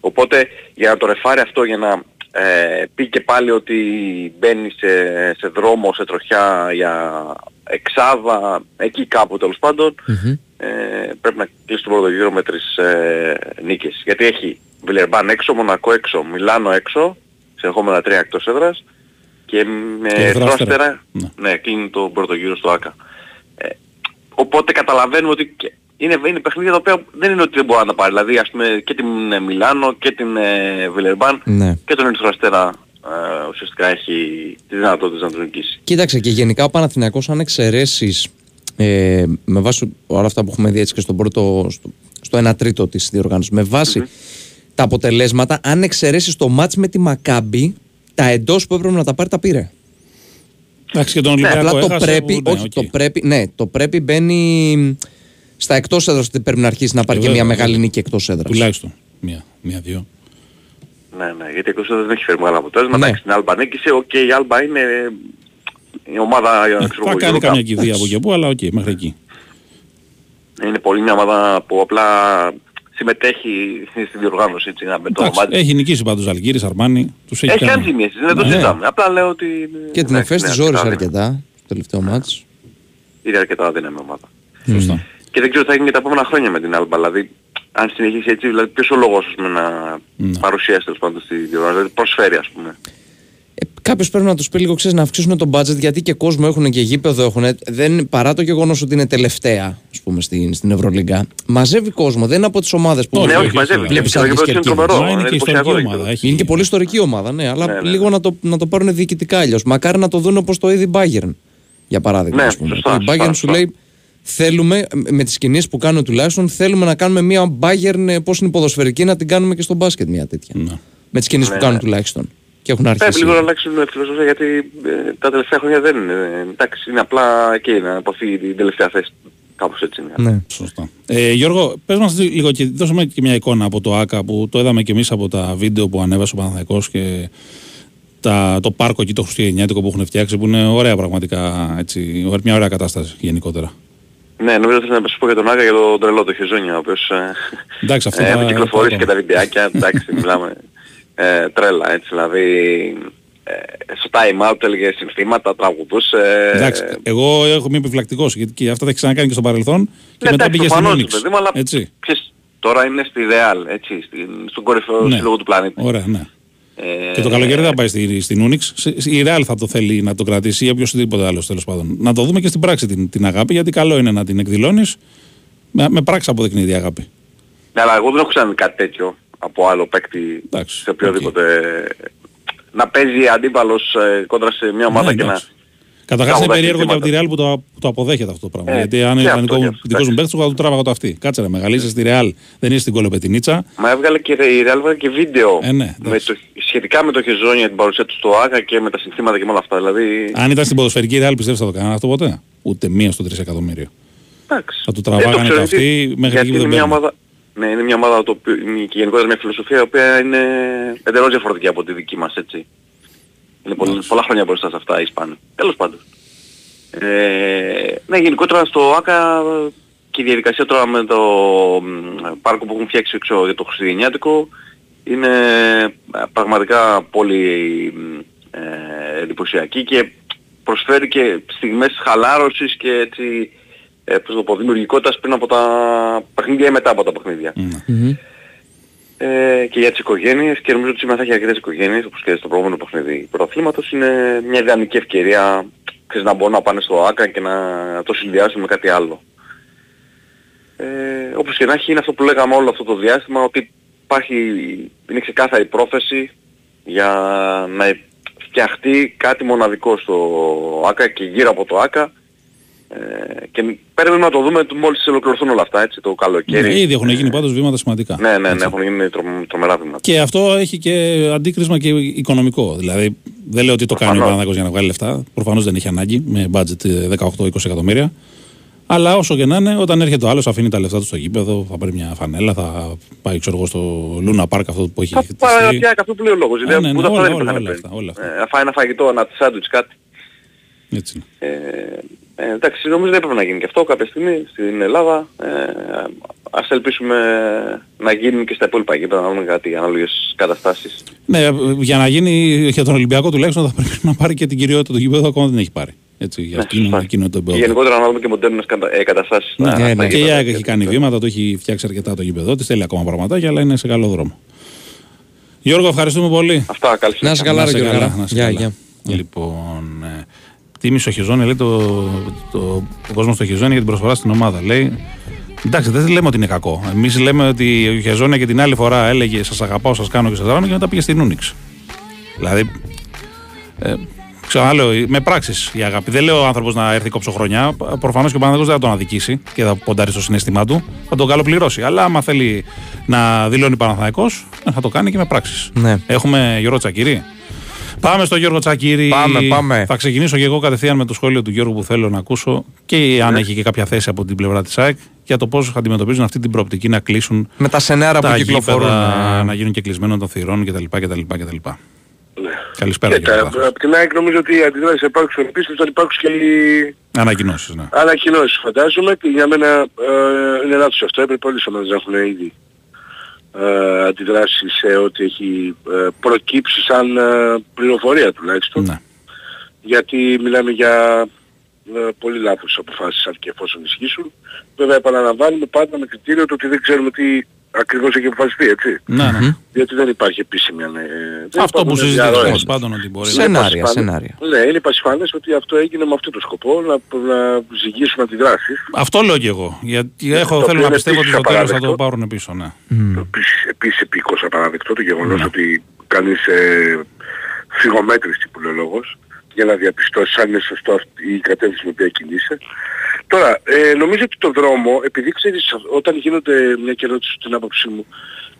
Οπότε για να το ρεφάρει αυτό για να ε, πει και πάλι ότι μπαίνει σε, σε δρόμο, σε τροχιά για εξάδα, εκεί κάπου τέλος πάντων, ε, πρέπει να κλείσει τον πρώτο γύρο με τρεις ε, νίκες. Γιατί έχει Βιλερμπάν έξω, Μονακό έξω, Μιλάνο έξω, σε ερχόμενα τρία εκτός έδρας και με Και Ερυθρό Αστέρα. Τρόστερα, Ναι. ναι, κλείνει τον πρώτο γύρο στο ΆΚΑ. Ε, οπότε καταλαβαίνουμε ότι και- είναι, είναι παιχνίδια τα οποία δεν είναι ότι δεν μπορεί να τα πάρει. Δηλαδή ας πούμε και την ε, Μιλάνο και την ε, Βιλερμπάν Ναι. και τον Ερυθρό Αστέρα ε, ουσιαστικά έχει τη δυνατότητα να τον νικήσει. Κοίταξε και γενικά ο Παναθηναϊκός αν εξαιρέσεις ε, με βάση όλα αυτά που έχουμε δει έτσι και στον πρώτο, στο, στο 1 τρίτο της διοργάνωσης με βαση τα αποτελέσματα αν εξαιρέσεις το μάτς με τη Μακάμπη τα εντός που έπρεπε να τα πάρει τα πήρε. Εντάξει, και τον Ναι, Ολυμπιακό απλά το έχασε, πρέπει, που- ναι, όχι, οκ. το πρέπει, ναι, το πρέπει μπαίνει στα εκτός έδρας ότι πρέπει να αρχίσει να πάρει Ε, και μια βέβαια, μεγάλη βέβαια. νίκη εκτός έδρας. Τουλάχιστον. Μία, μία-δύο. Ναι, ναι, γιατί η δεν έχει φέρει μεγάλο αποτέλεσμα. Ναι. Εντάξει, την Άλμπα νίκησε, οκ, η Άλμπα είναι η ομάδα για να ξέρω Θα εγώ, κάνει Euro καμιά Cup. κηδεία από εκεί και πού, αλλά οκ, μέχρι εκεί. Είναι πολύ μια ομάδα που απλά συμμετέχει στη διοργάνωση, έτσι, να με το Εντάξει, μάτι. έχει νικήσει πάντως Αλγύρι, Αρμάνι. Τους έχει, Έχει κάνει ζημίες, δεν το Ναι. συζητάμε. Απλά λέω ότι... Και την εντάξει, ΕΦΕΣ ναι, τη ζόρισε αρκετά αρκετά στο τελευταίο μάτς. Είναι αρκετά αδύναμη ομάδα. Σωστά. Και δεν ξέρω τι θα γίνει και τα επόμενα χρόνια με την Άλμπα. Δηλαδή, αν συνεχίσει έτσι, δηλαδή ποιος ο λόγος ας πούμε, να Ναι. παρουσιάσει τέλος πάντων στη διοργάνωση. Δηλαδή προσφέρει ας πούμε. Ε, Κάποιος πρέπει να τους πει λίγο, ξέρεις, να αυξήσουν το budget γιατί και κόσμο έχουν και γήπεδο έχουν. Δεν, παρά το γεγονός ότι είναι τελευταία, ας πούμε, στην, στην Ευρωλίγκα. Μαζεύει κόσμο, δεν είναι από τις ομάδες που. Όχι, Ναι, όχι, όχι, μαζεύει. όχι. Βλέπεις Και το άλλες γήπεδο είναι κερκίδες. τρομερό. Μα είναι και εντυπωσιακό ιστορική γήπεδο. ομάδα. Έχει... Είναι και πολύ ιστορική ομάδα, ναι, αλλά Ναι, ναι, ναι. λίγο να το, να το πάρουν διοικητικά αλλιώς. Μακάρι να το δουν όπως το είδε η Bayern, για παράδειγμα. Ναι, ας πούμε. σωστά, η Bayern σωστά, σου σωστά. λέει, θέλουμε, με τις κινήσεις που κάνουν τουλάχιστον, θέλουμε να κάνουμε μια Bayern, πώς είναι η ποδοσφαιρική, να την κάνουμε και στο μπάσκετ μια τέτοια. Ναι. Με τις κινήσεις Ναι, που κάνουν ναι. τουλάχιστον. Και έχουν Πρέπει αρχίσει. λίγο να αλλάξουν φιλοσοφία γιατί ε, τα τελευταία χρόνια δεν είναι. ε, Εντάξει, είναι απλά και να αποθεί την τελευταία θέση. Κάπως έτσι είναι. Ναι. Σωστά. Ε, Γιώργο, πες μας λίγο και δώσουμε και μια εικόνα από το ΆΚΑ που το είδαμε και εμείς από τα βίντεο που ανέβασε ο Παναθαϊκός και τα, το πάρκο εκεί το Χριστουγεννιάτικο που έχουν φτιάξει που είναι ωραία πραγματικά, έτσι, μια ωραία κατάσταση γενικότερα. Ναι, νομίζω ότι να σου πω για τον Άγα για τον τρελό το Χεζόνια, ο οποίος ε, Εντάξει, αυτό ε, θα- με κυκλοφορήσει θα- και τα βιντεάκια, εντάξει, μιλάμε ε, τρέλα, έτσι, δηλαδή ε, στο time out έλεγε συνθήματα, τραγουδούσε. Εντάξει, εγώ έχω μείνει επιφυλακτικός γιατί και αυτά τα έχει ξανακάνει και στο παρελθόν και Ναι, μετά εντάξει, πήγε στην προφανώς, Unix. παιδί μου, αλλά Έτσι. ξέρεις, τώρα είναι στη Real, έτσι, στην, στον κορυφαίο Ναι. σύλλογο του πλανήτη. Ωραία, ναι. Ε, Και το καλοκαίρι δεν θα πάει στη, στην Unix. Σε- Η Real θα το θέλει να το κρατήσει ή οποιοδήποτε άλλο τέλος πάντων. Να το δούμε και στην πράξη την, την αγάπη, γιατί καλό είναι να την εκδηλώνεις. Με, με πράξη αποδεικνύει η αγάπη. Ναι, αλλά εγώ δεν έχω ξαναδεί κάτι τέτοιο από άλλο παίκτη Εντάξει, σε οποιοδήποτε... Να παίζει αντίπαλος ε, κόντρα σε μια ομάδα Ναι, και να... εντάξει. Καταρχά Κάπου είναι τα περίεργο και από τη συνθήματα. Real που το, που το αποδέχεται αυτό το πράγμα. Ε, γιατί αν και είναι αυτό, δικό και μου αυτό, δικός μου εντάξει. παίκτης, θα του τράβαγα το αυτή. Κάτσε ρε, μεγάλη είσαι στη Real, δεν είσαι στην κολοπετινίτσα. Μα έβγαλε και η Real έβγαλε και βίντεο Ε, ναι, με εντάξει. το, σχετικά με το Χεζόνια, την παρουσία του στο Άγα και με τα συνθήματα και με όλα αυτά. Δηλαδή, Αν ήταν στην ποδοσφαιρική Real, πιστεύεις θα το κάνανε αυτό ποτέ; Ούτε μία στο τρισεκατομμύριο. εντάξει. Θα του Δεν το τραβάγανε ξέρω, τα αυτή γιατί- μέχρι εκεί γιατί που είναι δεν μια μπαίνουν. ομάδα, ναι, είναι μια ομάδα το οποίο, είναι και γενικότερα μια φιλοσοφία η οποία είναι εντελώς διαφορετική από τη δική μας, έτσι. Είναι πολύ, πολλά χρόνια μπροστά σε αυτά οι Ισπανοί. Τέλος πάντων. Ε, ναι, γενικότερα στο ΆΚΑ και η διαδικασία τώρα με το μ, πάρκο που έχουν φτιάξει έξω για το Χριστουγεννιάτικο είναι ε, πραγματικά πολύ μ, ε, εντυπωσιακή και προσφέρει και στιγμές χαλάρωσης και έτσι ε, πώς το πω, δημιουργικότητας πριν από τα παιχνίδια ή μετά από τα παιχνίδια. Ε, και για τις οικογένειες και νομίζω ότι σήμερα θα έχει αρκετές οικογένειες όπως και στο προηγούμενο παιχνίδι πρωταθλήματος είναι μια ιδανική ευκαιρία ξέρεις, να μπορούν να πάνε στο ΆΚΑ και να το συνδυάσουν με κάτι άλλο. Ε, όπως και να έχει είναι αυτό που λέγαμε όλο αυτό το διάστημα ότι υπάρχει, είναι ξεκάθαρη πρόθεση για να φτιαχτεί κάτι μοναδικό στο ΆΚΑ και γύρω από το ΆΚΑ ε, και πρέπει να το δούμε μόλις ολοκληρωθούν όλα αυτά έτσι το καλοκαίρι. Ναι, ήδη έχουν γίνει πάντως βήματα σημαντικά. Ναι, ναι, ναι, έχουν γίνει τρο, τρομερά βήματα. Και αυτό έχει και αντίκρισμα και οικονομικό. Δηλαδή, δεν λέω ότι το κάνει ο Προφανώς. Παναθηναϊκός για να βγάλει λεφτά. Προφανώς δεν έχει ανάγκη με budget 18-20 εκατομμύρια. Αλλά όσο και να είναι, όταν έρχεται ο άλλος, αφήνει τα λεφτά του στο γήπεδο, θα πάρει μια φανέλα, θα πάει ξέρω εγώ, στο Λούνα Park αυτό που έχει Θα πάει να χτιστεί. πιάσει αυτό που λέει ο λόγος. Α, Δηλαδή, ναι, που ναι, αυτά όλα, δεν όλα, υπήρχαν όλα πριν. αυτά, όλα αυτά. Ε, να φάει ένα φαγητό, ένα σάντουιτς κάτι. Έτσι είναι. Ε, ε, εντάξει, νομίζω δεν έπρεπε να γίνει και αυτό κάποια στιγμή στην Ελλάδα. Ε, ας ελπίσουμε να γίνουν και στα υπόλοιπα γήπεδα, να δούμε κάτι ανάλογες καταστάσεις. Ναι, για να γίνει για τον Ολυμπιακό τουλάχιστον θα πρέπει να πάρει και την κυριότητα του γήπεδου, ακόμα δεν έχει πάρει. Έτσι, για εκείνο, σωστά. εκείνο το Και επίπεδο. γενικότερα να δούμε και μοντέρνες κατα, ε, καταστάσεις. Ναι, στα- ναι, στα και η γήπεδα. ΑΕΚ έχει κάνει βήματα, το έχει φτιάξει αρκετά το γήπεδο της. Θέλει ακόμα πραγματάκια, αλλά είναι σε καλό δρόμο. Γιώργο, ευχαριστούμε πολύ. Αυτά, καλή Να είσαι καλά, Να ρε είσαι Γιώργο. καλά, να είσαι Γεια, καλά. γεια. Λοιπόν, ε, τίμησε ο Χιζόνι, λέει το, το, ο κόσμος στο Χιζόνι για την προσφορά στην ομάδα. Λέει, εντάξει, δεν λέμε ότι είναι κακό. Εμείς λέμε ότι ο Χιζόνι και την άλλη φορά έλεγε Σας αγαπάω, σας κάνω και σας δράνω και μετά πήγε στην Ούνιξ. Δηλαδή, ε, ξαναλέω, με πράξεις η αγάπη. Δεν λέω ο άνθρωπος να έρθει κόψω-χρονιά. Προφανώς και ο Παναγιώτο δεν θα τον αδικήσει και θα ποντάρει στο συνέστημά του. Θα τον καλοπληρώσει. Αλλά άμα θέλει να δηλώνει Παναθανικό, θα το κάνει και με πράξεις. Ναι. Έχουμε Γιώργο Τσακύρη. Πάμε στο Γιώργο Τσακύρη. Πάμε, πάμε. Θα ξεκινήσω και εγώ κατευθείαν με το σχόλιο του Γιώργου που θέλω να ακούσω και αν έχει και κάποια θέση από την πλευρά της ΑΕΚ για το πώς αντιμετωπίζουν αυτή την προοπτική να κλείσουν Με τα σενάρα που τα κυκλοφορούν. γήπεδα, ε, να γίνουν και κλεισμένων των θυρών κτλ. κτλ, κτλ. Ναι. Καλησπέρα, Και κύριε τα, Παπαδόπουλο. από την ΑΕΚ νομίζω ότι οι αντιδράσεις θα υπάρξουν επίσης, θα υπάρξουν και οι Ανακοινώσεις, ναι. ανακοινώσεις φαντάζομαι και για μένα ε, είναι λάθος αυτό. Έπρεπε όλες οι ομάδες να έχουν ήδη ε, αντιδράσεις σε ό,τι έχει ε, προκύψει σαν ε, πληροφορία τουλάχιστον. ναι. Γιατί μιλάμε για ε, πολύ λάθος αποφάσεις αν και εφόσον ισχύσουν. Βέβαια επαναλαμβάνουμε πάντα με κριτήριο το ότι δεν ξέρουμε τι ακριβώς έχει αποφασιστεί, έτσι. Ναι, ναι. Διότι δεν υπάρχει επίσημη ε, δεν Αυτό που υπάρχουν συζητήσαμε διαρροές. τέλος πάντων ότι μπορεί να. Σενάρια, πασιφανές- σενάρια. Ναι, είναι πασιφανές ότι αυτό έγινε με αυτό το σκοπό, να, να ζυγίσουμε αντιδράσεις. Αυτό λέω και εγώ. Γιατί έχω, το θέλω οποίο να πιστεύω ότι επίσης στο τέλος θα το απαράδεκτο. πάρουν πίσω, ναι. μ. Επίσης, επίσης επίκως απαραδεκτό το γεγονός Ναι. ότι κανείς ε, φυγομέτρηση που λέει ο λόγος για να διαπιστώσει αν είναι σωστό αυτή η κατεύθυνση με οποία κινείσαι. Τώρα, ε, νομίζω ότι το δρόμο, επειδή ξέρεις, όταν γίνονται, μια και ερώτηση στην άποψή μου,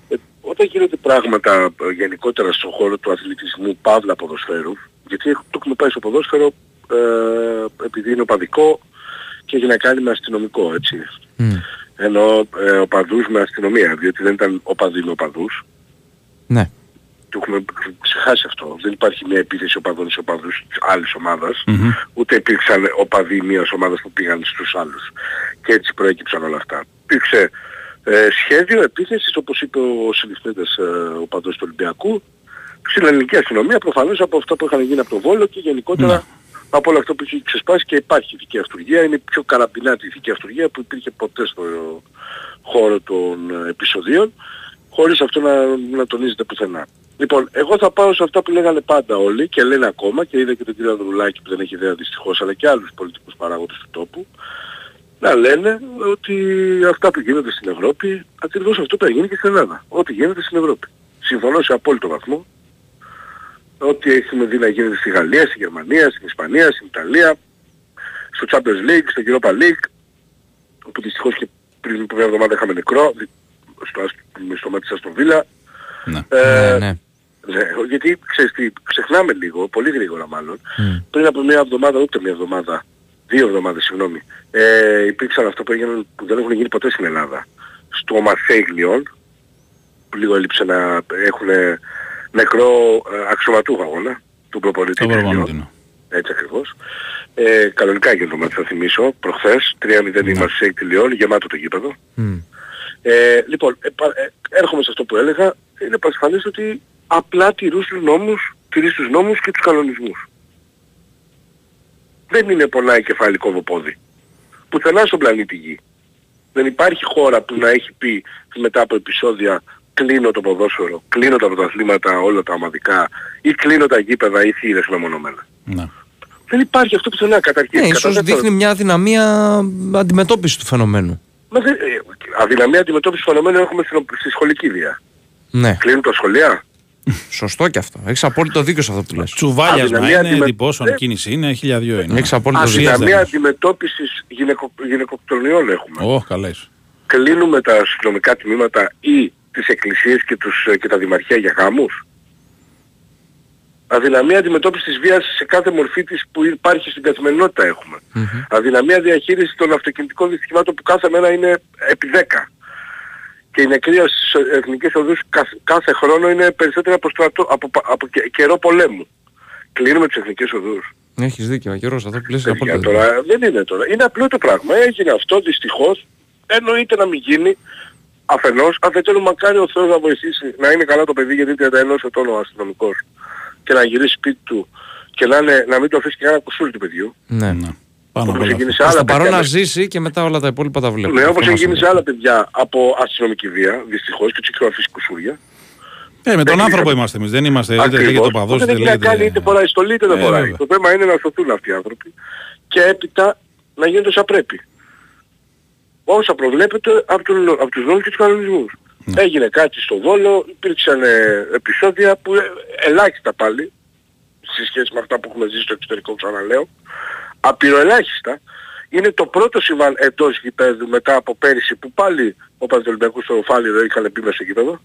ε, όταν γίνονται πράγματα ε, γενικότερα στον χώρο του αθλητισμού, παύλα ποδοσφαίρου, γιατί έχω- το έχουμε πάει στο ποδόσφαιρο ε, επειδή είναι οπαδικό και έχει να κάνει με αστυνομικό, έτσι. Μ. Ενώ ε, οπαδούς με αστυνομία, διότι δεν ήταν οπαδοί με οπαδούς. Ναι. Το έχουμε ξεχάσει αυτό. Δεν υπάρχει μια επίθεση οπαδών σε οπαδούς της άλλης ομάδας, Μμμ. ούτε υπήρξαν οπαδοί μιας ομάδας που πήγαν στους άλλους. Και έτσι προέκυψαν όλα αυτά. Υπήρξε ε, σχέδιο επίθεσης, όπως είπε ο συνηθέτες ε, οπαδός του Ολυμπιακού, στην ελληνική αστυνομία προφανώς από αυτά που είχαν γίνει από το Βόλο και γενικότερα Ναι. από όλο αυτό που έχει ξεσπάσει και υπάρχει ηθική αυτουργία. Είναι η πιο καραμπινάτη ηθική αυτουργία που υπήρχε ποτέ στο χώρο των ε, επεισοδίων χωρίς αυτό να, να τονίζεται πουθενά. Λοιπόν, εγώ θα πάω σε αυτά που λέγανε πάντα όλοι και λένε ακόμα και είδα και τον κύριο Ανδρουλάκη που δεν έχει ιδέα δυστυχώς αλλά και άλλους πολιτικούς παράγοντες του τόπου να λένε ότι αυτά που γίνονται στην Ευρώπη ακριβώς αυτό που γίνει και στην Ελλάδα. Ό,τι γίνεται στην Ευρώπη. Συμφωνώ σε απόλυτο βαθμό ό,τι έχουμε δει να γίνεται στη Γαλλία, στη Γερμανία, στην Ισπανία, στην Ιταλία, στο Champions League, στο Europa League, όπου δυστυχώς και πριν από μια εβδομάδα είχαμε νεκρό, δι- στο, Αστ- στο μάτι σας στο Βίλα. Ναι. Ε, Ναι, ναι. Ναι, γιατί ξέρεις τι, ξεχνάμε λίγο, πολύ γρήγορα μάλλον, Μ. πριν από μια εβδομάδα, ούτε μια εβδομάδα, δύο εβδομάδες συγγνώμη, ε, υπήρξαν αυτά που, έγιναν, που δεν έχουν γίνει ποτέ στην Ελλάδα. Στο Μαρσέιγ Λιόν, που λίγο έλειψε να έχουν νεκρό ε, αξιωματούχο αγώνα, του προπονητή Το της προπονητή, Λιόν. ναι. Έτσι ακριβώς. Ε, κανονικά έγινε το μάτι, θα θυμίσω, προχθές, 3-0 είμαστε σε τη Λιόν, γεμάτο το γήπεδο. Μμ. Ε, λοιπόν, ε, πα- ε, έρχομαι σε αυτό που έλεγα, είναι πασχαλής ότι απλά τηρούς τους νόμους, τηρείς τους νόμους και τους κανονισμούς. Δεν είναι πονάει κεφάλι κόβω πόδι. Πουθενά στον πλανήτη Γη. Δεν υπάρχει χώρα που να έχει πει μετά από επεισόδια κλείνω το ποδόσφαιρο, κλείνω τα πρωταθλήματα όλα τα ομαδικά ή κλείνω τα γήπεδα ή θύρες μεμονωμένα. Ναι. Δεν υπάρχει αυτό πουθενά καταρχήν. Ναι, Κατά ίσως δεύτερον, δείχνει μια αδυναμία αντιμετώπισης του φαινομένου. Μα δεν, ε, αδυναμία αντιμετώπισης φαινομένου έχουμε στην, στη σχολική βία. Ναι, Κλείνουν τα σχολεία. Σωστό και αυτό. Έχεις απόλυτο δίκιο σε αυτό που λες. Τσουβάλιασμα Αδυναμία είναι, αντιμε- εντυπώσεων, Ε. κίνηση είναι, χίλια δυο είναι. Έχεις απόλυτο Ουσίας δίκιο. δεν Αδυναμία έχει. αντιμετώπισης γυναικο, γυναικοκτονιών έχουμε. Ω, καλές. Κλείνουμε τα αστυνομικά τμήματα ή τις εκκλησίες και, τους, και τα δημαρχία για γάμους; Αδυναμία αντιμετώπισης της βίας σε κάθε μορφή της που υπάρχει στην καθημερινότητα έχουμε. Αδυναμία διαχείρισης των αυτοκινητικών δυστυχημάτων που κάθε μέρα είναι επί 10. Και η νεκρία στις εθνικές οδούς κάθε, κάθε χρόνο είναι περισσότερο από, στρατό, από, πα- από και- καιρό πολέμου. Κλείνουμε τις εθνικές οδούς. Έχεις δίκιο, Αγγερός, αυτό που λες είναι Παιδιά, απόλυτο δίκιο. τώρα δεν είναι τώρα. Είναι απλό το πράγμα. Έγινε αυτό δυστυχώς. Εννοείται να μην γίνει. Αφενός, αφετέρου μακάρι ο Θεός να βοηθήσει να είναι καλά το παιδί γιατί 31 ετών ο αστυνομικός και να γυρίσει σπίτι του και να, είναι, να μην το αφήσει και κανένα κουσούρι του παιδιού. Ναι. Ναι. Πάνω απ' Όπως όλα έγινε αυτό. σε Προς άλλα το παρόν παιδιά. να ζήσει και μετά όλα τα υπόλοιπα τα βλέπουμε. Ναι, Αυτό όπως μας έχει γίνει σε συμβαίνει. άλλα παιδιά από αστυνομική βία, δυστυχώς, και τους έχει αφήσει κουσούρια. Ε, με τον Δεν άνθρωπο είναι- είμαστε εμείς. Δεν είμαστε είτε Ακριβώς. λέγεται ο παδός, Οπότε είτε δεν έχει να κάνει είτε λέγεται... φοράει στολή είτε δεν Ε, φοράει. βέβαια. Το θέμα είναι να σωθούν αυτοί οι άνθρωποι και έπειτα να γίνεται όσα πρέπει. Όσα προβλέπεται από, τον, από τους νόμους και τους κανονισμούς. Ναι. Έγινε κάτι στο Βόλο, υπήρξαν ε, επεισόδια που ε, ελάχιστα πάλι, σε σχέση με αυτά που έχουμε ζήσει στο εξωτερικό ξαναλέω, απειροελάχιστα, είναι το πρώτο συμβάν εντός γηπέδου μετά από πέρυσι που πάλι ο Πανατολυμπιακός στο Φάληρο είχαν πει μέσα στο γήπεδο.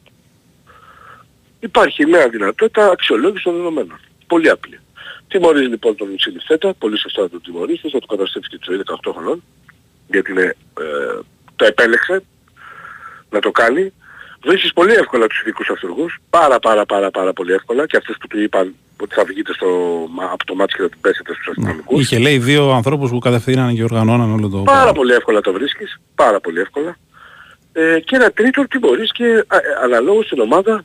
Υπάρχει μια δυνατότητα αξιολόγησης των δεδομένων. Πολύ απλή. Τιμωρείς λοιπόν τον συνηθέτα, πολύ σωστά τον τιμωρείς, θα του καταστρέψει και τη ζωή 18 χρονών, γιατί είναι, ε, το επέλεξε να το κάνει. Βρίσκεις πολύ εύκολα τους ειδικούς αυτούργους, πάρα πάρα πάρα πάρα πολύ εύκολα. Και αυτούς που του είπαν ότι θα βγείτε στο, μα- από το μάτι και θα την πέσετε στους αστυνομικούς. Είχε λέει δύο ανθρώπους που κατευθύναν και οργανώναν όλο το... Πάρα πολύ εύκολα το βρίσκεις, πάρα πολύ εύκολα. Ε, και ένα τρίτο τι μπορείς και α, ε, αναλόγως στην ομάδα,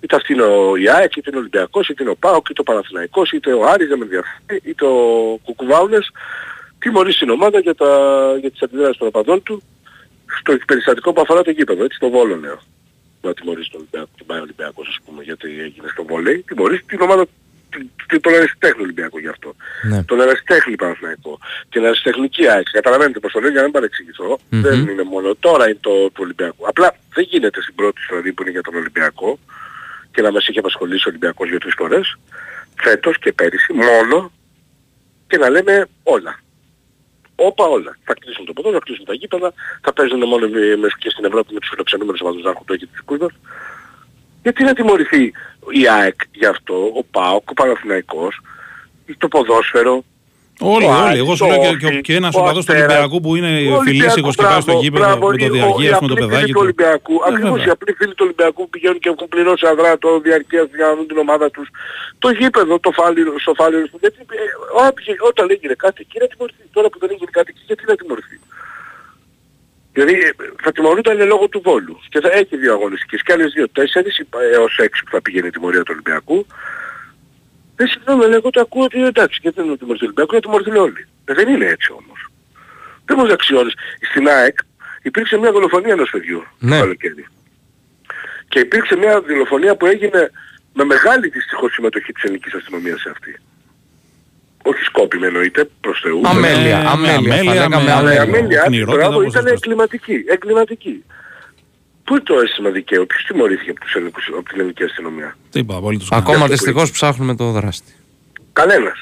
είτε αυτή είναι ο Ιάεκ, είτε είναι ο Ολυμπιακός, είτε είναι ο ΠΑΟΚ, είτε ο Παναθηναϊκός, είτε ο Άρης, δεν με ενδιαφέρει, είτε ο Κουκουβάουνες, τι μπορείς στην ομάδα για, τα, για τις αντιδράσεις των οπαδών του στο περιστατικό που αφορά το γήπεδο, έτσι το Βόλο λέω. Να τιμωρείς τον Ολυμπιακό, την πάει ο Ολυμπιακός ας πούμε γιατί έγινε στο βόλεϊ, τιμωρείς την ομάδα την- την- τον αριστέχνη Ολυμπιακό γι' αυτό Ναι. τον αεραστέχνη Παναθηναϊκό, την αεραστεχνική ΑΕΚ. Καταλαβαίνετε πώς το λέω για να μην παρεξηγηθώ. Μμμ. Δεν είναι μόνο τώρα είναι το του Ολυμπιακού. Απλά δεν γίνεται στην πρώτη δηλαδή που είναι για τον Ολυμπιακό και να μας είχε απασχολήσει ο Ολυμπιακός για τρεις φορές, φέτος και πέρυσι μόνο και να λέμε όλα. Όπα όλα. Θα κλείσουν το ποδό, θα κλείσουν τα γήπεδα, θα παίζουν μόνο με- με- και στην Ευρώπη με τους φιλοξενούμενους ομάδους να έχουν το και τους δικούς μας. Γιατί να τιμωρηθεί η ΑΕΚ γι' αυτό, ο ΠΑΟΚ, ο Παναθηναϊκός, το ποδόσφαιρο, Όλοι, ο όλοι. Άρης, Εγώ σου το λέω και, Όφι, και, και ένας ο οπαδός του Αστέρας. Ολυμπιακού που είναι Ο φιλήσικος Ολυμπιακός, και πάει στο μπράβο, γήπεδο μπράβο, με το οι- διαγύες με το οι απλοί παιδάκι φίλοι του του. Ολυμπιακού, Ε, ακριβώς βέβαια. οι απλοί φίλοι του Ολυμπιακού που πηγαίνουν και έχουν πληρώσει αδρά το διαρκείας για να δουν την ομάδα τους. Το γήπεδο, το φάλιρο, στο φάλιρο, γιατί ε, όποιο- όταν έγινε κάτι εκεί να τιμωρηθεί. Τώρα που δεν έγινε κάτι εκεί, γιατί να τιμωρηθεί. Δηλαδή ε, θα τιμωρούνταν λόγω του Βόλου. Και θα έχει δύο αγωνιστικές και άλλες δύο τέσσερις υπα- έως έξι που θα πηγαίνει η τιμωρία του Ολυμπιακού. Δεν συγγνώμη, αλλά εγώ το ακούω ότι εντάξει και δεν είναι τιμωρηθεί ο Ολυμπιακό, να τιμωρηθούν όλοι. Ε, δεν είναι έτσι όμως. Δεν μας αξιώνεις. Στην ΑΕΚ υπήρξε μια δολοφονία ενός παιδιού Ναι. το καλοκαίρι. Και υπήρξε μια δολοφονία που έγινε με μεγάλη δυστυχώς συμμετοχή της ελληνικής αστυνομίας σε αυτή. Όχι σκόπιμη εννοείται, προς Θεού. Αμέλεια, με αμέλεια. Θα αμέλεια, λέγαμε με- Αλλά η αμέλεια. αμέλεια, ονειρότητα, μπράβο, όπως ήταν σας το- εγκληματική. Εγκληματική. Πού είναι το αίσθημα δικαίου, ποιος τιμωρήθηκε από, τους ελληνικούς, από την ελληνική αστυνομία; Τίποτα, απολύτως Ακόμα αυτό που δυστυχώς ψάχνουμε το δράστη. Κανένας.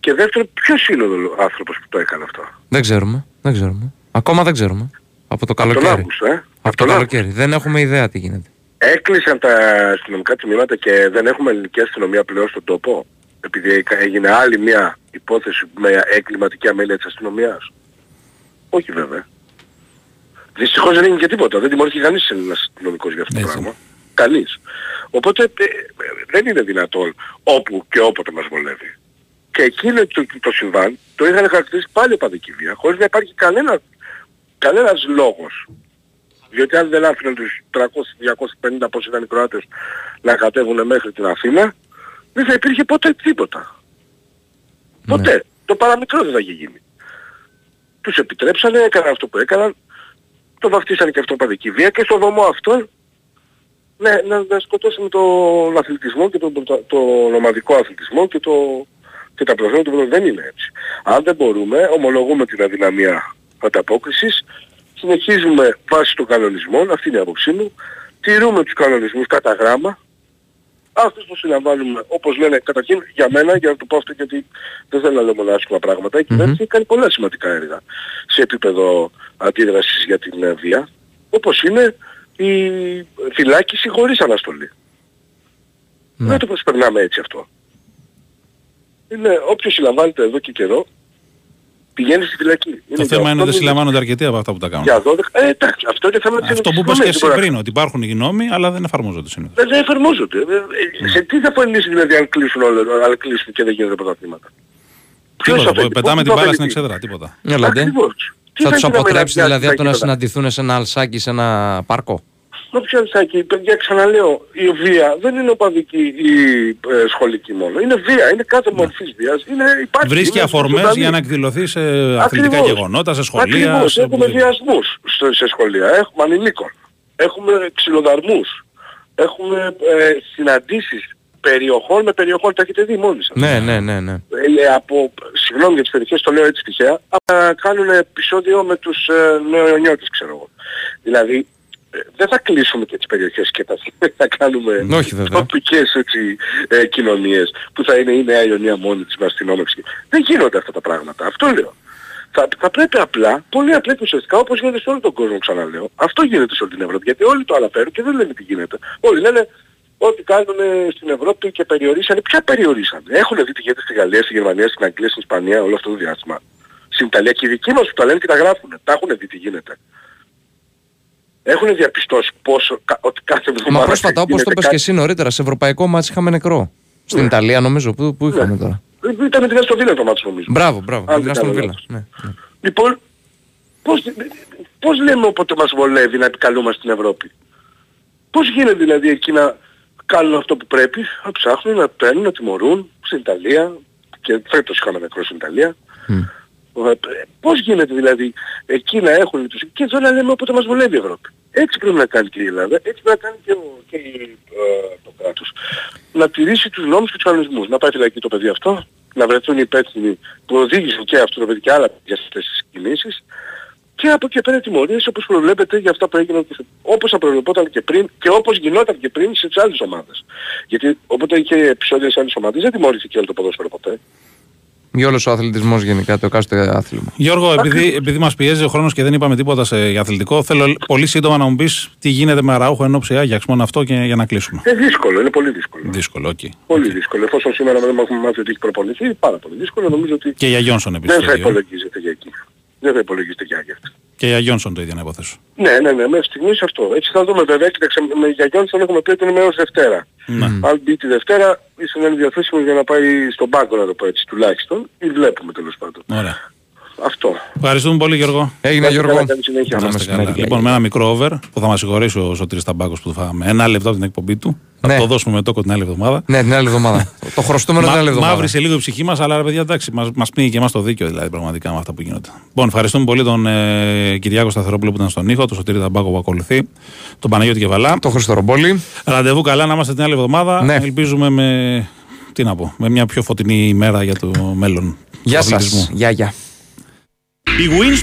Και δεύτερον, ποιος είναι ο άνθρωπος που το έκανε αυτό; Δεν ξέρουμε. Δεν ξέρουμε. Ακόμα δεν ξέρουμε. Από το Τον καλοκαίρι. Αύγουστο, ε. Από το τον καλοκαίρι. Δεν έχουμε ιδέα τι γίνεται. Έκλεισαν τα αστυνομικά τμήματα και δεν έχουμε ελληνική αστυνομία πλέον στον τόπο. Επειδή έκα- έγινε άλλη μια υπόθεση με εγκληματική αμέλεια της αστυνομίας; Όχι βέβαια. Δυστυχώς δεν έγινε και τίποτα. Δεν τιμωρήθηκε κανείς ένας αστυνομικός για αυτό το Έτσι. πράγμα. Κανείς. Οπότε ε, ε, δεν είναι δυνατόν όπου και όποτε μας βολεύει. Και εκείνο το, το συμβάν το είχαν χαρακτηρίσει πάλι οπαδική βία, χωρίς να υπάρχει κανένα, κανένας λόγος. Διότι αν δεν άφηναν τους 300-250 πώς ήταν οι Κροάτες να κατέβουν μέχρι την Αθήνα, δεν θα υπήρχε ποτέ τίποτα. Ποτέ. Το παραμικρό δεν θα είχε γίνει. Τους επιτρέψανε, έκαναν αυτό που έκαναν, το βαφτίσανε και αυτό οπαδική βία και στο δωμό αυτό ναι, να, να σκοτώσουμε τον αθλητισμό και τον, το, τον ομαδικό αθλητισμό και, το, και τα προβλήματα του ποδοσφαίρου. Δεν είναι έτσι. Αν δεν μπορούμε, ομολογούμε την αδυναμία ανταπόκρισης, συνεχίζουμε βάσει των κανονισμών, αυτή είναι η άποψή μου, τηρούμε τους κανονισμούς κατά γράμμα, αυτούς που συλλαμβάνουμε, όπως λένε, καταρχήν για μένα, για να το πω αυτό γιατί δεν θέλω να λέω μόνο άσχημα πράγματα, η κυβέρνηση έχει κάνει πολλά σημαντικά έργα σε επίπεδο αντίδρασης για την ε, βία, όπως είναι η φυλάκιση χωρίς αναστολή. Δεν το προσπερνάμε έτσι αυτό. Είναι όποιος συλλαμβάνεται εδώ και καιρό, πηγαίνει στη φυλακή. Το θέμα είναι ότι δεν οκτώ συλλαμβάνονται αρκετοί από αυτά που τα κάνουν. Για 12, ε, εντάξει, αυτό είναι θέμα της Αυτό που είπες ενωσης και εσύ γνώμης, πριν, ότι υπάρχουν οι νόμοι, αλλά δεν εφαρμόζονται συνήθως. Δεν, δεν εφαρμόζονται. Ε, ε, Σε τι θα φανίσει δηλαδή αν κλείσουν όλα, αν κλείσουν και δεν γίνονται πρωταθλήματα; Ποιος Τίποτα, αφεντικός, πετάμε πού την μπάλα θα στην αφεντεί. εξέδρα, τίποτα. Έλατε. Ακριβώς. Τι Θα τους γίνει να αποτρέψει μελετιάσει δηλαδή από το να τα γήπεδα. συναντηθούν σε ένα αλσάκι, σε ένα πάρκο. Το πιανσάκι, παιδιά ξαναλέω, η βία δεν είναι οπαδική ή ε, σχολική μόνο. Είναι βία, είναι κάθε μορφής βίας. Είναι, υπάρχει, Βρίσκει είναι αφορμές ζωντανή. για να εκδηλωθεί σε αθλητικά Ακριβώς. γεγονότα, σε σχολεία. Ακριβώς. σε Έχουμε οπουδήποτε. βιασμούς στο- σε σχολεία. Έχουμε ανηλίκων. Έχουμε ξυλοδαρμούς. Έχουμε ε, συναντήσεις περιοχών με περιοχών. Τα έχετε δει μόνοι σας. Ναι, ναι, ναι, ναι. Ε, από, συγγνώμη για τις περιοχές, το λέω έτσι τυχαία, να κάνουν επεισόδιο με τους ε, νεονιώτες, ξέρω εγώ. Δηλαδή, ε, δεν θα κλείσουμε και τις περιοχές και θα, θα κάνουμε Όχι, βέβαια. τοπικές έτσι, ε, κοινωνίες που θα είναι η Νέα Ιωνία μόνη της με αστυνόμευση. Δεν γίνονται αυτά τα πράγματα. Αυτό λέω. Θα, θα πρέπει απλά, πολύ απλά και ουσιαστικά, όπως γίνεται σε όλο τον κόσμο ξαναλέω, αυτό γίνεται σε όλη την Ευρώπη. Γιατί όλοι το αναφέρουν και δεν λένε τι γίνεται. Όλοι λένε ό,τι κάνουν στην Ευρώπη και περιορίσανε. Ποια περιορίσανε; Έχουν δει τι γίνεται στη Γαλλία, στη Γερμανία, στην Αγγλία, στην Ισπανία όλο αυτό το διάστημα. Στην Ιταλία και οι δικοί μας που τα λένε και τα γράφουν. Τα έχουν δει τι γίνεται. Έχουν διαπιστώσει πόσο, κα- ότι κάθε εβδομάδα Μα πρόσφατα, όπως το γίνεται είπε και κάτι- εσύ νωρίτερα, σε ευρωπαϊκό μάτς είχαμε νεκρό. Στην Ναι. Ιταλία, νομίζω. Πού, πού είχαμε τώρα. Ήταν με την Αστον Βίλα το μάτσο νομίζω. Μπράβο, μπράβο. Αν Την δεν Άστον κάνω Βίλα. λάθος. Ναι. Λοιπόν, πώς, πώς λέμε όποτε μας βολεύει να επικαλούμαστε στην Ευρώπη; Πώς γίνεται δηλαδή εκεί να κάνουν αυτό που πρέπει, να ψάχνουν, να παίρνουν, να τιμωρούν στην Ιταλία και φέτος είχαμε νεκρό στην Ιταλία. Ε, Πώς γίνεται δηλαδή εκεί να έχουν τους και εδώ να λέμε όποτε μας βολεύει η Ευρώπη. Έτσι πρέπει να κάνει και η Ελλάδα, έτσι πρέπει να κάνει και, ο, και η, ε, το κράτος. Να τηρήσει τους νόμους και τους κανονισμούς. Να πάει φυλακή το παιδί αυτό, να βρεθούν οι υπεύθυνοι που οδήγησαν και αυτό το παιδί και άλλα για αυτές τις κινήσεις και από εκεί πέρα τιμωρίες όπως προβλέπεται για αυτά που έγιναν και σε- όπως θα προβλεπόταν και πριν και όπως γινόταν και πριν σε άλλες ομάδες. Γιατί όποτε είχε επεισόδια σε άλλες ομάδες δεν τιμωρήθηκε όλο το ποδόσφαιρο ποτέ. Για όλος ο αθλητισμός γενικά, το εκάστοτε άθλημα. Γιώργο, επειδή, επειδή μας πιέζει ο χρόνος και δεν είπαμε τίποτα σε για αθλητικό, θέλω πολύ σύντομα να μου πεις τι γίνεται με Αραούχο εν όψει Άγιαξ. Μόνο αυτό και για να κλείσουμε. Είναι δύσκολο, είναι πολύ δύσκολο. Δύσκολο, οκ. Πολύ δύσκολο. Εφόσον σήμερα δεν έχουμε μάθει ότι έχει προπονηθεί, είναι πάρα πολύ δύσκολο. Νομίζω ότι Και για Γιόνσον επίσης. δεν θα υπολογίζεται για εκεί. Δεν θα υπολογίζεται για Άγιαξ. Και για Γιόνσον το ίδιο να υποθέσω. Ναι, ναι, ναι, μέχρι στιγμής αυτό. Έτσι θα δούμε βέβαια. Κοίταξε, με για Γιόνσον έχουμε πει ότι είναι έως Δευτέρα. Ναι. Αν μπει τη Δευτέρα, ίσως να είναι διαθέσιμο για να πάει στον πάγκο, να το πω έτσι, τουλάχιστον. Ή βλέπουμε τέλος πάντων. Ωραία. Αυτό. Ευχαριστούμε πολύ, Γιώργο. Έγινε, Να είστε Γιώργο. καλά, καλή συνέχεια. Να είστε καλά. Λοιπόν, με ένα μικρό over που θα μας συγχωρήσει ο Σωτήρης Ταμπάκος που το φάγαμε. Ένα λεπτό από την εκπομπή του. Ναι. Θα το δώσουμε με τόκο την άλλη εβδομάδα. Ναι, την άλλη εβδομάδα. το χρωστούμενο την άλλη Μα, εβδομάδα. μαύρησε λίγο η ψυχή μας, αλλά ρε παιδιά, εντάξει, μα μας πνίγει και εμάς το δίκιο δηλαδή πραγματικά με αυτά που γίνονται. Λοιπόν, ευχαριστούμε πολύ τον ε, Κυριάκο Σταθερόπουλο που ήταν στον ήχο, τον Σωτήρη Ταμπάκο που ακολουθεί, τον Παναγιώτη Κεβαλά. Το Χριστορομπόλι. Ραντεβού καλά να είμαστε την άλλη εβδομάδα. Ναι. Ελπίζουμε με, τι να πω, με μια πιο φωτεινή ημέρα για το μέλλον. του Γεια σας. αθλητισμού. Γεια, γεια. Η Wins